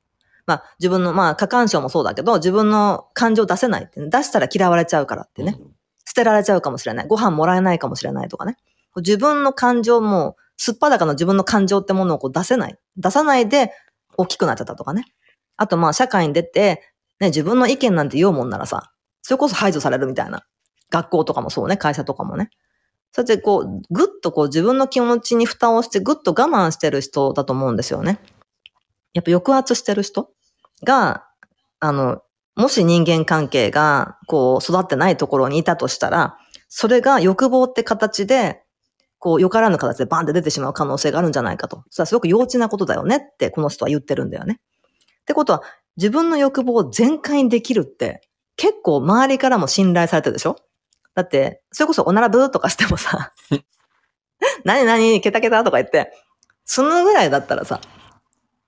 まあ自分の、まあ過干渉もそうだけど、自分の感情を出せないって、ね、出したら嫌われちゃうからってね。捨てられちゃうかもしれない。ご飯もらえないかもしれないとかね。自分の感情も、すっぱだかの自分の感情ってものをこう出せない。出さないで大きくなっちゃったとかね。あとまあ社会に出て、ね、自分の意見なんて言おうもんならさ、それこそ排除されるみたいな。学校とかもそうね、会社とかもね。そうやってこう、ぐっとこう自分の気持ちに蓋をしてぐっと我慢してる人だと思うんですよね。やっぱ抑圧してる人が、あの、もし人間関係が、こう、育ってないところにいたとしたら、それが欲望って形で、こう、よからぬ形でバンって出てしまう可能性があるんじゃないかと。それはすごく幼稚なことだよねって、この人は言ってるんだよね。ってことは、自分の欲望を全開にできるって、結構周りからも信頼されてるでしょ？だって、それこそおならブーとかしてもさ、何何ケタケタとか言って、そのぐらいだったらさ、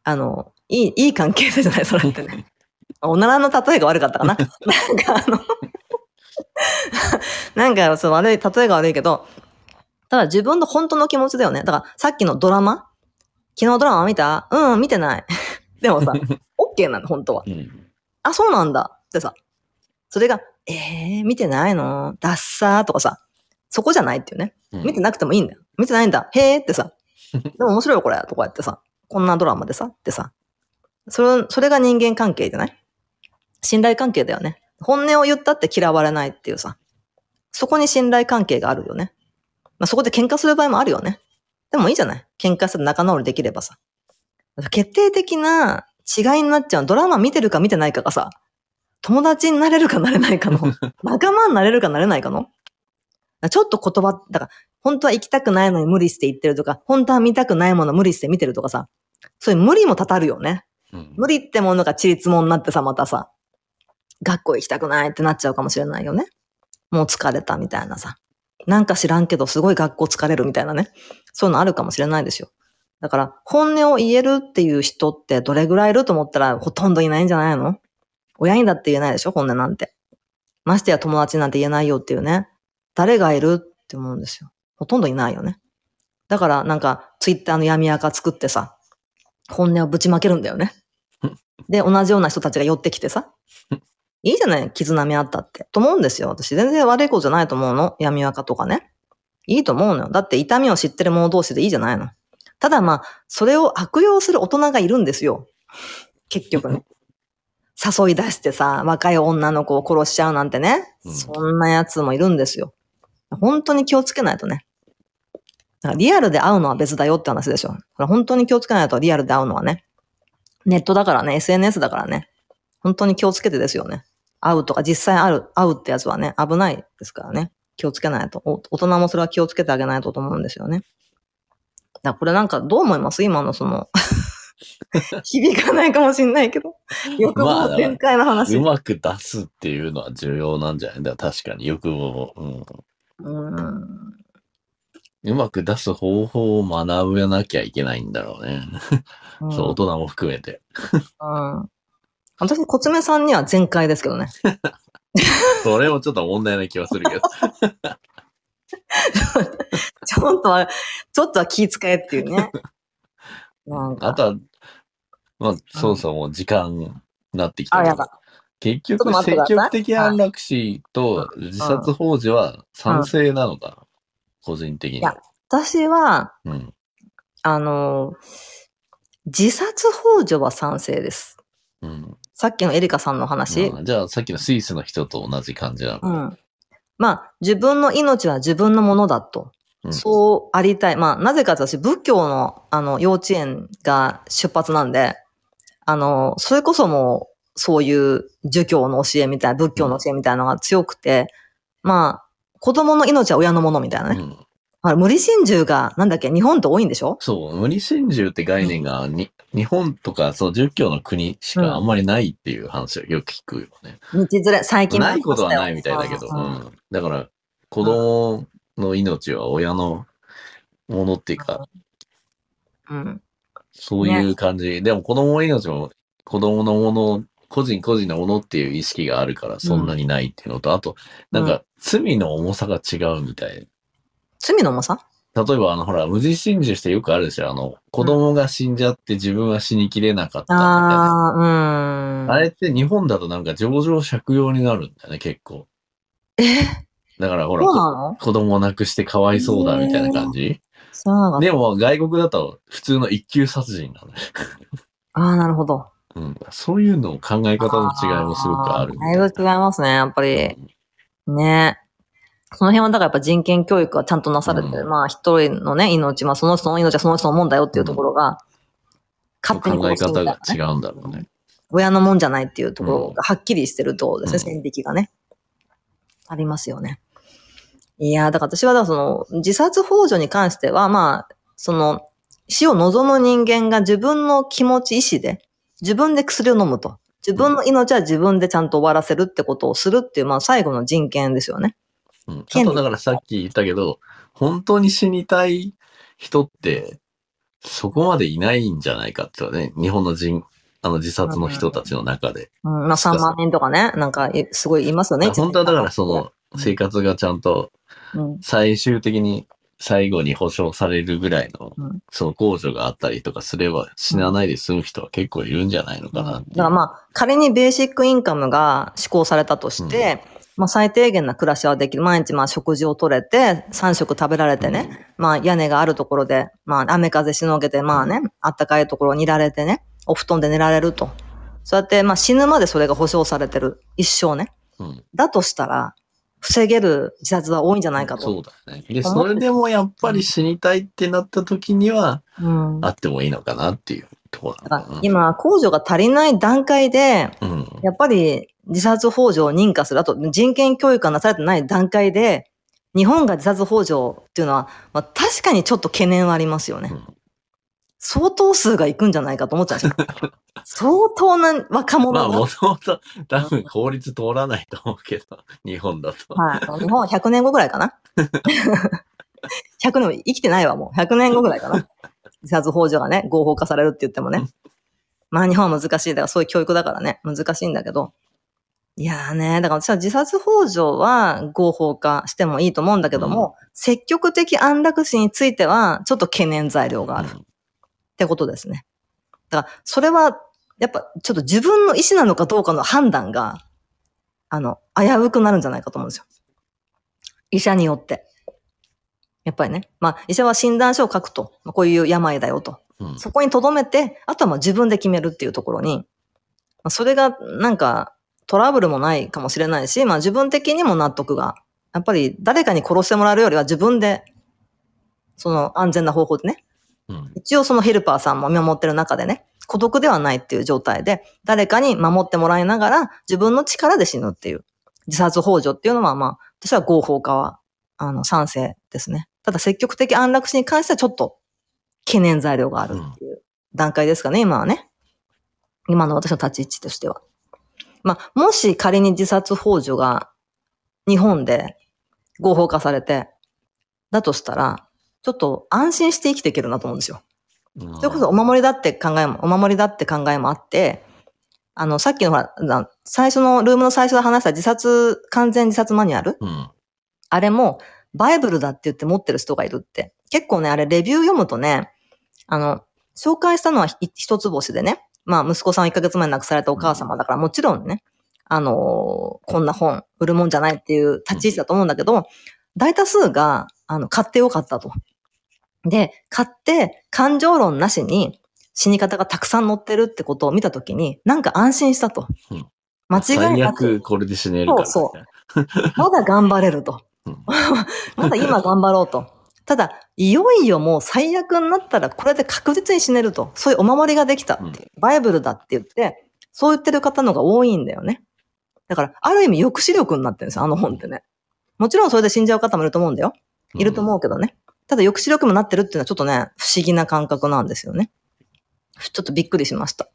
あの、いい、いい関係性じゃない？それってね。おならの例えが悪かったかな？なんかあの、なんかそう悪い、例えが悪いけど、ただ自分の本当の気持ちだよね。だからさっきのドラマ？昨日ドラマ見た？うん、見てない。でもさ、OK なの、本当は。うんあ、そうなんだってさ、それが、えー、見てないの？ダッサーとかさ、そこじゃないっていうね。うん見てなくてもいいんだよ。見てないんだ。へーってさ。でも面白いよこれ。とかやってさ。こんなドラマでさ。ってさ。それ、それが人間関係じゃない？信頼関係だよね。本音を言ったって嫌われないっていうさ。そこに信頼関係があるよね。まあそこで喧嘩する場合もあるよね。でもいいじゃない喧嘩して仲直りできればさ。決定的な違いになっちゃう。ドラマ見てるか見てないかがさ、友達になれるかなれないかの、仲間になれるかなれないかの。ちょっと言葉、だから、本当は行きたくないのに無理して行ってるとか、本当は見たくないもの無理して見てるとかさ、そういう無理もたたるよね。うん無理ってものがちりつもになってさ、またさ、学校行きたくないってなっちゃうかもしれないよね。もう疲れたみたいなさ。なんか知らんけど、すごい学校疲れるみたいなね。そういうのあるかもしれないですよ。だから、本音を言えるっていう人ってどれぐらいいると思ったらほとんどいないんじゃないの？親にだって言えないでしょ？本音なんて。ましてや友達なんて言えないよっていうね。誰がいるって思うんですよ。ほとんどいないよね。だから、なんか、ツイッターの闇垢作ってさ、本音をぶちまけるんだよね。で、同じような人たちが寄ってきてさ。いいじゃない絆みあったって。と思うんですよ。私全然悪いことじゃないと思うの。闇垢とかね。いいと思うのよ。だって痛みを知ってる者同士でいいじゃないの。ただまあ、それを悪用する大人がいるんですよ。結局ね。誘い出してさ、若い女の子を殺しちゃうなんてね。うんそんなやつもいるんですよ。本当に気をつけないとね。だからリアルで会うのは別だよって話でしょ。本当に気をつけないとリアルで会うのはね。ネットだからね、SNS だからね。本当に気をつけてですよね。会うとか実際会う、会うってやつはね、危ないですからね。気をつけないと。お大人もそれは気をつけてあげないとと思うんですよね。だこれなんかどう思います？今のその、響かないかもしんないけど。欲まあ望全開の話。うまく出すっていうのは重要なんじゃない？だ確かに欲望を、うん。うん。うまく出す方法を学べなきゃいけないんだろうね。うん そう、大人も含めて。うん。私、コツメさんには全開ですけどね。それもちょっと問題な気はするけど。ちょっとは、ちょっとは気遣えっていうね。なんか。あとは、まあ、そろそろもう時間になってきたあ、けどやだ。結局、積極的安楽死と自殺幇助は賛成なのかな、個人的にいや。私は、うん。あの、自殺幇助は賛成です。うん。さっきのエリカさんの話？あじゃあ、さっきのスイスの人と同じ感じなの？うん。まあ、自分の命は自分のものだと。うんそうありたい。まあ、なぜかと私、仏教の、あの、幼稚園が出発なんで、あの、それこそもう、そういう儒教の教えみたいな、仏教の教えみたいなのが強くて、まあ、子供の命は親のものみたいなね。うんあ無理心中が、なんだっけ、日本って多いんでしょ？そう、無理心中って概念がに、日本とか、そう、儒教の国しかあんまりないっていう話をよく聞くよね。道連れ、最近もないことはないみたいだけど、うんうん。だから、子供の命は親のものっていうか、うん。そういう感じ。でも子供の命も子供のもの、個人個人のものっていう意識があるからそんなにないっていうのと、あと、なんか罪の重さが違うみたい。罪の重さ？例えばあの、ほら、無事心中してよくあるでしょあの、子供が死んじゃって自分は死にきれなかったみたいな。ああ、うん。あれって日本だとなんか上場借用になるんだよね、結構。え？だからほら、子供を亡くしてかわいそうだみたいな感じ？そうなのでも外国だと普通の一級殺人なのね。ああ、なるほど。うん。そういうの考え方の違いもすごくあるだいぶ違いますね、やっぱり。ね。その辺はだからやっぱ人権教育がちゃんとなされてる。うんまあ一人のね、命、まあその人の命はその人のもんだよっていうところが、勝手に考え殺すみたいなね方が違うんだろうね。親のもんじゃないっていうところがはっきりしてるとですね、うん線引きがね。ありますよね。いやー、だから私はだからその、自殺幇助に関しては、まあ、その、死を望む人間が自分の気持ち、意志で、自分で薬を飲むと。自分の命は自分でちゃんと終わらせるってことをするっていう、まあ最後の人権ですよね。うん。あとだからさっき言ったけど、本当に死にたい人って、そこまでいないんじゃないかってね、日本の人、あの自殺の人たちの中で。うん、まあ3万人とかね、なんかいすごいいますよね。本当はだからその生活がちゃんとうん、最終的に最後に保障されるぐらいのうん、その控除があったりとかすれば死なないで済む人は結構いるんじゃないのかなう。だからまあ、仮にベーシックインカムが施行されたとして、まあ最低限な暮らしはできる。毎日まあ食事をとれて、3食食べられてね、まあ屋根があるところで、まあ雨風しのげて、まあね、あったかいところにいられてね、お布団で寝られると。そうやってまあ死ぬまでそれが保障されてる。一生ね。うん。だとしたら、防げる自殺は多いんじゃないかと。そうだね。で、それでもやっぱり死にたいってなった時には、うん。あってもいいのかなっていうところだなのかな。から今、控除が足りない段階で、うん。やっぱり自殺幇助を認可する、あと人権教育がなされてない段階で、日本が自殺幇助っていうのは、まあ、確かにちょっと懸念はありますよね。うん相当数がいくんじゃないかと思っちゃうんですよ。相当な若者まあ、が。もともと多分法律通らないと思うけど、日本だと。はい。日本は100年後ぐらいかな。100年も生きてないわ、もう。100年後ぐらいかな。自殺幇助がね、合法化されるって言ってもね。まあ日本は難しい。だからそういう教育だからね、難しいんだけど。いやーね、だから私は自殺幇助は合法化してもいいと思うんだけども、積極的安楽死についてはちょっと懸念材料があるってことですね。だから、それは、やっぱ、ちょっと自分の意思なのかどうかの判断が、あの、危うくなるんじゃないかと思うんですよ。医者によって。やっぱりね。まあ、医者は診断書を書くと。まあこういう病だよと。うんそこに留めて、あとはまあ自分で決めるっていうところに、まあ、それがなんかトラブルもないかもしれないし、まあ自分的にも納得が。やっぱり誰かに殺してもらうよりは自分で、その安全な方法でね、うん一応そのヘルパーさんも見守ってる中でね、孤独ではないっていう状態で、誰かに守ってもらいながら自分の力で死ぬっていう、自殺幇助っていうのはまあ、私は合法化は、あの、賛成ですね。ただ積極的安楽死に関してはちょっと懸念材料があるっていう段階ですかね、今はね。今の私の立ち位置としては。まあ、もし仮に自殺幇助が日本で合法化されて、だとしたら、ちょっと安心して生きていけるなと思うんですよ。うんそれこそお守りだって考えも、お守りだって考えもあって、あの、さっきのほら、な最初の、ルームの最初で話した自殺、完全自殺マニュアルうん。あれも、バイブルだって言って持ってる人がいるって。結構ね、あれ、レビュー読むとね、あの、紹介したのはひ一つ星でね、まあ、息子さん1ヶ月前に亡くされたお母様だから、もちろんね、あのーこんな本売るもんじゃないっていう立ち位置だと思うんだけど、大多数が、あの、買ってよかったと。で、買って、感情論なしに死に方がたくさん載ってるってことを見たときに、なんか安心したとうん。間違い最なく悪、これで死ねるから、ね。そうまだ頑張れるとうん。まだ今頑張ろうと。ただ、いよいよもう最悪になったらこれで確実に死ねると。そういうお守りができたっていう。バイブルだって言って、そう言ってる方のが多いんだよね。だから、ある意味抑止力になってるんですよ、あの本ってね。もちろんそれで死んじゃう方もいると思うんだよ。いると思うけどね。ただ抑止力もなってるっていうのはちょっとね、不思議な感覚なんですよね。ちょっとびっくりしました。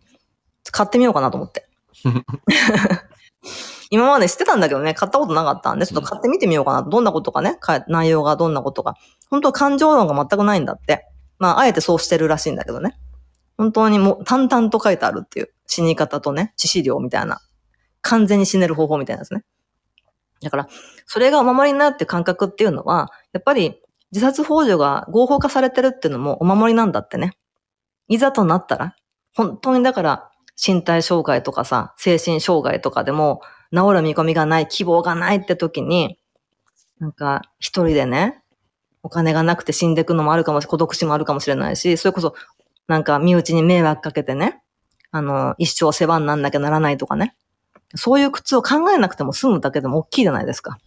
買ってみようかなと思って。今まで知ってたんだけどね、買ったことなかったんで、ちょっと買ってみてみようかな。どんなことかね、か内容がどんなことか。本当感情論が全くないんだって。まあ、あえてそうしてるらしいんだけどね。本当にもう淡々と書いてあるっていう死に方とね、致死量みたいな。完全に死ねる方法みたいなですね。だから、それがお守りになるって感覚っていうのは、やっぱり自殺幇助が合法化されてるっていうのもお守りなんだってね。いざとなったら、本当にだから、身体障害とかさ、精神障害とかでも、治る見込みがない、希望がないって時に、なんか、一人でね、お金がなくて死んでいくのもあるかもしれ孤独死もあるかもしれないし、それこそ、なんか、身内に迷惑かけてね、あの、一生世話になんなきゃならないとかね。そういう苦痛を考えなくても済むだけでも大きいじゃないですか。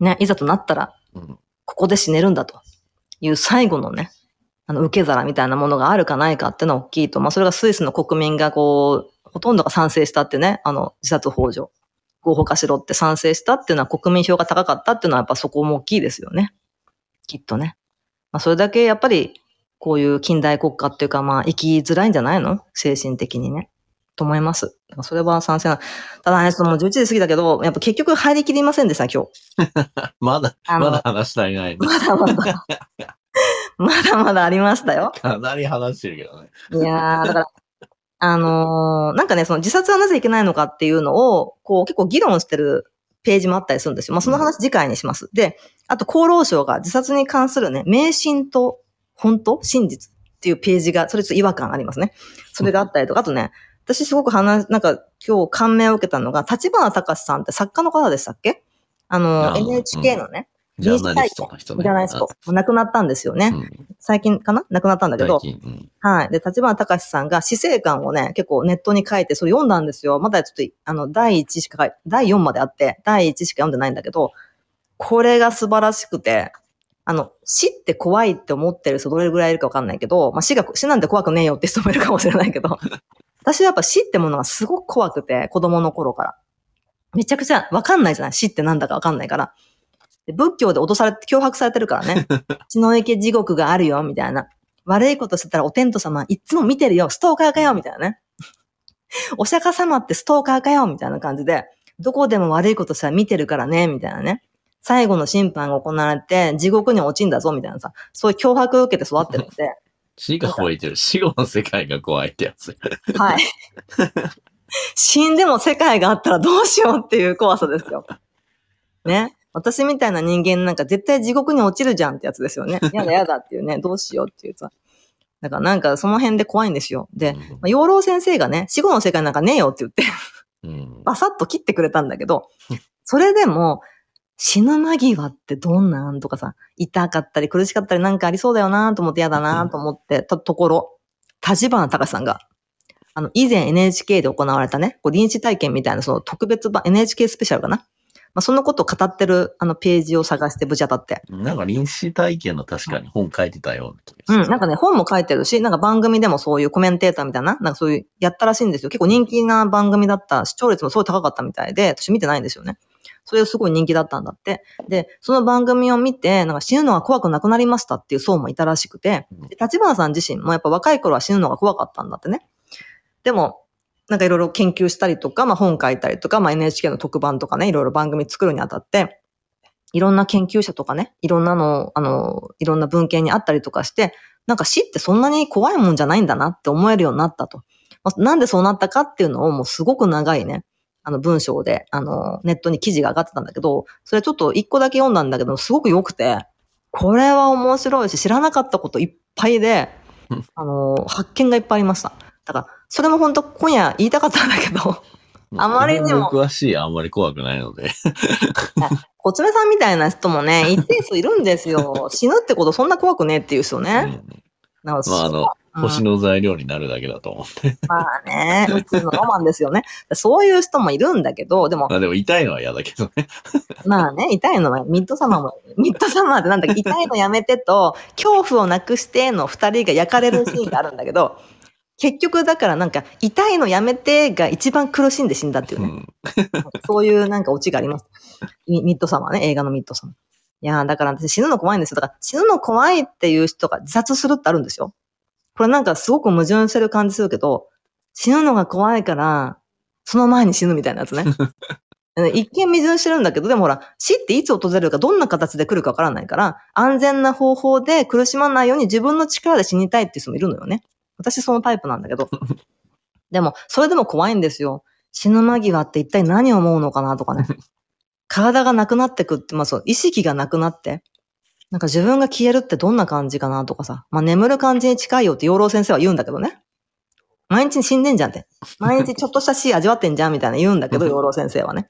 ね、いざとなったら、うんここで死ねるんだという最後のね、あの、受け皿みたいなものがあるかないかっていうのは大きいと。まあ、それがスイスの国民がこう、ほとんどが賛成したってね、あの、自殺幇助、合法化しろって賛成したっていうのは国民票が高かったっていうのはやっぱそこも大きいですよね。きっとね。まあ、それだけやっぱり、こういう近代国家っていうか、まあ、生きづらいんじゃないの？精神的にね。と思います。それは賛成な。ただね、そのもう11時過ぎだけど、やっぱ結局入りきりませんでした、今日。まだ、まだ話足りないね。まだまだ。まだまだありましたよ。かなり話してるけどね。いやー、だから、あのーなんかね、その自殺はなぜいけないのかっていうのを、こう結構議論してるページもあったりするんですよ。まあその話次回にします。で、あと厚労省が自殺に関するね、迷信と本当真実っていうページが、それちょっと違和感ありますね。それがあったりとか、あとね、私すごく話、なんか今日感銘を受けたのが、立花隆さんって作家の方でしたっけ？あの NHK のね、ジャーナリストの人ね。じゃないですか。亡くなったんですよね。うん最近かな？亡くなったんだけど、最近。うんはい。で、立花隆さんが死生観をね、結構ネットに書いて、それ読んだんですよ。まだちょっと、あの、第1しか第4まであって、第1しか読んでないんだけど、これが素晴らしくて、あの、死って怖いって思ってる人どれぐらいいるかわかんないけど、まあ、死が、死なんて怖くねえよって人もいるかもしれないけど、私はやっぱ死ってものがすごく怖くて、子供の頃から。めちゃくちゃわかんないじゃない？死ってなんだかわかんないから。で仏教で脅されて、脅迫されてるからね。血の池地獄があるよ、みたいな。悪いことしてたらお天道様いっつも見てるよ、ストーカーかよ、みたいなね。お釈迦様ってストーカーかよ、みたいな感じで、どこでも悪いことしたら見てるからね、みたいなね。最後の審判が行われて、地獄に落ちんだぞ、みたいなさ、そういう脅迫を受けて育ってるんで、死が覚えてる。死後の世界が怖いってやつ。はい。死んでも世界があったらどうしようっていう怖さですよ。ね。私みたいな人間なんか絶対地獄に落ちるじゃんってやつですよね。やだやだっていうね、どうしようっていうさ。だからなんかその辺で怖いんですよ。で、まあ、養老先生がね、死後の世界なんかねえよって言って、うん。バサッと切ってくれたんだけど、それでも、死ぬ間際ってどんなんとかさ、痛かったり苦しかったりなんかありそうだよなと思って嫌だなと思ってたところ、立花隆さんが、あの、以前 NHK で行われたね、こう臨死体験みたいなその特別版、NHK スペシャルかな。まあ、そのことを語ってるあのページを探してぶち当たって。なんか臨死体験の確かに本書いてたようなうん、なんかね、本も書いてるし、なんか番組でもそういうコメンテーターみたいな、なんかそういう、やったらしいんですよ。結構人気な番組だった、視聴率もすごい高かったみたいで、私見てないんですよね。それすごい人気だったんだって。で、その番組を見て、なんか死ぬのが怖くなくなりましたっていう層もいたらしくて、で立花さん自身もやっぱ若い頃は死ぬのが怖かったんだってね。でも、なんかいろいろ研究したりとか、まあ本書いたりとか、まあ NHK の特番とかね、いろいろ番組作るにあたって、いろんな研究者とかね、いろんなの、あの、いろんな文献にあったりとかして、なんか死ってそんなに怖いもんじゃないんだなって思えるようになったと。まあなんでそうなったかっていうのをもうすごく長いね、あの文章で、あの、ネットに記事が上がってたんだけど、それちょっと一個だけ読んだんだけど、すごく良くて、これは面白いし、知らなかったこといっぱいでうん、あの、発見がいっぱいありました。だから、それも本当今夜言いたかったんだけど、あまりにも僕詳しい、あんまり怖くないので。コツメさんみたいな人もね、一定数いるんですよ。死ぬってことそんな怖くねえっていう人うね。んなんかまあ、あの、うん星の材料になるだけだと思って。まあね、宇宙のロマンですよね。そういう人もいるんだけど、でもま、あでも痛いのは嫌だけどね。まあね、痛いのは、ミッドサマーも、ミッドサマーってなんだっけ、痛いのやめてと、恐怖をなくしての二人が焼かれるシーンがあるんだけど、結局だからなんか、痛いのやめてが一番苦しんで死んだっていうね。うん。そういうなんかオチがあります。ミミッドサマーね、映画のミッドサマー。いやーだから私死ぬの怖いんですよ。だから死ぬの怖いっていう人が自殺するってあるんですよ。これなんかすごく矛盾してる感じするけど、死ぬのが怖いから、その前に死ぬみたいなやつね。一見矛盾してるんだけど、でもほら、死っていつ訪れるか、どんな形で来るかわからないから、安全な方法で苦しまないように自分の力で死にたいっていう人もいるのよね。私そのタイプなんだけど。でも、それでも怖いんですよ。死ぬ間際って一体何を思うのかなとかね。体がなくなってくって、まあそう、意識がなくなって、なんか自分が消えるってどんな感じかなとかさ。まあ眠る感じに近いよって養老先生は言うんだけどね。毎日死んでんじゃんって。毎日ちょっとした死味わってんじゃんみたいな言うんだけど、養老先生はね。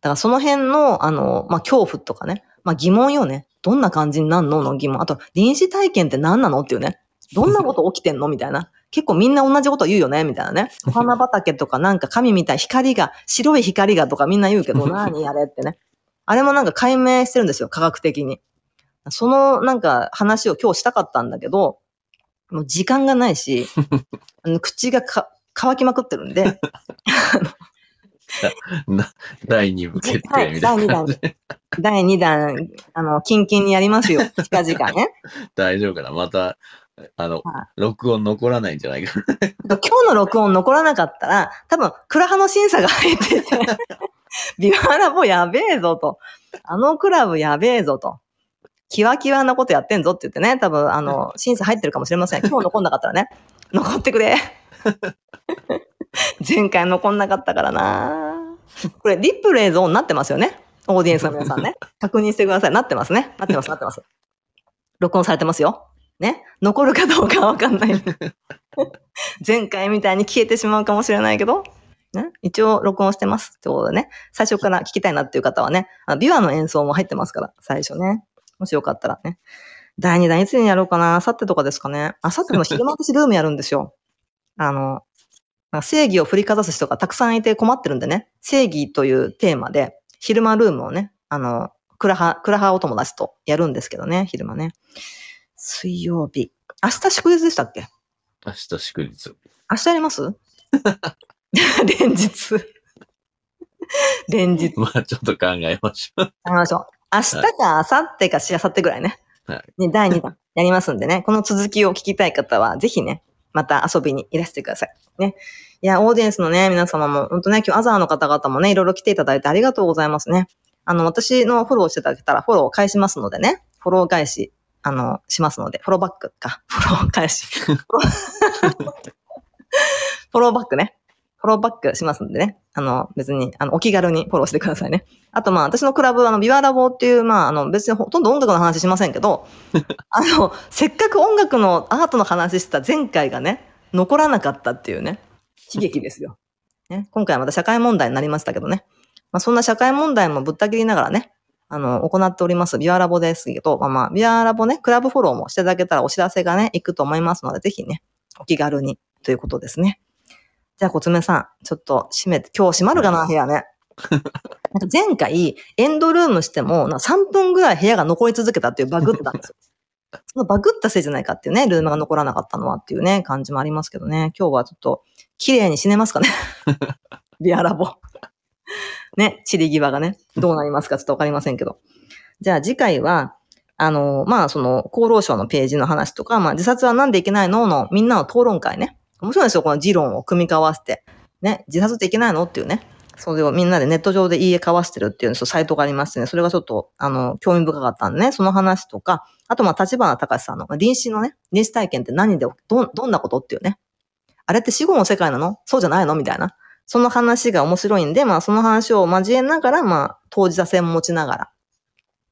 だからその辺の、あの、まあ恐怖とかね。まあ疑問よね。どんな感じになんの？の疑問。あと、臨死体験って何なの？っていうね。どんなこと起きてんの？みたいな。結構みんな同じこと言うよね？みたいなね。お花畑とかなんか神みたい光が、白い光がとかみんな言うけど、何あれってね。あれもなんか解明してるんですよ、科学的に。そのなんか話を今日したかったんだけど、もう時間がないし、あの口がか乾きまくってるんで、な第2部決定みたいな感じ。第2弾、あの、キンキンにやりますよ、近々ね。大丈夫かなまた、あのは、録音残らないんじゃないかな。今日の録音残らなかったら、多分、クラハの審査が入ってて、ビワラボやべえぞと。あのクラブやべえぞと。キワキワなことやってんぞって言ってね、多分、あの、審査入ってるかもしれません。今日残んなかったらね、残ってくれ。前回残んなかったからなこれ、リプレイゾーンになってますよね。オーディエンスの皆さんね。確認してください。なってますね。なってます、なってます。録音されてますよ。ね。残るかどうかはわかんない。前回みたいに消えてしまうかもしれないけど、ね、一応録音してます。ってことでね、最初から聞きたいなっていう方はね、あビワの演奏も入ってますから、最初ね。もしよかったらね。第2弾いつにやろうかな明後日とかですかね。明後日の昼間私ルームやるんですよ。あの、正義を振りかざす人がたくさんいて困ってるんでね。正義というテーマで、昼間ルームをね、あの、クラハ、クラハお友達とやるんですけどね、昼間ね。水曜日。明日祝日でしたっけ？明日祝日。明日やります？連日。連日。まあちょっと考えましょう。やりましょう。明日か明後日かしあさってぐらいね。はいね、第2弾やりますんでね。この続きを聞きたい方は、ぜひね、また遊びにいらしてください。ね。いや、オーディエンスのね、皆様も、本当ね、今日アザーの方々もね、いろいろ来ていただいてありがとうございますね。あの、私のフォローしていただけたら、フォローを返しますのでね。フォロー返し、あの、しますので、フォローバックか。フォロー返し。フォローバックね。フォローバックしますんでね。あの、別に、あの、お気軽にフォローしてくださいね。あと、まあ、私のクラブ、あの、ビワラボっていう、まあ、あの、別にほとんど音楽の話しませんけど、あの、せっかく音楽のアートの話した前回がね、残らなかったっていうね、悲劇ですよ。ね、今回はまた社会問題になりましたけどね。まあ、そんな社会問題もぶった切りながらね、あの、行っております、ビワラボですけど、まあまあ、ビワラボね、クラブフォローもしていただけたらお知らせがね、行くと思いますので、ぜひね、お気軽にということですね。じゃあ、コツメさん、ちょっと閉めて、今日閉まるかな、部屋ね。なんか前回、エンドルームしても、なんか3分ぐらい部屋が残り続けたっていうバグったんですよ。そのバグったせいじゃないかっていうね、ルームが残らなかったのはっていうね、感じもありますけどね。今日はちょっと、綺麗に死ねますかね。ビアラボ。ね、散り際がね、どうなりますかちょっとわかりませんけど。じゃあ次回は、あの、まあ、その、厚労省のページの話とか、まあ、自殺はなんでいけないのの、みんなの討論会ね。面白いですよ、この議論を組み交わせて。ね、自殺っていけないのっていうね。それをみんなでネット上で言い交わしてるっていうサイトがありましてね、それがちょっと、あの、興味深かったんでね、その話とか、あと、まあ、立花隆さんの、臨死のね、臨死体験って何で、ど、どんなことっていうね。あれって死後の世界なの？そうじゃないの？みたいな。その話が面白いんで、まあ、その話を交えながら、まあ、当事者性も持ちながら、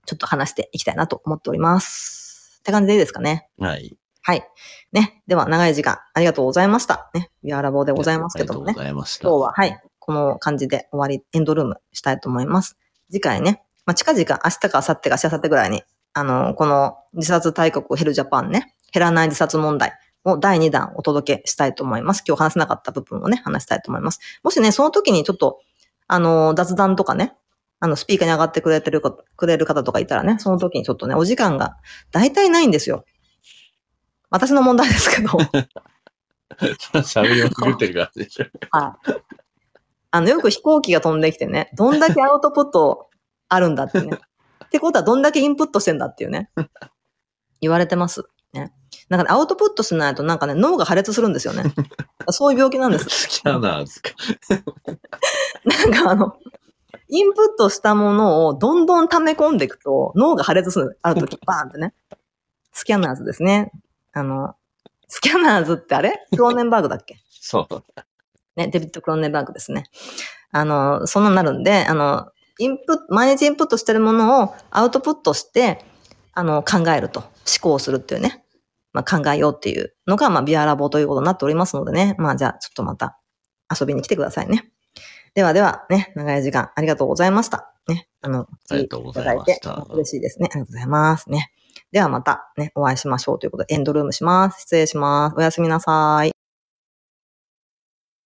ちょっと話していきたいなと思っております。って感じでいいですかね。はい。はい。ね。では、長い時間ありがとうございました。ね。ビアラボでございますけどもねありがとう。ございました。今日は、はい。この感じで終わり、エンドルームしたいと思います。次回ね、まあ、近々明日か明後日かしあさってぐらいに、あの、この自殺大国ヘルジャパンね、減らない自殺問題を第2弾お届けしたいと思います。今日話せなかった部分をね、話したいと思います。もしね、その時にちょっと、あの、雑談とかね、あの、スピーカーに上がってくれてるか、くれる方とかいたらね、その時にちょっとね、お時間が大体ないんですよ。私の問題ですけど。喋りまくってるからでしょ。はい。あの、よく飛行機が飛んできてね、どんだけアウトプットあるんだってね。ってことはどんだけインプットしてんだっていうね。言われてます。ね。なんかね、アウトプットしないとなんかね、脳が破裂するんですよね。そういう病気なんです。スキャナーズか？なんかあの、インプットしたものをどんどん溜め込んでいくと、脳が破裂する。あるとき、バーンってね。スキャナーズですね。あの、スキャナーズってあれ？クローネンバーグだっけ？そう。ね、デビッド・クローネンバーグですね。あの、そんなになるんで、あの、インプット、毎日インプットしてるものをアウトプットして、あの、考えると、思考するっていうね、まあ、考えようっていうのが、まあ、ビアラボということになっておりますのでね、まあ、じゃあ、ちょっとまた遊びに来てくださいね。ではでは、ね、長い時間ありがとうございました。ね、あの、ありがとうございました嬉しいですね。ありがとうございます。ね。ではまたね、お会いしましょうということで、エンドルームします。失礼します。おやすみなさい。